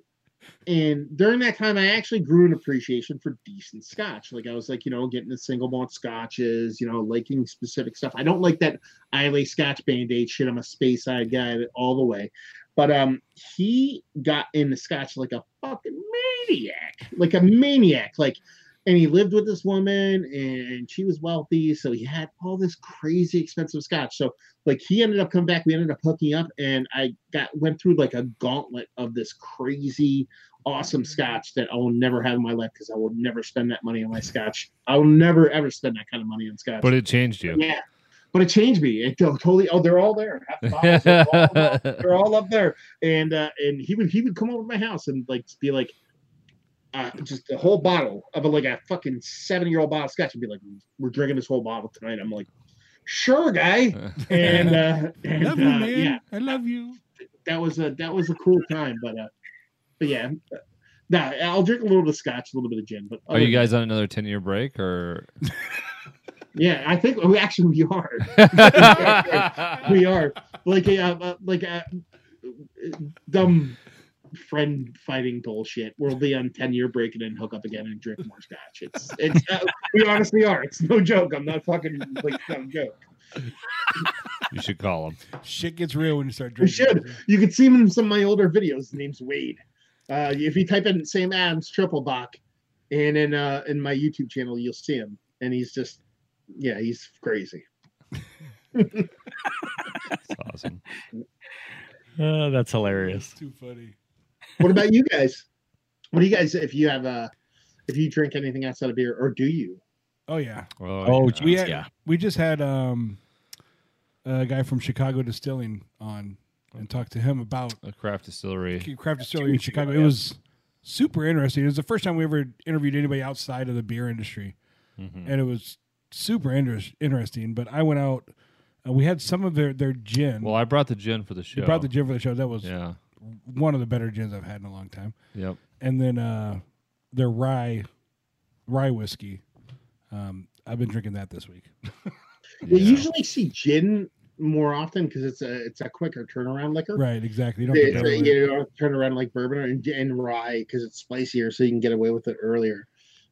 and during that time i actually grew an appreciation for decent scotch like i was like you know getting the single malt scotches you know liking specific stuff i don't like that Islay scotch band-aid shit i'm a Speyside guy all the way but um he got into scotch like a fucking maniac like a maniac like and he lived with this woman and she was wealthy so he had all this crazy expensive scotch. So like he ended up coming back we ended up hooking up and i got went through like a gauntlet of this crazy awesome scotch that i will never have in my life because i will never spend that money on my scotch. I will never ever spend that kind of money on scotch. But it changed you. yeah. But it changed me. It totally oh they're all there. They're all they're all up there. And uh and he would he would come over to my house and like be like uh, just a whole bottle of a, like a fucking seven year old bottle of scotch and be like, "We're drinking this whole bottle tonight." I'm like, "Sure, guy." And, uh, and love you, uh, man. yeah, I love you. that was a that was a cool time. But uh, but yeah, uh, nah, I'll drink a little bit of scotch, a little bit of gin. But Are you guys on another ten year break or? Yeah, I think we actually we are. we are like a uh, uh, like a dumb friend fighting bullshit. We'll be on ten year break and then hook up again and drink more scotch. It's it's uh, we honestly are. It's no joke. I'm not fucking like not a joke. you should call him. Shit gets real when you start We You should. You can see him in some of my older videos. His name's Wade. Uh, if you type in Sam Adams Triple Bock, and in uh, in my YouTube channel, you'll see him, and he's just yeah, he's crazy. That's awesome. Oh, that's hilarious. Too funny. What about you guys? What do you guys if you have uh if you drink anything outside of beer, or do you? Oh yeah. Oh, Oh, yeah. geez, We had, yeah. we just had um a guy from Chicago Distilling on and talked to him about a craft distillery. craft distillery in Chicago. It was super interesting. It was the first time we ever interviewed anybody outside of the beer industry, Mhm. and it was super inter- interesting. But I went out. Uh, we had some of their their gin. Well, I brought the gin for the show. you brought the gin for the show. That was Yeah. One of the better gins I've had in a long time. Yep. and then uh, their rye rye whiskey. Um, I've been drinking that this week. You usually see gin more often because it's a it's a quicker turnaround liquor. right, exactly. You don't have It's a- you don't turn around like bourbon and, and rye because it's spicier, so you can get away with it earlier.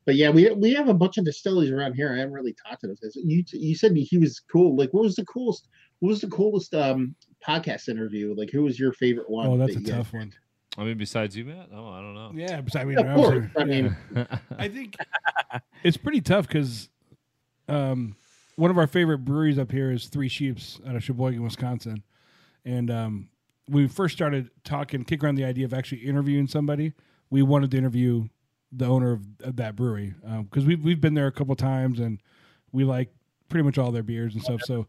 But yeah, we we have a bunch of distilleries around here. I haven't really talked to those guys. You you said he was cool. Like, what was the coolest? What was the coolest um podcast interview? Like, who was your favorite one? Oh, that's that a you guys- tough one. I mean, besides you, Matt? Oh, I don't know. Yeah, but I mean, Of course. I mean, I think it's pretty tough because um, one of our favorite breweries up here is Three Sheeps out of Sheboygan, Wisconsin, and um, we first started talking, kick around the idea of actually interviewing somebody. We wanted to interview the owner of, of that brewery because we've we've been there a couple times and we like pretty much all their beers and stuff. So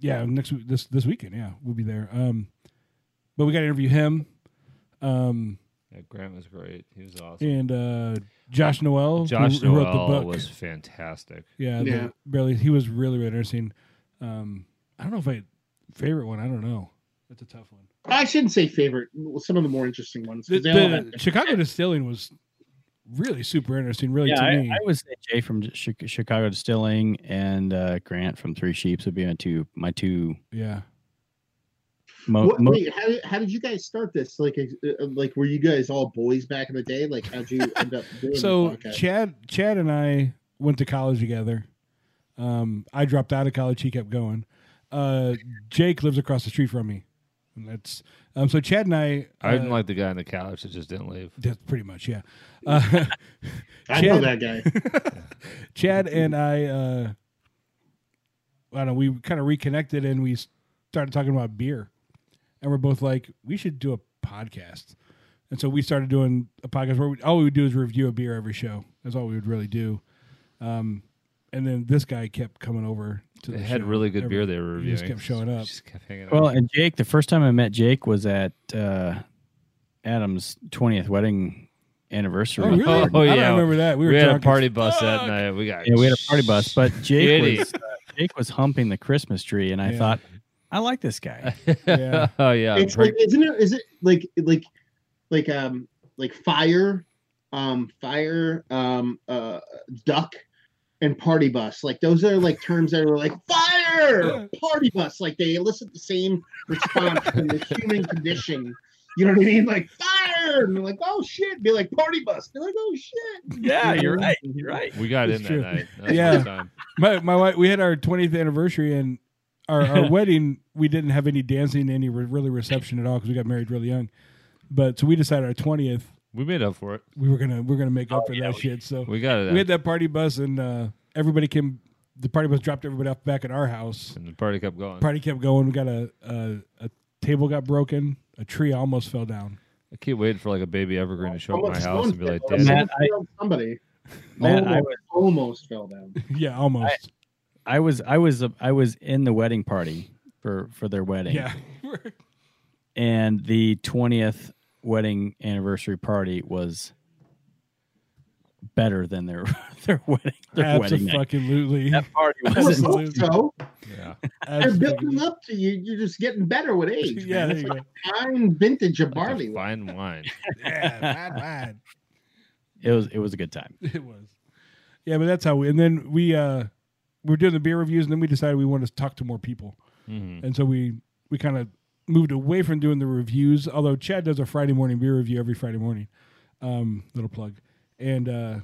yeah, next week- this this weekend, yeah, we'll be there. Um, but we got to interview him. Um, Yeah, Grant was great. He was awesome. and uh, Josh Noel, who- Josh who, wrote the Noel book. was fantastic. yeah, Yeah. The, barely. He was really really interesting. Um, I don't know if I favorite one. I don't know. That's a tough one. I shouldn't say favorite. Some of the more interesting ones. The, 'cause they all the Chicago Distilling was really super interesting. Really yeah, to I, me. I would say Jay from Chicago Distilling and uh, Grant from Three Sheeps would be my two my two. yeah. Mo- What, mo- wait, how did, how did you guys start this? Like, uh, like were you guys all boys back in the day? Like, how'd you end up doing So the? Chad, Chad and I went to college together. Um, I dropped out of college. He kept going. Uh, Jake lives across the street from me, and that's um. So Chad and I. I didn't uh, like the guy on the couch that just didn't leave. That's pretty much, yeah. Uh, I know that guy. Chad and I, uh, I don't know, we kind of reconnected and we started talking about beer. And we're both like, we should do a podcast. And so we started doing a podcast where we, all we would do is review a beer every show. That's all we would really do. Um, and then this guy kept coming over to They the had show really good every- beer they were He reviewing. just kept showing up. Just kept hanging out. well, and Jake, the first time I met Jake was at uh, Adam's twentieth wedding anniversary. Oh, really? Oh, I yeah. don't remember that. We were we had a party bus that night. We got Yeah, we had a party bus, but Jake Shitty. was uh, Jake was humping the Christmas tree, and I Yeah. thought, I like this guy. Yeah. oh yeah. it's like, isn't it? Is it like like like um like fire, um fire, um uh duck, and party bus? Like those are like terms that are like fire, party bus. Like they elicit the same response from the human condition. You know what I mean? Like fire, and they're like, oh shit. Be like party bus. They're like, oh shit. Yeah, you're right. You're right. we got It's in true. that night. That Yeah. a good time. my my wife, we had our 20th anniversary and our, our wedding we didn't have any dancing any re- really reception at all because we got married really young but so we decided our 20th We made up for it. we were gonna we are gonna make up for that shit so We got it. we had that party bus and uh everybody came the party bus dropped everybody off back at our house and the party kept going. party kept going we got a a, a table got broken a tree almost fell down I keep waiting for like a baby evergreen to show up at my house and be like, someone "Dad, Matt, fell- somebody Matt, I almost, was almost fell down. yeah almost I was I was I was in the wedding party for for their wedding. yeah and the 20th wedding anniversary party was better than their their wedding their wedding night. absolutely That party was so. yeah." They're building up to you. You're just getting better with age. yeah man. there It's you like go fine vintage of barley. fine wine. yeah bad bad it was it was a good time. It was. Yeah, but that's how we and then we uh we were doing the beer reviews and then we decided we wanted to talk to more people. Mhm. And so we we kind of moved away from doing the reviews, although Chad does a Friday morning beer review every Friday morning. Um little plug. And uh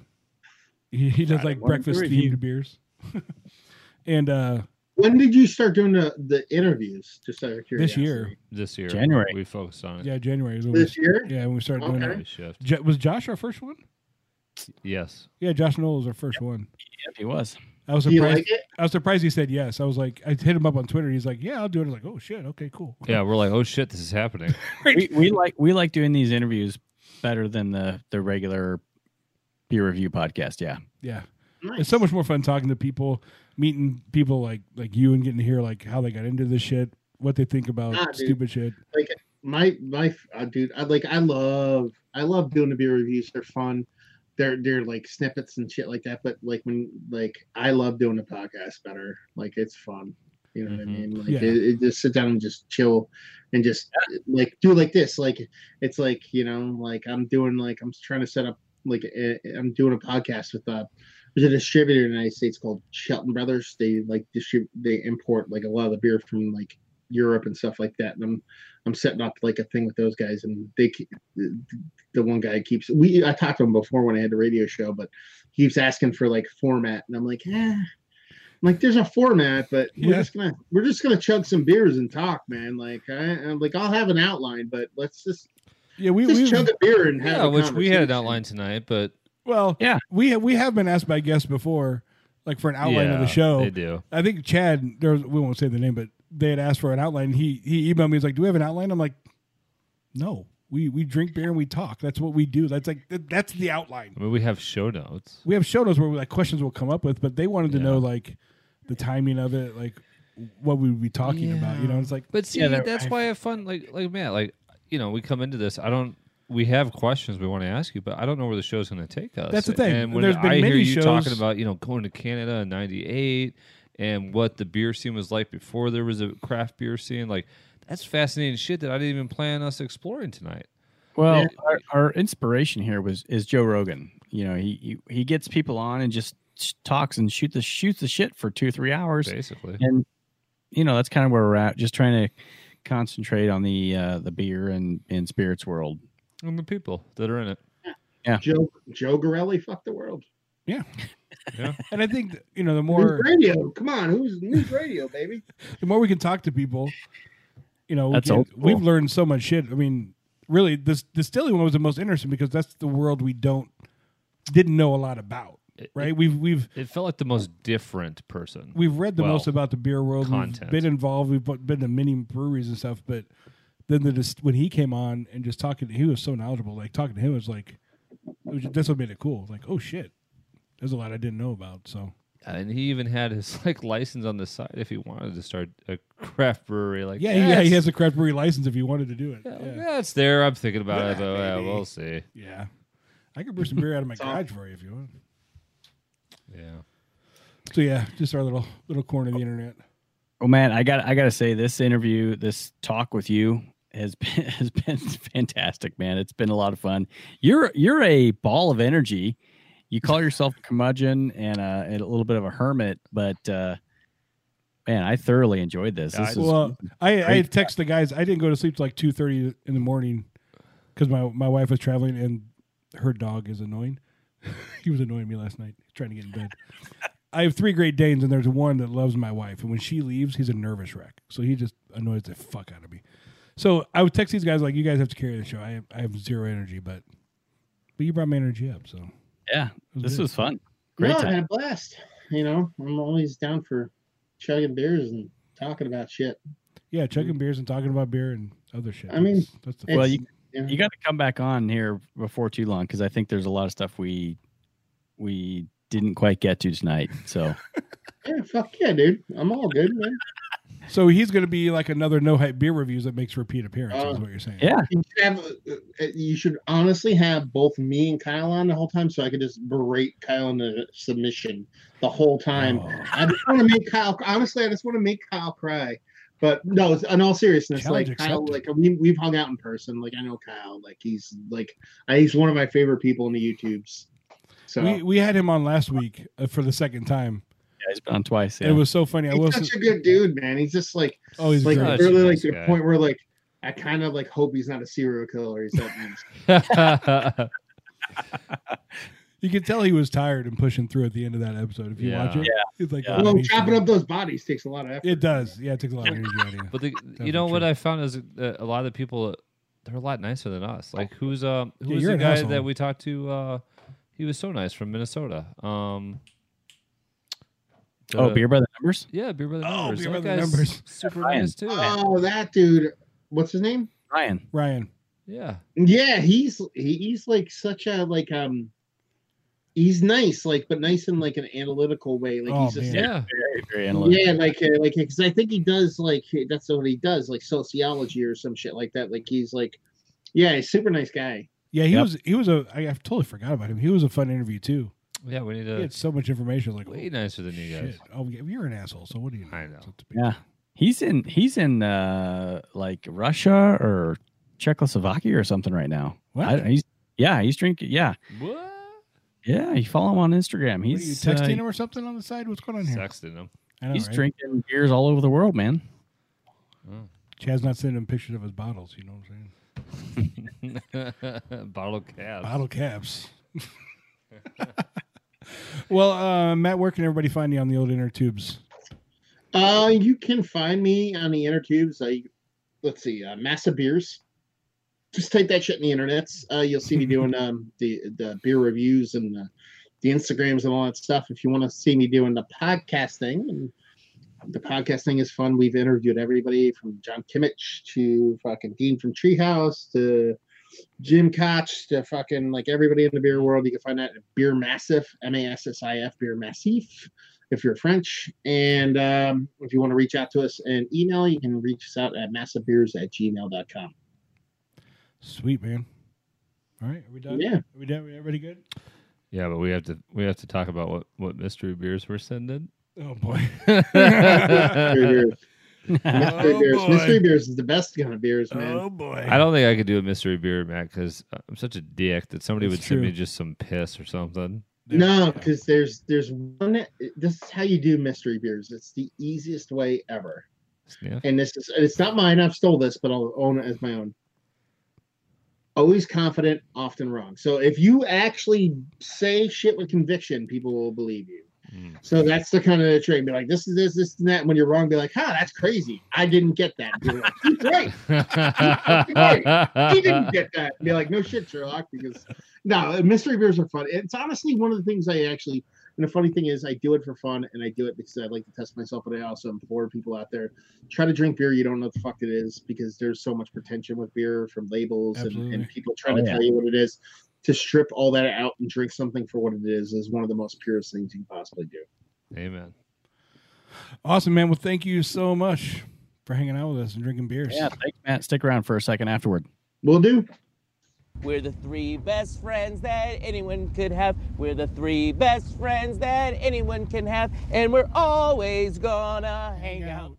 he, he does Friday like breakfast beer review. themed beers. and uh When did you start doing the, the interviews? Just out of this year, This year, January. we focused on it. yeah, January is This we, year? Yeah, when we started doing Okay. it. Shift. Jo- was Josh our first one? Yes. Yeah, Josh Noel was our first one. Yep, he was. I was Do you surprised. like it? I was surprised he said yes. I was like, I hit him up on Twitter. He's like, "Yeah, I'll do it." I was like, "Oh shit, okay, cool." Yeah, we're like, oh shit, this is happening. We, we like we like doing these interviews better than the the regular peer review podcast. Yeah. Yeah, Nice. it's so much more fun talking to people, meeting people like like you, and getting to hear like how they got into this shit, what they think about Ah, dude. stupid shit. like my my uh, dude. I like I love I love doing the beer reviews. They're fun. They're they're like snippets and shit like that. But like when like I love doing the podcast better. Like it's fun. You know what I Mhm. mean? Like Yeah. it, it just sit down and just chill and just like do like this. Like it's like you know, like I'm doing like I'm trying to set up like i I'm doing a podcast with uh there's a distributor in the United States called Shelton Brothers. They like distribute they import like a lot of the beer from like Europe and stuff like that. And I'm I'm setting up like a thing with those guys, and they the one guy keeps we I talked to him before when I had the radio show, but he keeps asking for like format, and I'm like, eh. I'm like there's a format, but we're Yeah. just gonna we're just gonna chug some beers and talk, man. Like I, I'm like I'll have an outline, but let's just Yeah, we just we chug a beer and have Yeah, a which we had an outline tonight, but well, Yeah. we have, we have been asked by guests before, like for an outline of the show. They do. I think Chad, there was, we won't say the name, but they had asked for an outline. He he emailed me. He's like, "Do we have an outline?" I'm like, "No, we we drink beer and we talk. That's what we do. That's like that- that's the outline. I mean, we have show notes. We have show notes where we, like questions will come up with, but they wanted to Yeah. know like the timing of it, like what we would be talking about. You know, it's like But see, Yeah, that- that's I- why I have fun. Like, like Matt, like you know, we come into this. I don't. We have questions we want to ask you, but I don't know where the show's going to take us. That's the thing. And when There's been I hear many you talking shows- about, you know, going to Canada in '98 and what the beer scene was like before there was a craft beer scene, like that's fascinating shit that I didn't even plan us exploring tonight. Well, Yeah. our, our inspiration here was is Joe Rogan. You know, he he, he gets people on and just talks and shoot the shoots the shit for two three hours, Basically, and you know that's kind of where we're at. Just trying to concentrate on the uh, the beer and and spirits world. and the people that are in it. Yeah, Joe Joe Gorelli, fuck the world. And I think you know the News more radio, come on, who's news radio, baby? the more we can talk to people, you know, we That's can- old school. we've learned so much shit. I mean, really, this distilling one was the most interesting because that's the world we don't didn't know a lot about. It- Right? We've we've It felt like the most different person. we've read the Well, most about the beer world. content. We've been involved. We've been to many breweries and stuff. But then the dis- when he came on and just talking, he was so knowledgeable. Like talking to him was like, it was just, that's what made it cool. Like, oh shit, there's a lot I didn't know about. So uh, and he even had his like license on the side if he wanted to start a craft brewery. Like, yeah, yeah, he has a craft brewery license if he wanted to do it. Yeah, Yeah, yeah, it's there. I'm thinking about it, though. but yeah, we'll see. yeah. I could brew some beer out of my garage for you if you want. Yeah. So yeah, just our little little corner of the internet. Oh man, I got I got to say this interview, this talk with you has been has been fantastic, man. It's been a lot of fun. You're you're a ball of energy. You call yourself a curmudgeon and a, and a little bit of a hermit, but uh, man, I thoroughly enjoyed this. This I- is Well, I I text the guys. I didn't go to sleep till like two thirty in the morning because my my wife was traveling and her dog is annoying. he was annoying me last night, trying to get in bed. I have three Great Danes, and there's one that loves my wife. And when she leaves, he's a nervous wreck. So he just annoys the fuck out of me. So I would text these guys like, "You guys have to carry the show. I have, I have zero energy, but but you brought my energy up. So yeah, was this good. was fun. Great no, I had a blast. You know, I'm always down for chugging beers and talking about shit. yeah, mm-hmm. chugging beers and talking about beer and other shit. I mean, that's, that's the Well, you- yeah. You got to come back on here before too long because I think there's a lot of stuff we we didn't quite get to tonight. So yeah, fuck yeah, dude. I'm all good, man. So he's going to be like another no hype beer reviews that makes repeat appearances. Uh, is what you're saying? yeah, You should, have, uh, you should honestly have both me and Kyle on the whole time, so I could just berate Kyle in the submission the whole time. Oh. I just want to make Kyle. Honestly, I just want to make Kyle cry. But no, in all seriousness, Challenge like Kyle, accepted. like we we've hung out in person. Like I know Kyle. Like he's like he's one of my favorite people in the YouTubes. So We we had him on last week uh, for the second time. yeah, he's been on twice. Yeah. It was so funny. I he's wasn't. such a good dude, man. He's just like Oh, he's like great. Such a really like nice to the point where like I kind of like hope he's not a serial killer. He's that. You could tell he was tired and pushing through at the end of that episode. If you Yeah. watch it, Yeah. it's like Yeah. oh, well, chopping up those bodies takes a lot of effort. It does. Yeah, it takes a lot of energy out of you. but the, you know what. I found is uh, a lot of the people they're a lot nicer than us. Like who's uh who's you're the guy asshole. that we talked to? Uh, he was so nice from Minnesota. Um, oh, the- beer by the numbers. Yeah, beer by the Oh, numbers. Beer That by the Numbers. Super Ryan. nice too. Oh, that dude. What's his name? Ryan. Ryan. Yeah, Yeah, he's he, he's like such a like um he's nice, like but nice in like an analytical way. Like Oh, he's just man. yeah. Very, very analytical. yeah, like uh, like because I think he does like that's what he does, like sociology or some shit like that. Like he's like, yeah, he's a super nice guy. Yeah, he Yep. was. He was a. I, I totally forgot about him. He was a fun interview too. Yeah, we need He to had so much information. Like, way oh, nicer than you guys. shit. Oh, yeah, you're an asshole. So what do you know? I know. So it's a big- Yeah. He's in he's in uh like Russia or Czechoslovakia or something right now. What? I, he's yeah, he's drinking yeah. What? Yeah, you follow him on Instagram. What are you He's texting uh, him or something on the side? What's going on here? Sexting them. I know, he's right? drinking beers all over the world, man. Chad's not sending him pictures of his bottles. You know what I'm saying? Bottle caps. Bottle caps. well, uh, Matt, where can everybody find you on the old inner tubes? Uh, you can find me on the inner tubes. I let's see, uh, Massa Beers. Just type that shit in the internets. Uh, you'll see me doing um, the the beer reviews and the, the Instagrams and all that stuff. If you want to see me doing the podcasting, and the podcasting is fun. We've interviewed everybody from John Kimmich to fucking Dean from Treehouse to Jim Koch to fucking like everybody in the beer world. You can find that at Beer Massif, M A S S I F, Beer Massif if you're French. And um, if you want to reach out to us and email, you can reach us out at massivebeers at gmail.com. Sweet man. All right, are we done? Yeah. Are we done? Are We everybody good? Yeah, but we have to we have to talk about what what mystery beers we're sending. Oh boy. Mystery oh, beers. Mystery Oh, beers. boy. Mystery beers is the best kind of beers, man. Oh boy. I don't think I could do a mystery beer, Matt, because I'm such a dick that somebody That's would send me just some piss or something. No, because there's there's one. This is how you do mystery beers. It's the easiest way ever. Sniff. And this is it's not mine. I've stole this, but I'll own it as my own. Always confident, often wrong. So if you actually say shit with conviction, people will believe you. Mm. So that's the kind of the trait. Be like, this is this, this and that. When you're wrong, be like, huh, that's crazy. I didn't get that. Like, "He's right. He didn't get that. Be like, no shit, Sherlock. Because no, mystery beers are fun. It's honestly one of the things I actually. And the funny thing is, I do it for fun, and I do it because I like to test myself. But I also implore people out there: try to drink beer you don't know what the fuck it is, because there's so much pretension with beer from labels and, and people trying Oh, to yeah. tell you what it is. To strip all that out and drink something for what it is is one of the most purest things you can possibly do. Amen. Awesome, man. Well, thank you so much for hanging out with us and drinking beers. Yeah, thanks, Matt. Stick around for a second afterward. We'll do. We're the three best friends that anyone could have. We're the three best friends that anyone can have. And we're always gonna hang out.